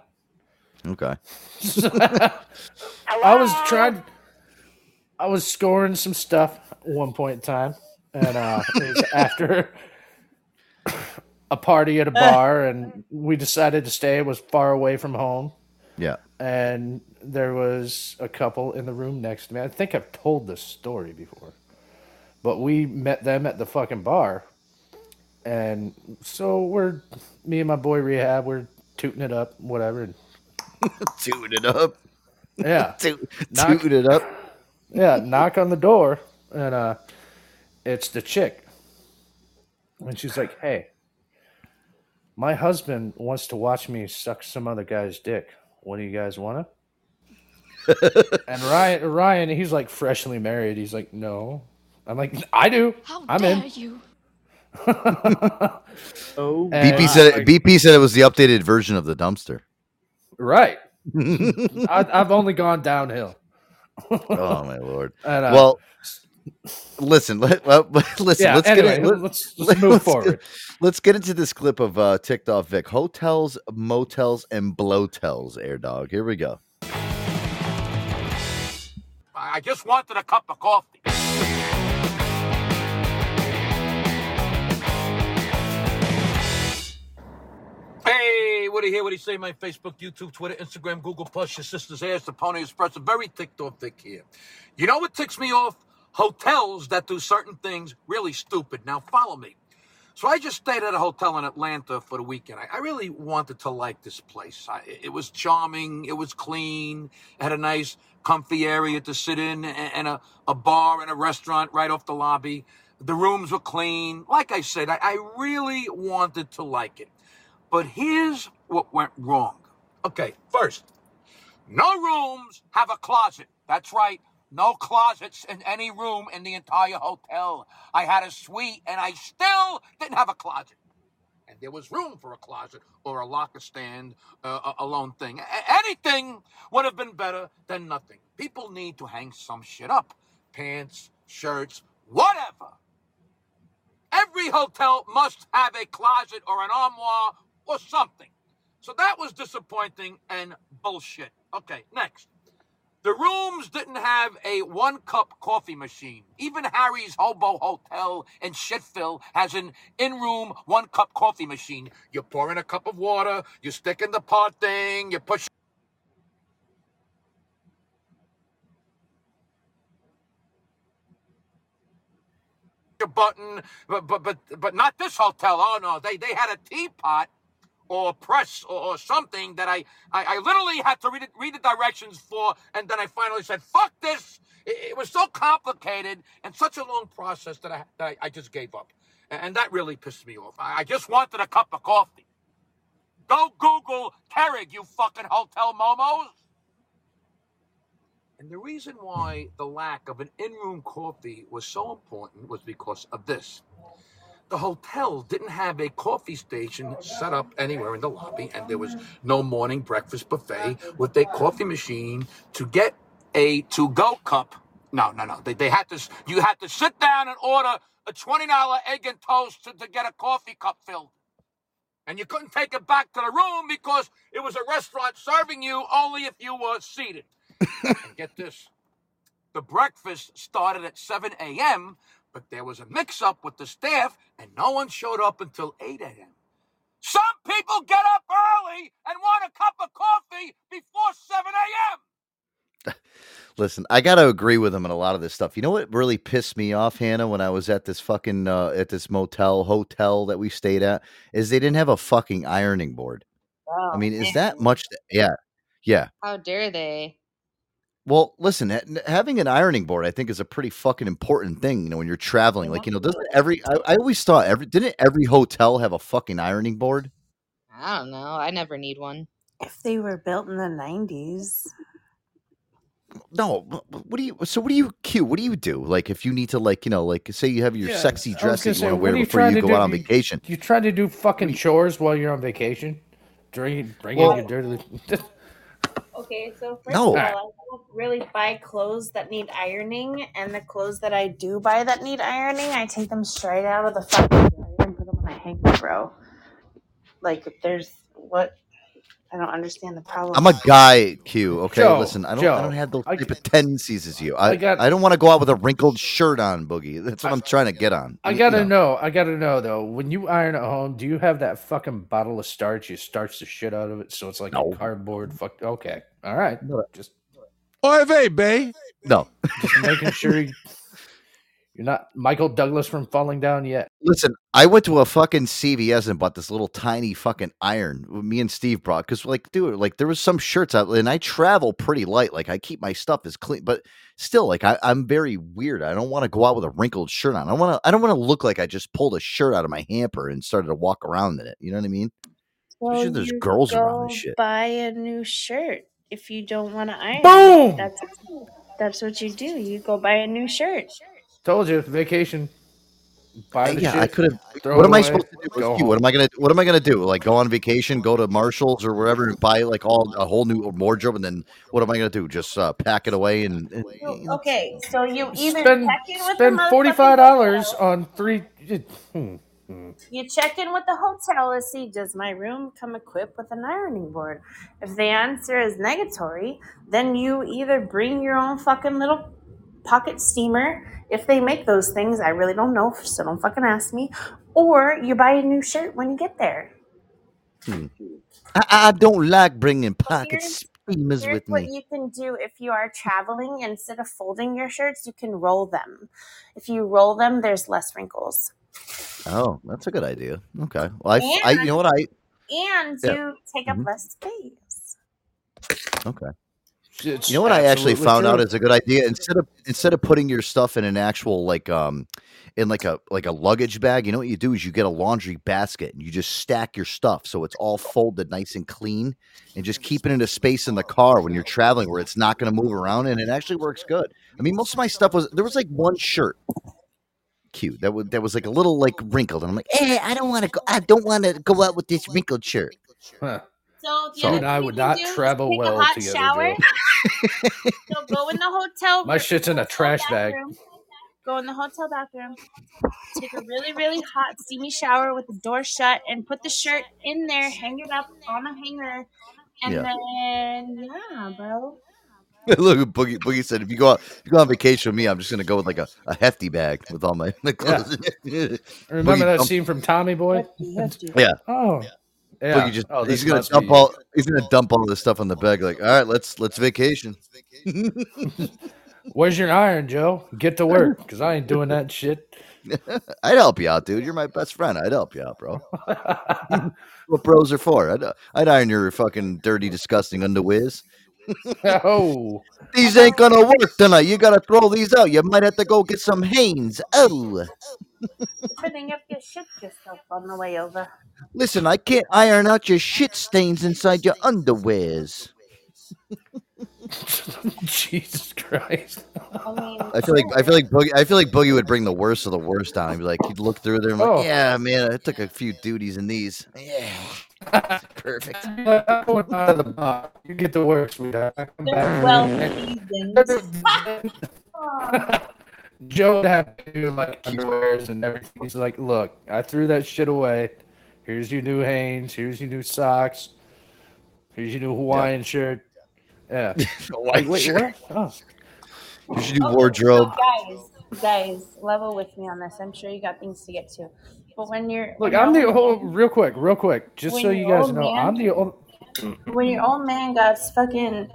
Okay. <laughs> I was trying. I was scoring some stuff at one point in time, and uh, it was <laughs> after a party at a bar, and we decided to stay. It was far away from home, Yeah. and there was a couple in the room next to me. I think I've told this story before, but we met them at the fucking bar, and so we're me and my boy Rehab. We're tooting it up, whatever. <laughs> Tooting it up. Yeah. <laughs> Toot- Knock- tooting it up. Yeah, knock on the door, and uh, it's the chick. And she's like, "Hey, my husband wants to watch me suck some other guy's dick. What do you guys want to?" <laughs> and Ryan, Ryan, he's like freshly married. He's like, "No." I'm like, "I do. How I'm dare in." you? <laughs> oh, And BP said like, BP said it was the updated version of the dumpster. right. <laughs> I, I've only gone downhill. Oh my lord! <laughs> And, uh, well, listen, let, well, <laughs> listen. Yeah, let's anyway, get in, let's- let's move forward. Let's get into this clip of uh, ticked off Vic hotels, motels, and blowtels. Air dog. Here we go. I just wanted a cup of coffee. Hey, what do you hear? What do you say? My Facebook, YouTube, Twitter, Instagram, Google Plus, your sister's ass, the Pony Express. I'm very ticked off Vic here. You know what ticks me off? Hotels that do certain things really stupid. Now follow me. So I just stayed at a hotel in Atlanta for the weekend. I, I really wanted to like this place. I, it was charming. It was clean. It had a nice, comfy area to sit in, and, and a, a bar and a restaurant right off the lobby. The rooms were clean. Like I said, I, I really wanted to like it. But here's what went wrong. Okay, first, no rooms have a closet. That's right. No closets in any room in the entire hotel. I had a suite and I still didn't have a closet. And there was room for a closet or a locker stand, uh, a, lone thing. Anything would have been better than nothing. People need to hang some shit up pants, shirts, whatever. Every hotel must have a closet or an armoire or something. So that was disappointing and bullshit. Okay, next. The rooms didn't have a one cup coffee machine. Even Harry's Hobo Hotel in Shitville has an in room one cup coffee machine. You pour in a cup of water, you stick in the pot thing, you push. your button, but but but but not this hotel. Oh no, they they had a teapot or press or, or something that I, I I literally had to read it, read the directions for, and then I finally said, "Fuck this." It, it was so complicated and such a long process that I that I, I just gave up, and, and that really pissed me off. I, I just wanted a cup of coffee. Go Google Keurig, you fucking hotel momos. And the reason why the lack of an in-room coffee was so important was because of this. The hotel didn't have a coffee station set up anywhere in the lobby, and there was no morning breakfast buffet with a coffee machine to get a to-go cup. No, no, no. They, they had to. You had to sit down and order a twenty dollar egg and toast to, to get a coffee cup filled, and you couldn't take it back to the room because it was a restaurant serving you only if you were seated. and get this. The breakfast started at 7 a.m., but there was a mix up with the staff and no one showed up until 8 a.m. Some people get up early and want a cup of coffee before 7 a.m. <laughs> Listen, I got to agree with him on a lot of this stuff. You know what really pissed me off, Hannah, when I was at this fucking uh, at this motel hotel that we stayed at is they didn't have a fucking ironing board. Oh, I mean, man. is that much? To, yeah, yeah. How dare they? Well, listen, having an ironing board, I think, is a pretty fucking important thing. You know, when you're traveling, like you know, doesn't every I, I always thought every didn't every hotel have a fucking ironing board? I don't know. I never need one. If they were built in the 90s. No, wh- wh- what do you? So what do you cute? What do you do? Like if you need to, like you know, like say you have your Yeah, sexy I was dress that you want to wear before you go do? out on You- vacation. You try to do fucking chores while you're on vacation? Drink, bring Well- in your dirty. <laughs> Okay, so first No. of all, I don't really buy clothes that need ironing, and the clothes that I do buy that need ironing, I take them straight out of the fucking dryer and put them on a hanger, bro. Like, there's what? I don't understand the problem. I'm a guy, Cue. Okay, Joe, listen, I don't, Joe, I don't have those I- type of tendencies as you. I, I I, don't want to go out with a wrinkled shirt on, Boogie. That's what I'm trying to get on. I gotta you know. know. I gotta know though. When you iron at home, do you have that fucking bottle of starch? You starch the shit out of it, so it's like a cardboard. Fuck. Okay. All right. Just Oy vey, bay. No. just making sure you, you're not Michael Douglas from falling down yet. Listen, I went to a fucking CVS and bought this little tiny fucking iron. Uh, me and Steve brought because, like, dude, like there was some shirts out, and I travel pretty light. Like, I keep my stuff as clean, but still, like, I, I'm very weird. I don't want to go out with a wrinkled shirt on. I want to. I don't want to look like I just pulled a shirt out of my hamper and started to walk around in it. You know what I mean? Especially if there's you girls around and go shit. Buy a new shirt if you don't want to iron. Boom! That's that's what you do. You go buy a new shirt. Told you, vacation. Buy the yeah, shit. I could have. What it am I away, supposed to do? go with you? What am I gonna? What am I gonna do? Like go on vacation, go to Marshalls or wherever, and buy like all a whole new wardrobe, and then what am I gonna do? Just uh, pack it away and, and Okay, so you either spend check in with the spend forty five dollars on three. Hmm, hmm. You check in with the hotel to see does my room come equipped with an ironing board. If the answer is negatory, then you either bring your own fucking little pocket steamer. If they make those things, I really don't know, so don't fucking ask me. Or you buy a new shirt when you get there. hmm. I, I don't like bringing pocket Here's- steamers Here's with what me. you can do if you are traveling. Instead of folding your shirts, you can roll them. If you roll them, there's less wrinkles. Oh, that's a good idea. Okay. Well, I, I you know what I And Yeah. you take up Mhm. less space. okay. It's You know what I actually absolutely found out is a good idea. Instead of instead of putting your stuff in an actual like um in like a like a luggage bag, you know what you do is you get a laundry basket and you just stack your stuff so it's all folded nice and clean and just keep it in a space in the car when you're traveling where it's not going to move around and it actually works good. I mean, most of my stuff was there was like one shirt cute that was that was like a little like wrinkled and I'm like, Eh, I don't want to go. I don't want to go out with this wrinkled shirt. Huh. So the You other and I would you not do travel take well a hot together, shower. <laughs> So go in the hotel. My shit's in a trash bag. Go in the hotel bathroom. Take a really, really hot, steamy shower with the door shut, and put the shirt in there. Hang it up on a hanger, and Yeah. then yeah, bro. <laughs> Look, Boogie Boogie said, if you go out, if you go on vacation with me, I'm just gonna go with like a, a hefty bag with all my, my clothes in <laughs> it. Remember Boogie that dump- scene from Tommy Boy? Yeah. Oh, yeah. Boogie just oh, he's gonna dump be- all he's gonna dump all this stuff on the bag. Like, all right, let's let's vacation. <laughs> Where's your iron, Joe? Get to work, because I ain't doing that shit. <laughs> I'd help you out, dude. You're my best friend. I'd help you out, bro. <laughs> what bros are for? I'd, I'd iron your fucking dirty, disgusting underwears. oh, these ain't gonna work tonight. You gotta throw these out. You might have to go get some Hanes. Oh, Putting up your shit yourself on the way over. listen, I can't iron out your shit stains inside your underwears. <laughs> Jesus Christ. I mean, I feel like I feel like Boogie, I feel like Boogie would bring the worst of the worst down. He'd be like, he'd look through there and like, Oh. yeah, man, I took a few duties in these. Yeah, <laughs> perfect. I'm going out of the box. You get the work, sweetheart. I come back. well <laughs> Joe would have to do like underwears and everything. He's like, look, I threw that shit away. Here's your new Hanes. Here's your new socks. Here's your new Hawaiian shirt. Yeah. <laughs> Hawaiian <laughs> Wait, shirt. what? Oh. Here's your new wardrobe. Oh, guys, guys, level with me on this. I'm sure you got things to get to. But when you're Look, when I'm the whole old real quick, real quick, just so you guys know, man- I'm the old. man- when your old man got fucking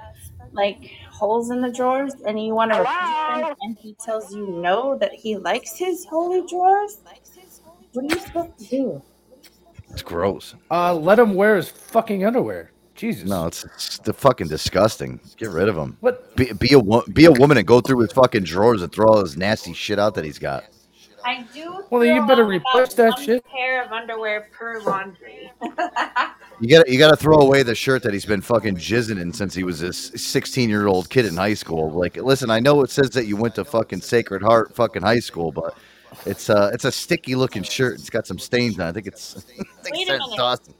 like holes in the drawers and you want to replace them and he tells you no that he likes his holy drawers? What are you supposed to do? It's gross. Uh, let him wear his fucking underwear. Jesus. No, it's, it's the fucking disgusting. Get rid of him. What? Be, be a wo- be a woman and go through his fucking drawers and throw all his nasty shit out that he's got. I do. Well, you better out replace that shit. Pair of underwear per laundry. <laughs> You got you got to throw away the shirt that he's been fucking jizzing in since he was a 16 year old kid in high school. Like, listen, I know it says that you went to fucking Sacred Heart fucking high school, but it's uh it's a sticky looking shirt. It's got some stains on. it. I think it's. <laughs> I think Wait a minute. awesome.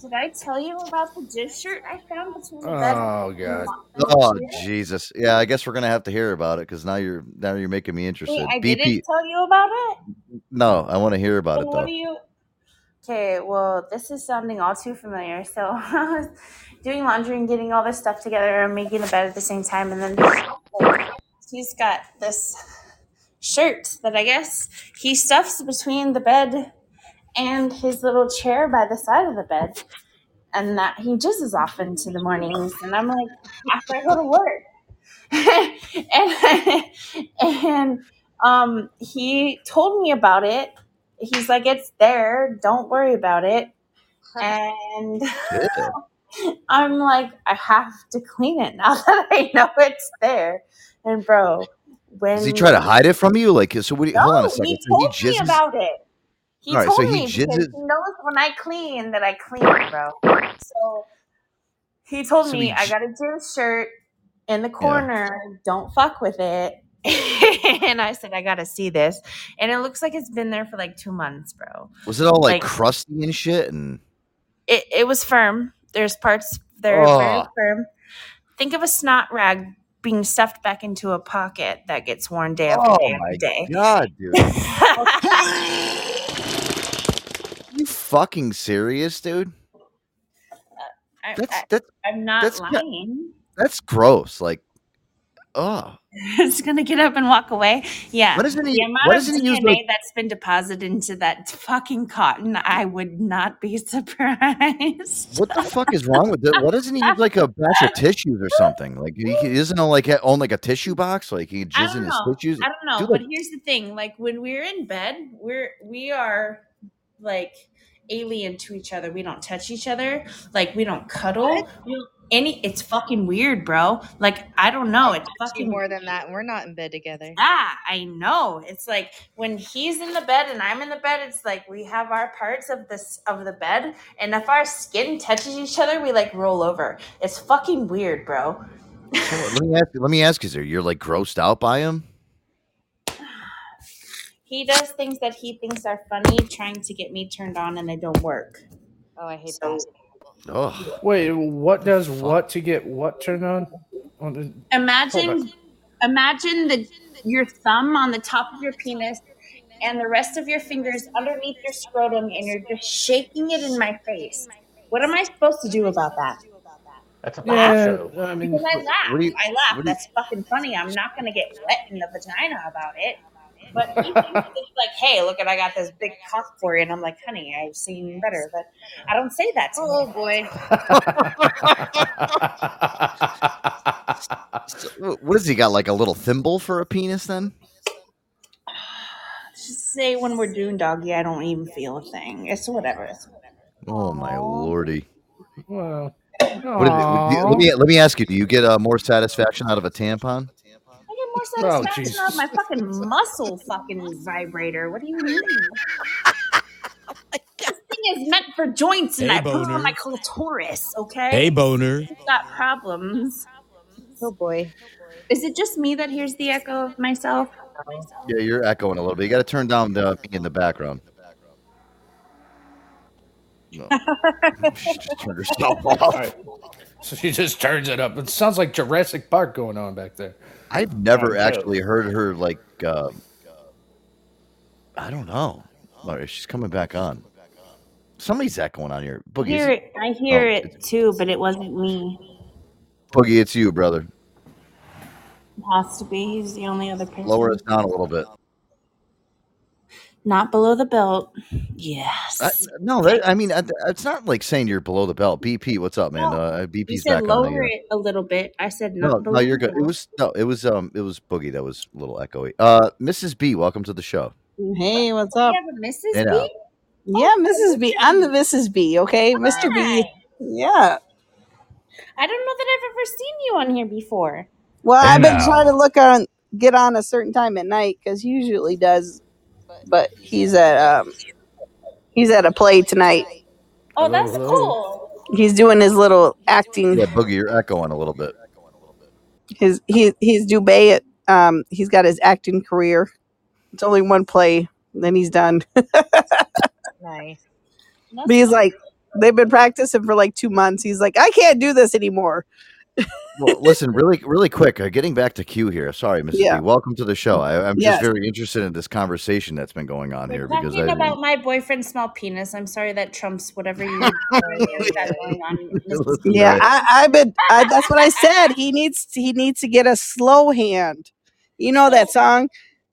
Did I tell you about the jizz shirt I found between the bed? Oh god. Oh Jesus! Yeah, I guess we're gonna have to hear about it because now you're now you're making me interested. Wait, I BP. didn't tell you about it. No, I want to hear about Then it what though. do you? Okay, well, this is sounding all too familiar. So, <laughs> I was doing laundry and getting all this stuff together and making a bed at the same time, and then he's got this shirt that I guess he stuffs between the bed and his little chair by the side of the bed, and that he jizzes off into the mornings. And I'm like, after I go to work, <laughs> and <laughs> and um, he told me about it. He's like, it's there. Don't worry about it. And <laughs> I'm like, I have to clean it now <laughs> that I know it's there. And bro, when Does he try to hide it from you? Like, so what? Do you, hold on a No, second. he So he told me about it. He All right, told so he me because jizzes- he knows when I clean that I clean, bro. So he told So me he I got a jizz shirt in the corner. Don't fuck with it. <laughs> and I said I gotta see this, and it looks like it's been there for like two months, bro. Was it all like, Like- crusty and shit? And It it was firm. There's parts they're very Oh. firm. Think of a snot rag being stuffed back into a pocket that gets worn day after oh day my after day. god, dude! <laughs> you fucking serious, dude? Uh, I, That's I, that's I'm not that's not- lying. that's gross. Like, oh, <laughs> it's gonna get up and walk away. Yeah. What doesn't he- the amount what of doesn't he use, DNA like- that's been deposited into that fucking cotton, I would not be <laughs> surprised. what the fuck is wrong with it? What doesn't he use like a batch of tissues or something? Like, he, he doesn't know like own like a tissue box. Like he jizz don't in his tissues. I don't know, Dude, but like, here's the thing: like when we're in bed, we're we are like alien to each other. We don't touch each other. Like we don't cuddle. Don't- any. It's fucking weird, bro. Like I don't know. It's fucking more than that. We're not in bed together. Ah, I know. It's like when he's in the bed and I'm in the bed, it's like we have our parts of this of the bed, and if our skin touches each other, we like roll over. It's fucking weird, bro. let me ask. you, Let me ask you, sir. You're like grossed out by him? <sighs> He does things that he thinks are funny, trying to get me turned on, and they don't work. Oh, I hate So Oh, Wait, what does what to get what turned on? on imagine, imagine the your thumb on the top of your penis. And the rest of your fingers underneath your scrotum, and you're just shaking it in my face. What am I supposed to do about that? That's a yeah, I mean, Because I laugh. you- I laugh. you- That's fucking funny. I'm not gonna get wet in the vagina about it. But he thinks like, hey, look at I got this big cock for you, and I'm like, honey, I've seen better. But I don't say that to Oh him. boy. So, what has he got? Like a little thimble for a penis? Then? <sighs> Say when we're doing doggy, I don't even feel a thing. It's whatever. It's whatever. Oh my lordy! well, What is it, do you- let me let me ask you. Do you get uh, more satisfaction out of a tampon? I get more Oh, satisfaction Jesus. out of my fucking muscle fucking vibrator. What do you mean? <laughs> This thing is meant for joints, and Hey, I put it on my clitoris. Okay. Hey, boner. I've got problems. Oh boy. Is it just me that hears the echo of myself? Yeah, you're echoing a little bit. You got to turn down the me in the background. No. <laughs> She just turned herself off. so she just turns it up. It sounds like Jurassic Park going on back there. I've never no. actually heard her like. Uh, I don't know. All right, she's coming back on. Somebody's echoing on here. I Boogie, hear it. I hear Oh, it too, but it wasn't me. Boogie, it's you, brother. It has to be. He's the only other person. Lower us down a little bit. Not below the belt. Yes. I, no, that, I mean, it's not like saying you're below the belt. BP, what's up, man? Uh, you said back on lower the. Uh, it a little bit. I said not no, below no, you're good. It was no, it was um, it was Boogie that was a little echoey. Uh, Mrs. B, welcome to the show. Hey, what's up? belt. You have a Mrs. Hey, B? Yeah, Mrs. B. I'm the Mrs. B. Okay, Mr. B. Yeah. I don't know that I've ever seen you on here before. Well, Hey, I've been now. trying to look on, get on a certain time at night because usually does, but he's at um, he's at a play tonight. Oh, that's hello. cool. He's doing his little acting. Yeah, Boogie, you're echoing a little bit. His he he's Dubai. At, um, he's got his acting career. It's only one play, then he's done. <laughs> Nice. But he's like, they've been practicing for like two months. He's like, I can't do this anymore. Well, listen, really, really quick. Uh, getting back to Cue here. Sorry, Mrs. Yeah. B. Welcome to the show. I, I'm Yes. just very interested in this conversation that's been going on here because Talking I, about my boyfriend's small penis. I'm sorry that trumps whatever you <laughs> got going on. <laughs> Yeah, I, I've been. I, that's what I said. <laughs> He needs. He needs to get a slow hand. You know that song.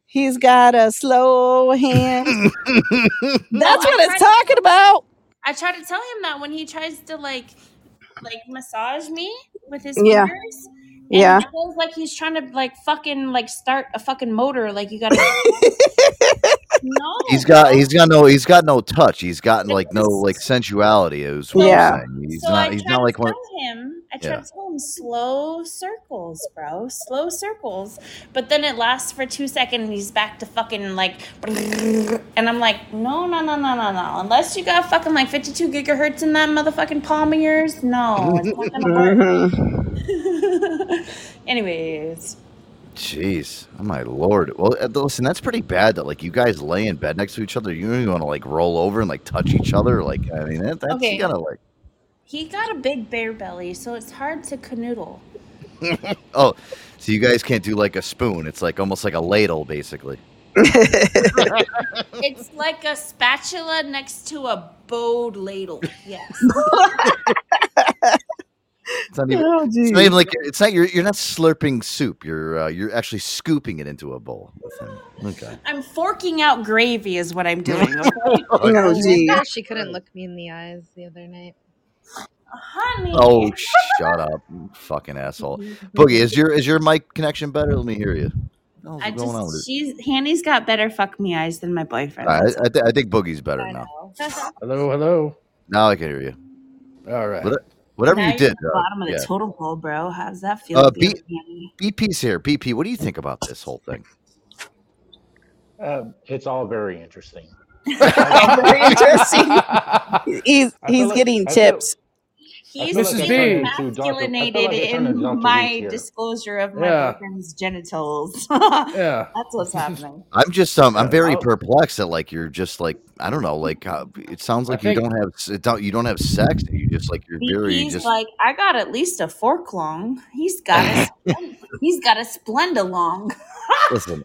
He's got a slow hand. That's what it's talking about. I try to tell him that when he tries to like like massage me with his Yeah. fingers. And Yeah. It feels like he's trying to like fucking like start a fucking motor. Like you gotta <laughs> No. he's got he's got no he's got no touch. He's got like no like sensuality. Is what Yeah. I'm saying. He's So not I he's try not to like one. him. I try Yeah. slow circles, bro. Slow circles. But then it lasts for two seconds and he's back to fucking like <laughs> and I'm like, no, no, no, no, no, no. Unless you got fucking like 52 gigahertz in that motherfucking palm of yours, no, it's not gonna work. <laughs> Anyways. Jeez, oh my lord. Well, uh, listen, that's pretty bad that like you guys lay in bed next to each other. You don't even want to like roll over and like touch each other. Like, I mean, that, that's Okay. you gotta like. He got a big bear belly, so it's hard to canoodle. <laughs> oh, so you guys can't do like a spoon. It's like almost like a ladle, basically. <laughs> It's like a spatula next to a bowed ladle. Yes. <laughs> It's not even. Oh, it's not even like it's not. You're you're not slurping soup. You're uh, you're actually scooping it into a bowl. Okay. I'm forking out gravy, is what I'm doing. Okay? Oh, I geez. she couldn't look me in the eyes the other night. Honey. Oh, shut up, fucking asshole. Boogie, is your is your mic connection better? Let me hear you. What's I going on with just she's Hanny's got better fuck me eyes than my boyfriend. All right, does. I, I, th- I think Boogie's better now. <laughs> Hello, hello. Now I can hear you. All right. What- whatever now you you're did. at the uh, bottom of the yeah. totem pole, bro. How does that feel? Uh, feeling, B- Hanny? BP's here. BP, what do you think about this whole thing? Uh, it's all very interesting. Very interesting. <laughs> He's he's feel like- getting I tips. He's feel like Mrs. I been turned B. into Dr. I feel emasculated like I turned into in my here. disclosure of my Yeah. boyfriend's genitals. <laughs> Yeah. That's what's happening. <laughs> I'm just um I'm very perplexed that like you're just like I don't know like uh, it sounds I like you think- don't have s- it don't you don't have sex you just like you're very He's just like, I got at least a fork long. He's got a splen- he's got a splenda long. listen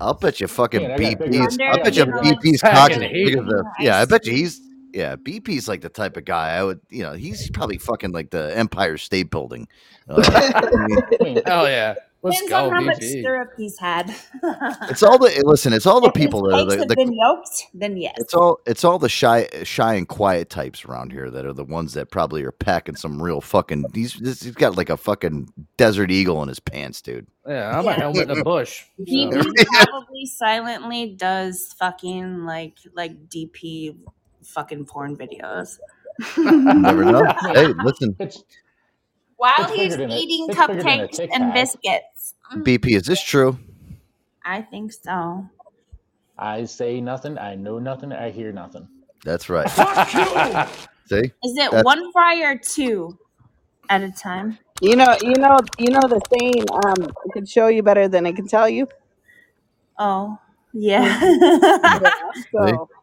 I'll bet you fucking Man, I got big BP's. I'll bet you Wonder, you know, BP's Pack cock is the heat. big as the yeah I bet you he's yeah BP's like the type of guy I would you know he's probably fucking like the Empire State Building uh, <laughs> I mean, I mean, Hell yeah. Let's Depends go, on how much BP. syrup he's had. <laughs> it's all the eh, listen it's all the if people that are the, have the been yoked, then yes. It's all it's all the shy shy and quiet types around here that are the ones that probably are packing some real fucking he's this- he's got like a fucking desert eagle in his pants, dude. Yeah, I'm a Yeah. helmet in a bush. He, <laughs> So. he probably silently does fucking like like DP fucking porn videos. Never know. <laughs> hey, listen, it's While he's bigger than a- eating it's bigger than a cupcakes and biscuits. Mm, BP, is this true? I think so. I say nothing. I know nothing. I hear nothing. That's right. <laughs> See? Is it That's- one fry or two at a time? You know, you know, you know the saying. Um, I can show you better than I can tell you. Oh, yeah. So <laughs>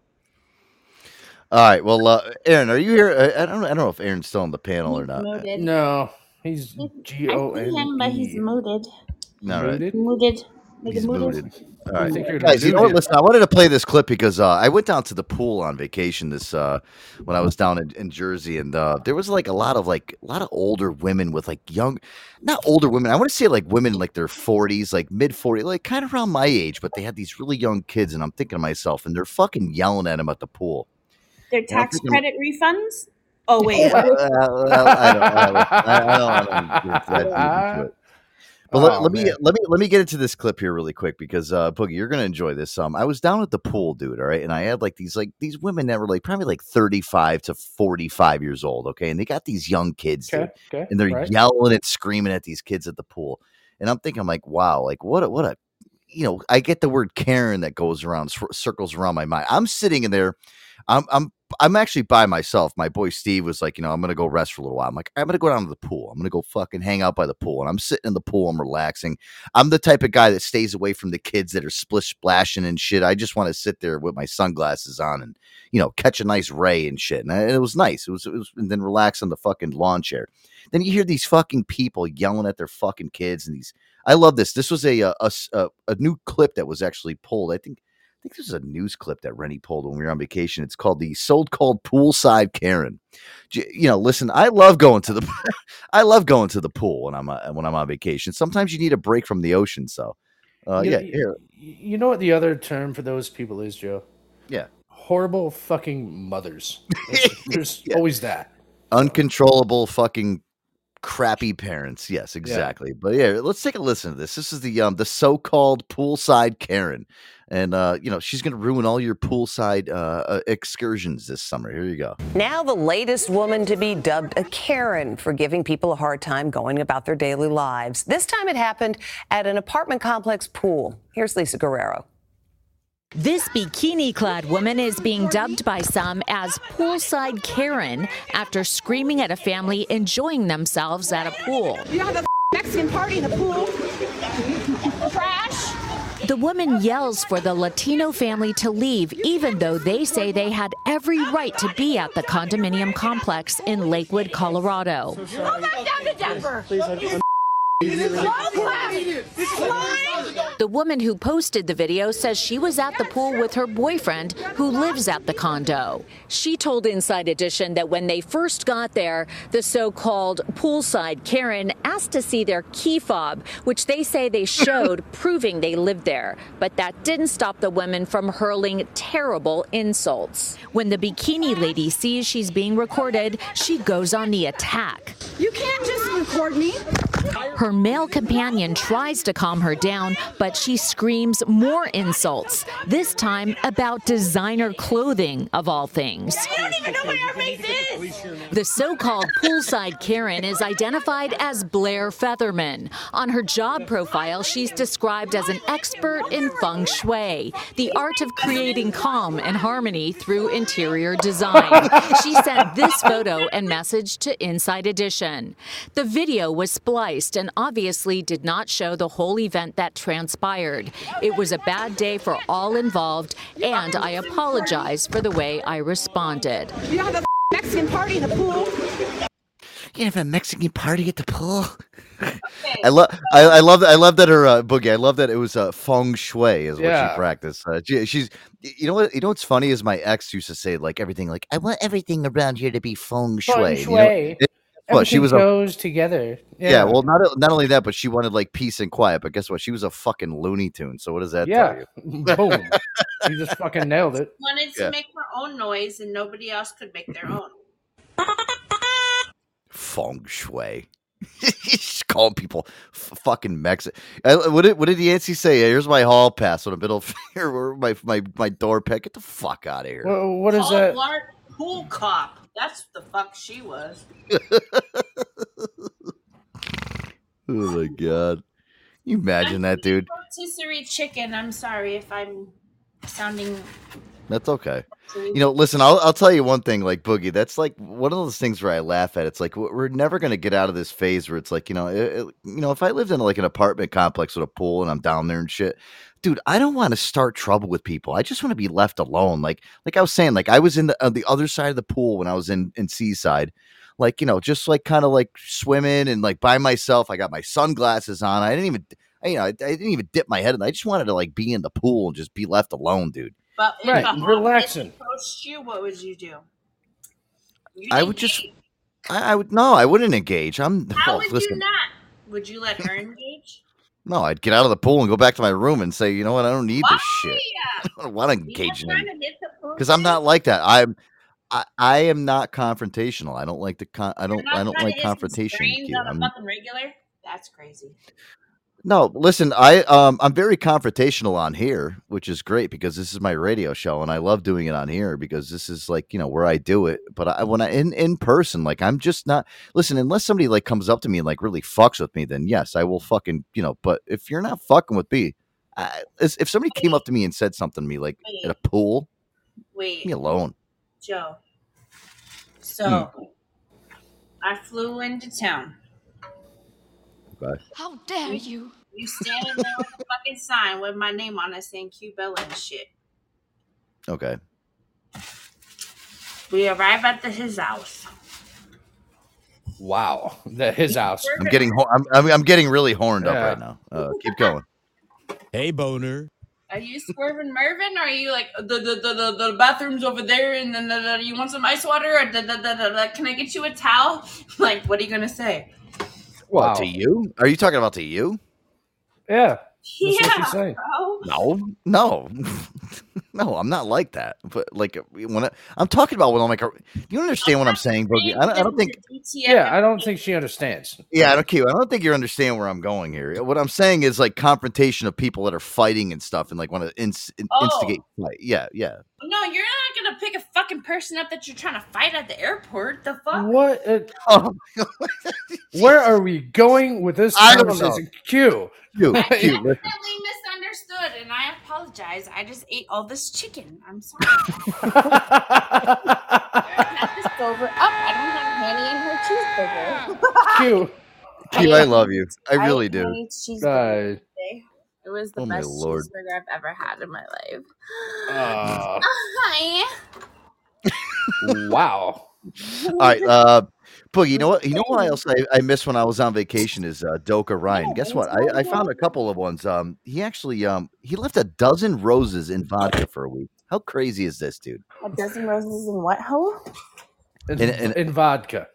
All right. Well, uh, Aaron, are you here? I, I don't. I don't know if Aaron's still on the panel or not. Muted. No, he's I G O see him, but he's N muted. E. All right. Muted? Muted. He's it mooted. All right, think you're guys. You know what? Listen, I wanted to play this clip because uh, I went down to the pool on vacation this uh, when I was down in, in Jersey, and uh, there was like a lot of like a lot of older women with like young, not older women. I want to say like women like their forties, like mid 40s, like kind of around my age, but they had these really young kids, and I'm thinking to myself, and they're fucking yelling at them at the pool. Their tax thinking- credit refunds? Oh <laughs> wait. I don't, I don't, I, I don't, I don't get into it. But let, Oh, let me man. let me let me get into this clip here really quick because uh Boogie, you're gonna enjoy this. Um I was down at the pool, dude, all right, and I had like these like these women that were like probably like 35 to 45 years old, okay, and they got these young kids, dude, Okay, okay, and they're right. yelling and screaming at these kids at the pool. And I'm thinking I'm like, wow, like what a what a you know, I get the word Karen that goes around circles around my mind. I'm sitting in there I'm I'm I'm actually by myself. My boy Steve was like, you know, I'm gonna go rest for a little while. I'm like, I'm gonna go down to the pool. I'm gonna go fucking hang out by the pool. And I'm sitting in the pool. I'm relaxing. I'm the type of guy that stays away from the kids that are splish splashing and shit. I just want to sit there with my sunglasses on and you know catch a nice ray and shit. And, I- and it was nice. It was it was and then relax on the fucking lawn chair. Then you hear these fucking people yelling at their fucking kids and these. I love this. This was a uh, a uh, a new clip that was actually pulled. I think I think this is a news clip that Rennie pulled when we were on vacation. It's called the so-called poolside Karen. You know, listen, I love going to the, <laughs> I love going to the pool when I'm uh, when I'm on vacation. Sometimes you need a break from the ocean. So, uh, You- yeah, here, You know what the other term for those people is, Joe? yeah, Horrible fucking mothers. <laughs> There's, there's always that. uncontrollable fucking crappy parents. Yes, exactly. But yeah, let's take a listen to this. This is the um the so-called poolside Karen, and uh, you know she's gonna ruin all your poolside uh, uh excursions this summer. Here you go. Now, the latest woman to be dubbed a Karen for giving people a hard time going about their daily lives. This time it happened at an apartment complex pool. Here's Lisa Guerrero. This bikini clad woman is being dubbed by some as poolside Karen after screaming at a family enjoying themselves at a pool. You have a Mexican party in the pool. The woman yells for the Latino family to leave, even though they say they had every right to be at the condominium complex in Lakewood, Colorado. Go back down to Denver. Slow clap. Slide. The woman who posted the video says she was at the pool with her boyfriend who lives at the condo. She told Inside Edition that when they first got there, the so called poolside Karen asked to see their key fob, which they say they <laughs> showed proving they lived there. But that didn't stop the women from hurling terrible insults. When the bikini lady sees she's being recorded, she goes on the attack. You can't just record me. Her male companion tries to calm her down, but she screams more insults, this time about designer clothing, of all things. You don't even know where your face is. The so called poolside Karen is identified as Blair Featherman. On her job profile, she's described as an expert in feng shui, the art of creating calm and harmony through interior design. she sent this photo and message to Inside Edition. The video was spliced and obviously did not show the whole event that transpired. It was a bad day for all involved, and I apologize for the way I responded. You have a Mexican party in the pool. You have a Mexican party at the pool. <laughs> I love, I, I love that. I love that her uh, boogie. I love that it was uh, feng shui is what Yeah. she practiced. Uh, she, she's, you know what, you know what's funny is my ex used to say like everything like I want everything around here to be feng shui. Feng And you know, shui. well, she Everything was a goes together. yeah. yeah. Well, not not only that, but she wanted like peace and quiet. But guess what? She was a fucking Looney Tune. So what does that yeah. tell you? Boom. you just fucking nailed it. Wanted to Yeah. make her own noise and nobody else could make their own. feng shui. <laughs> She's calling people f- fucking Mexican. Uh, what did what did Yancey say? Here's my hall pass on a middle finger or my my my door peg. Get the fuck out of here. Well, what is Paul that? Blart Pool cop. That's the fuck she was. <laughs> Oh my god. You imagine that, dude? Rotisserie chicken. I'm sorry if I'm sounding. That's okay. You know, listen, I'll I'll tell you one thing, like Boogie. That's like one of those things where I laugh at. It's like we're never gonna get out of this phase where it's like you know, it, it- you know, if I lived in like an apartment complex with a pool and I'm down there and shit, dude, I don't want to start trouble with people. I just want to be left alone. Like like I was saying, like I was in the on the other side of the pool when I was in in Seaside. Like you know, just like kind of like swimming and like by myself. I got my sunglasses on. I didn't even I, you know, I, I didn't even dip my head in. I just wanted to like be in the pool and just be left alone, dude. But if Right, a hot relaxing. bitch approached you, what would you do? You I would just, I, I would no, I wouldn't engage. I'm How oh, would listen. you not? Would you let her engage? No, I'd get out of the pool and go back to my room and say, you know what, I don't need this shit. <laughs> I don't want to engage in it because I'm not like that. I'm. I, I am not confrontational. I don't like the con- I don't I don't like confrontation. Brains Cue. on a I'm- fucking regular? That's crazy. No, listen, I um I'm very confrontational on here, which is great because this is my radio show and I love doing it on here because this is like, you know, where I do it. But I when I in in person, like I'm just not listen, unless somebody like comes up to me and like really fucks with me, then yes, I will fucking, you know, but if you're not fucking with me, I, if somebody came up to me and said something to me like at a pool, Wait, leave me alone. Joe. So I flew into town. Okay. How dare you? You standing there with a fucking sign with my name on it saying Cue Bella and shit. Okay. We arrive at the, his house. Wow, the, his house. I'm getting ho- I'm, I'm I'm getting really horned up Yeah. right now. Uh, keep going. Hey, boner. Are you swerving Mervin or are you like the the, the, the, the bathroom's over there and then the, the, you want some ice water or the, the, the, the, the, can I get you a towel? <laughs> Like what are you gonna say? Well, to you? Are you talking about to you? Yeah. That's yeah. saying. No, no, <laughs> no. I'm not like that. But like when I, I'm talking about when I'm like, you understand what I'm saying, Boogie? I don't, I don't think. Yeah, I don't think she understands. Yeah, I don't. Cue, I don't think you understand where I'm going here. What I'm saying is like confrontation of people that are fighting and stuff, and like want to ins- in- Oh. instigate fight. Yeah, yeah. No, you're not gonna pick a fucking person up that you're trying to fight at the airport. The fuck? What? It, <laughs> oh, <laughs> where are we going with this I don't know. conversation? Cue. Cue, I Cue, listen. definitely misunderstood, and I apologize. I just ate all this chicken. I'm sorry. <laughs> Got this over up. I don't have Hanny and her cheeseburger. Cue. Cue, I love you. I really ate do. Hanny's cheeseburger today. It was the Oh, best Lord. cheeseburger I've ever had in my life. Uh, <gasps> Hi. wow. <laughs> All right, uh, Boogie. You know what? You know what else I, I missed when I was on vacation is uh, Doka Ryan. Guess what? I, I found a couple of ones. Um, he actually um he left a dozen roses in vodka for a week. How crazy is this, dude? A dozen roses in what hole? In, In- in- in vodka.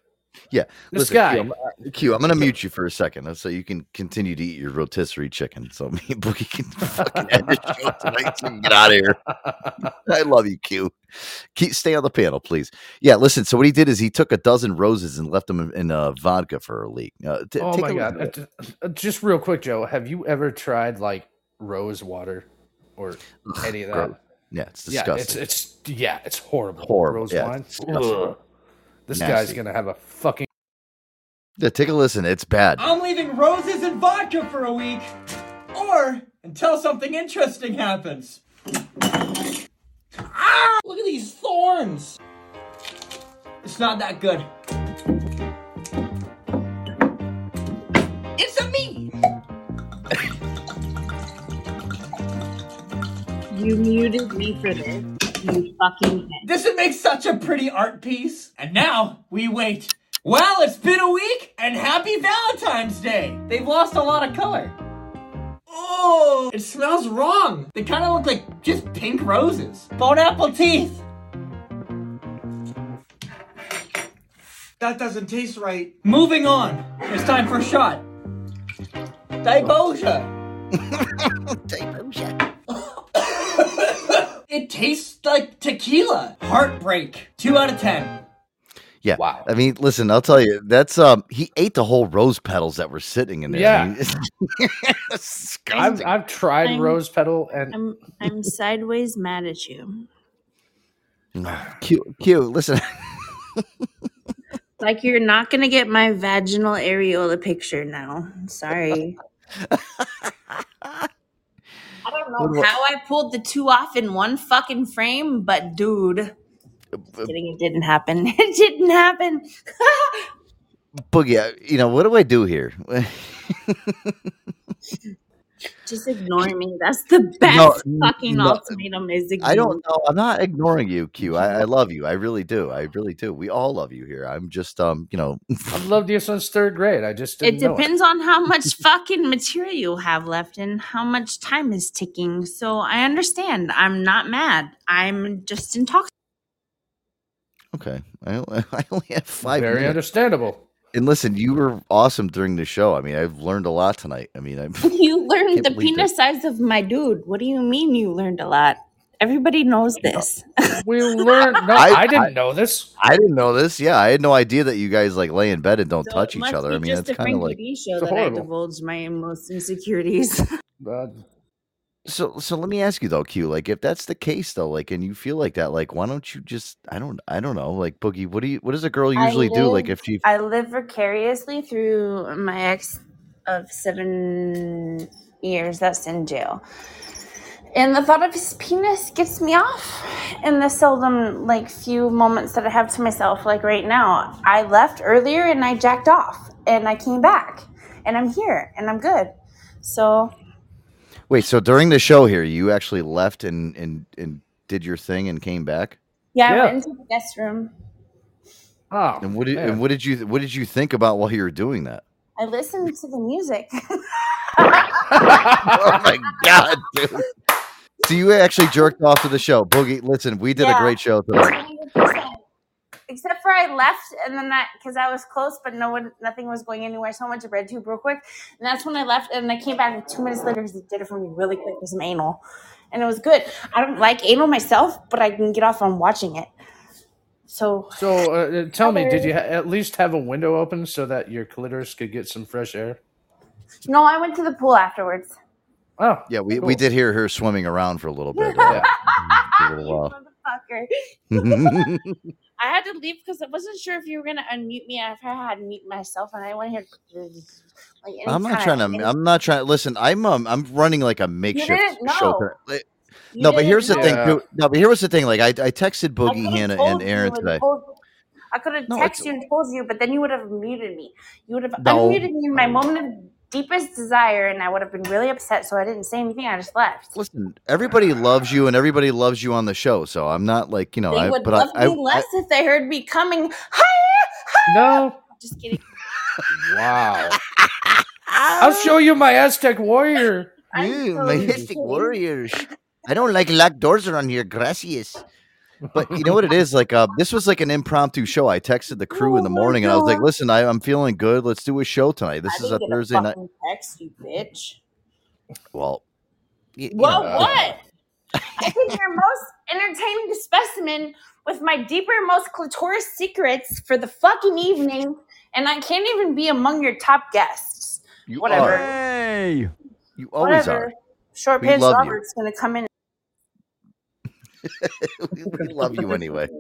Yeah, This listen, guy. Cue, I'm, Cue, I'm gonna mute you for a second uh, so you can continue to eat your rotisserie chicken. So <laughs> me and Boogie can <laughs> fucking end the show tonight. Can get out of here. <laughs> I love you, Cue. Keep stay on the panel, please. Yeah, listen. So what he did is he took a dozen roses and left them in, in uh, vodka for a leak. Uh, t- oh take my god! Uh, uh, Just real quick, Joe. Have you ever tried like rose water or any of that? Gross. Yeah, it's Yeah, disgusting. it's it's yeah, it's horrible. Horrible. Rose Yeah, wine. It's disgusting. Ugh. This Nasty. guy's gonna have a fucking. Yeah, take a listen. It's bad. I'm leaving roses and vodka for a week. Or until something interesting happens. Ah! Look at these thorns. It's not that good. It's a me. You muted me for this. You fucking bitch. This would make such a pretty art piece. And now we wait. Well, it's been a week and happy Valentine's Day. They've lost a lot of color. Oh, it smells wrong. They kind of look like just pink roses. Bone apple teeth. That doesn't taste right. Moving on. It's time for a shot. Diboja. <laughs> it tastes like tequila. Heartbreak. Two out of ten. Yeah. Wow. I mean, listen, I'll tell you, that's um he ate the whole rose petals that were sitting in there. I Yeah. mean, <laughs> I've. I've tried I'm- rose petal and I'm I'm sideways mad at you. <sighs> Cue, Cue, listen. <laughs> Like you're not gonna get my vaginal areola picture now. Sorry. <laughs> I don't know how I pulled the two off in one fucking frame, but dude, kidding, it didn't happen. <laughs> It didn't happen. <laughs> Boogie, you know, what do I do here? <laughs> Just ignore me. That's the best No, fucking no, ultimatum is ignore. I don't know. I'm not ignoring you, Cue. I, I love you. I really do. I really do. We all love you here. I'm just, um, you know, I've loved you since third grade. I just It didn't know it. depends on how <laughs> much fucking material you have left and how much time is ticking. So I understand. I'm not mad. I'm just intoxicated. okay. I, only- <laughs> I only have five. Very minutes. understandable. And listen, you were awesome during the show. I mean, I've learned a lot tonight. I mean, I <laughs> You <laughs> learned the believe penis size of my dude. What do you mean you learned a lot? Everybody knows this. <laughs> We learned. No, I, didn't know this. I didn't know this. Yeah, I had no idea that you guys like lay in bed and don't touch each other. I mean, just that's kind of Frankie like B show it's that I horrible. divulged my most insecurities. So, so let me ask you though, Cue. Like, if that's the case though, like, and you feel like that, like, why don't you just? I don't. I don't know. Like, Boogie, what do you? What does a girl I usually do? Like, if she? I live vicariously through my ex of seven years that's in jail. And the thought of his penis gets me off in the seldom, like, few moments that I have to myself. Like, right now, I left earlier and I jacked off and I came back and I'm here and I'm good. So, Wait. So during the show here, you actually left and and and did your thing and came back. yeah, I Yeah. went into the guest room. Oh, And what did man. and what did you what did you think about while you were doing that? I listened to the music. <laughs> oh my god, dude! So you actually jerked off to the show, Boogie. Listen, we did a great show today. 100%. Except for I left and then I because I was close, but no one, nothing was going anywhere. So I went to RedTube real quick, and that's when I left. And I came back two minutes later because they did it for me really quick with some anal, and it was good. I don't like anal myself, but I can get off on watching it. So So, uh, uh, tell me, did you ha- at least have a window open so that your clitoris could get some fresh air? no, I went to the pool afterwards. Oh, Yeah, we, cool. we did hear her swimming around for a little bit. Uh, for <laughs> a little while. Motherfucker. <laughs> <laughs> I had to leave because I wasn't sure if you were gonna unmute me after I had mute myself, and I went here. <laughs> Like I'm not trying to. I'm not trying listen. I'm um, I'm running like a makeshift show. Like- No, but here's the thing. know. too. No, but here was the thing. Like I, I texted Boogie, could've Hannah, and Aaron today. I could have No, texted you and told you, but then you would have muted me. You would have No. unmuted me in my moment of deepest desire, and I would have been really upset. So I didn't say anything. I just left. Listen, everybody loves you, and everybody loves you on the show. So I'm not like you know. they I, would but love I, me I, less if they heard me coming. No. Just kidding. <laughs> Wow. <laughs> I'll show you my Aztec warrior. I'm Ew, totally Majestic kidding. warriors. I don't like locked doors around here. Gracias. But you know what it is? Like, uh, this was like an impromptu show. I texted the crew in the Oh morning, and I was like, "Listen, I, I'm feeling good. Let's do a show tonight. This I is a didn't get Thursday night." text, you bitch. Well, y- you Well, know, what? I think <laughs> your most entertaining specimen with my deeper, most clitoris secrets for the fucking evening, and I can't even be among your top guests. you Whatever. are. Hey. You always Whatever. are. Short Pants love you. Robert's gonna come in. <laughs> we love you anyway. <laughs>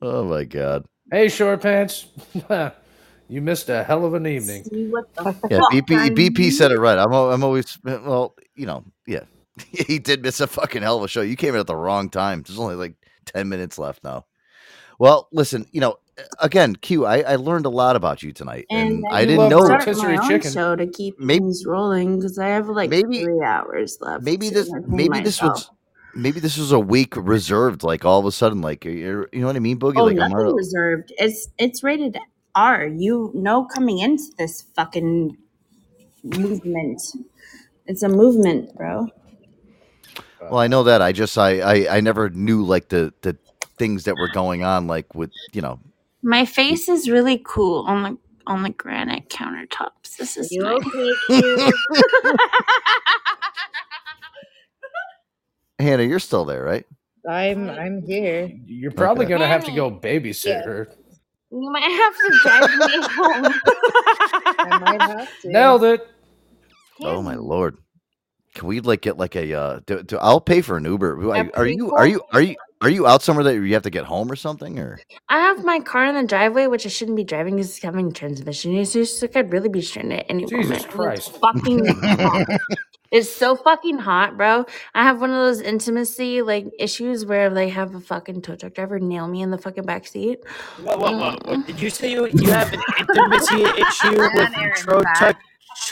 Oh my god. Hey, short pants. <laughs> you missed a hell of an evening. See what the Yeah, BP BP said it right. I'm I'm always well, you know, yeah. he did miss a fucking hell of a show. You came in at the wrong time. There's only like 10 minutes left now. Well, listen, you know, again, Cue, I, I learned a lot about you tonight. And, And I I didn't know start rotisserie my own chicken. show to keep Maybe- things rolling because I have like Maybe- three hours left. maybe this entertain maybe this was maybe this was a week reserved, like all of a sudden, like you're, you know what I mean, Boogie? Oh, like nothing I'm not- reserved. It's it's rated R. You know, coming into this fucking movement, it's a movement, bro. well, I know that. I just I, I I never knew like the the things that were going on, like with you know My face is really cool on the on the granite countertops. This is You my- okay, Cue? <laughs> <laughs> Hannah, you're still there, right? I'm I'm here. You're probably Okay. gonna have to go babysit her. You might have to drive me <laughs> home. I might have to. Nailed it. Oh my lord! Can we like get like a? uh do, do, I'll pay for an Uber. Who- Are you are you are you are you out somewhere that you have to get home or something? Or I have my car in the driveway, which I shouldn't be driving because it's having transmission issues. Like I'd really be stranded at any Jesus moment. Christ. Fucking <laughs> hot. It's so fucking hot, bro. I have one of those intimacy like issues where they have a fucking tow truck driver nail me in the fucking back seat. Whoa, whoa, whoa. Did you say you, you have an intimacy <laughs> issue with Aaron tow back. truck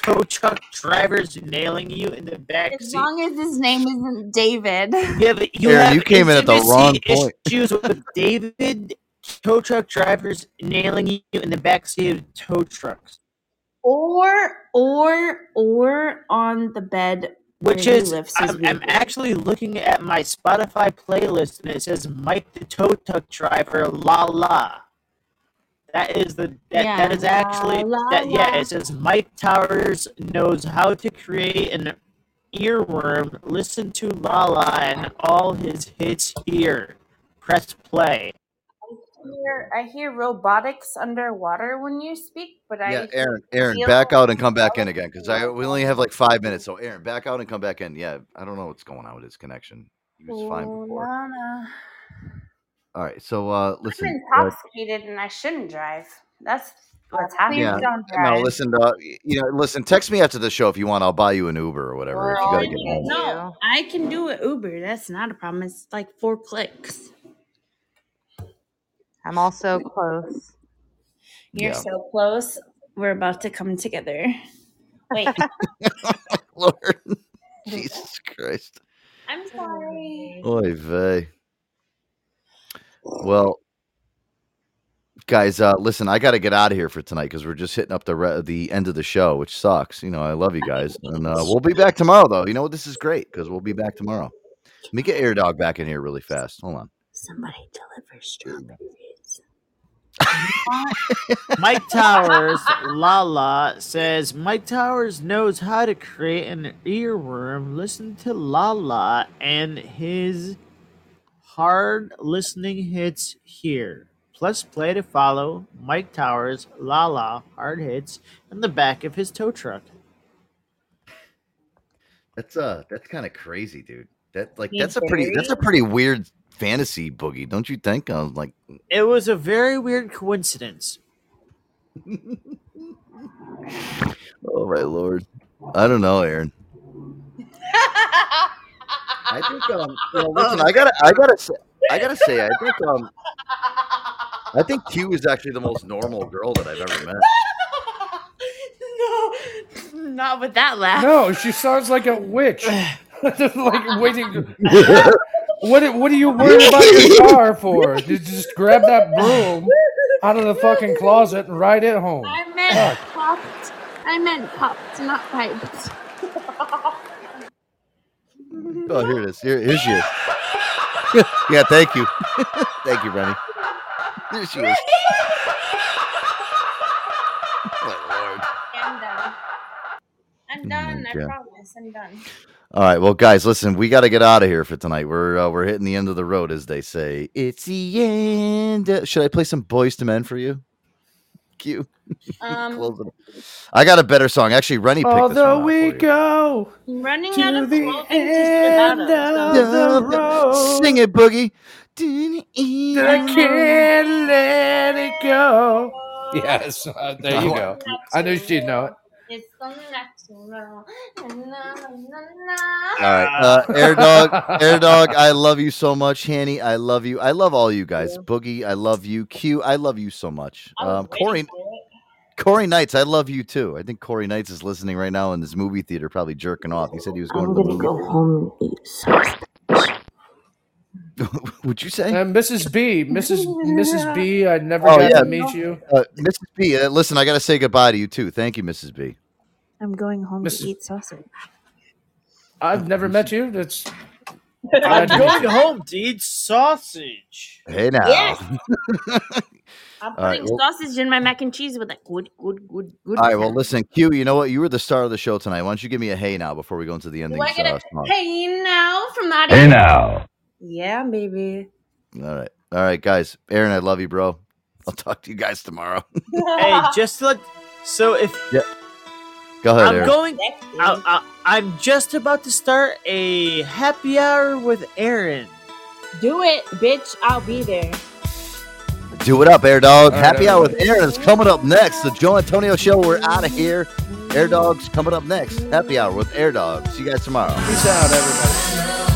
tow truck drivers nailing you in the back As seat. long as his name isn't David. Yeah, but you Aaron, have you came in at the intimacy wrong point. Issues with David tow truck drivers nailing you in the back seat of tow trucks, Or or or on the bed which is I'm, I'm actually looking at my Spotify playlist and it says Mike the tow truck driver la la. That is the that, Yeah, that is la, actually la, that yeah la. it says Myke Towers knows how to create an earworm. Listen to La La and all his hits here. Press play. I hear, I hear robotics underwater when you speak, but I Yeah, Aaron, Aaron, back out and come back in again because I we only have like five minutes. So Aaron, back out and come back in. Yeah, I don't know what's going on with his connection. He was fine before. Lana. All right, so uh listen. I'm listen. uh, intoxicated and I shouldn't drive. That's what's happening. yeah, no, listen. Uh, you know, listen. Text me after the show if you want. I'll buy you an Uber or whatever if you gotta get home. No, I can do it Uber. That's not a problem. It's like four clicks. I'm also close. You're Yeah. so close. We're about to come together. Wait, <laughs> <laughs> Lord, <laughs> Jesus Christ. I'm sorry. Oy vey. Well, guys, uh, listen, I got to get out of here for tonight because we're just hitting up the re- the end of the show, which sucks. You know, I love you guys, and uh, we'll be back tomorrow. Though, you know what? This is great because we'll be back tomorrow. Let me get Air Dog back in here really fast. Hold on. Somebody deliver strawberries. <laughs> Myke Towers, Lala says Myke Towers knows how to create an earworm. Listen to Lala and his hard listening hits here. Plus, play to follow Myke Towers, Lala, hard hits in the back of his tow truck. That's uh, that's kind of crazy, dude. That like that's a pretty that's a pretty weird fantasy boogie, don't you think? I was like, It was a very weird coincidence. <laughs> oh my lord, I don't know, Aaron. I think um, you know, <laughs> listen, I gotta, I gotta say, I gotta say, I think um, I think Cue is actually the most normal girl that I've ever met. no, not with that laugh. No, she sounds like a witch. <laughs> like waiting. What What are you worried about your car for? You just grab that broom out of the fucking closet and ride it home. I meant popped. I meant popped, not piped. Oh, here it is. Here, here she is. <laughs> yeah, thank you, thank you, Brenny. Here she is. <laughs> I'm done. I'm done. Mm, I promise. I'm done. All right, well, guys, listen, we got to get out of here for tonight. We're uh, we're hitting the end of the road, as they say. It's the end. Should I play some Boyz II Men for you? Cue. <laughs> Um, I got a better song. Actually, Rennie picked this one. Although we go I'm running to out of the clothing end of of. the road, Sing it, Boogie. I can't let it go. Yes, uh, there you go. I knew she'd know it. It's so natural. Na, na, na, All right, uh, Air Dog, Air Dog, I love you so much. Hanny, I love you. I love all you guys. Boogie, I love you. Cue, I love you so much. Um, Corey, Corey Knights, I love you too. I think Corey Knights is listening right now in this movie theater, probably jerking off. He said he was going I'm to the movie. go home and eat sausage. <laughs> Would you say? And Mrs. B, Mrs. Mrs. B, I never Oh got yeah, to meet you. uh, Mrs. B. Uh, listen, I got to say goodbye to you too. Thank you, Mrs. B. I'm going home Mrs. to eat sausage. I've never met you. That's <laughs> I'm going home to eat sausage. Hey now. Yes. <laughs> I'm All right, putting well- sausage in my mac and cheese with that good, good, good, good. All right, well, listen, Cue. You know what? You were the star of the show tonight. Why don't you give me a hey now before we go into the ending? Do I get uh, a hey now from that? Hey now. Yeah, baby. All right, all right, guys. Aaron, I love you, bro. I'll talk to you guys tomorrow. <laughs> hey, just to let so if yeah. Go ahead, I'm Aaron. going, I, I, I'm just about to start a happy hour with Aaron. Do it, bitch. I'll be there. Do it up, Air Dog. All right, Happy hour with everybody. Aaron is coming up next. The Joe Antonio Show. We're out of here. Air Dog's coming up next. Happy hour with Air Dog. See you guys tomorrow. Peace out, everybody.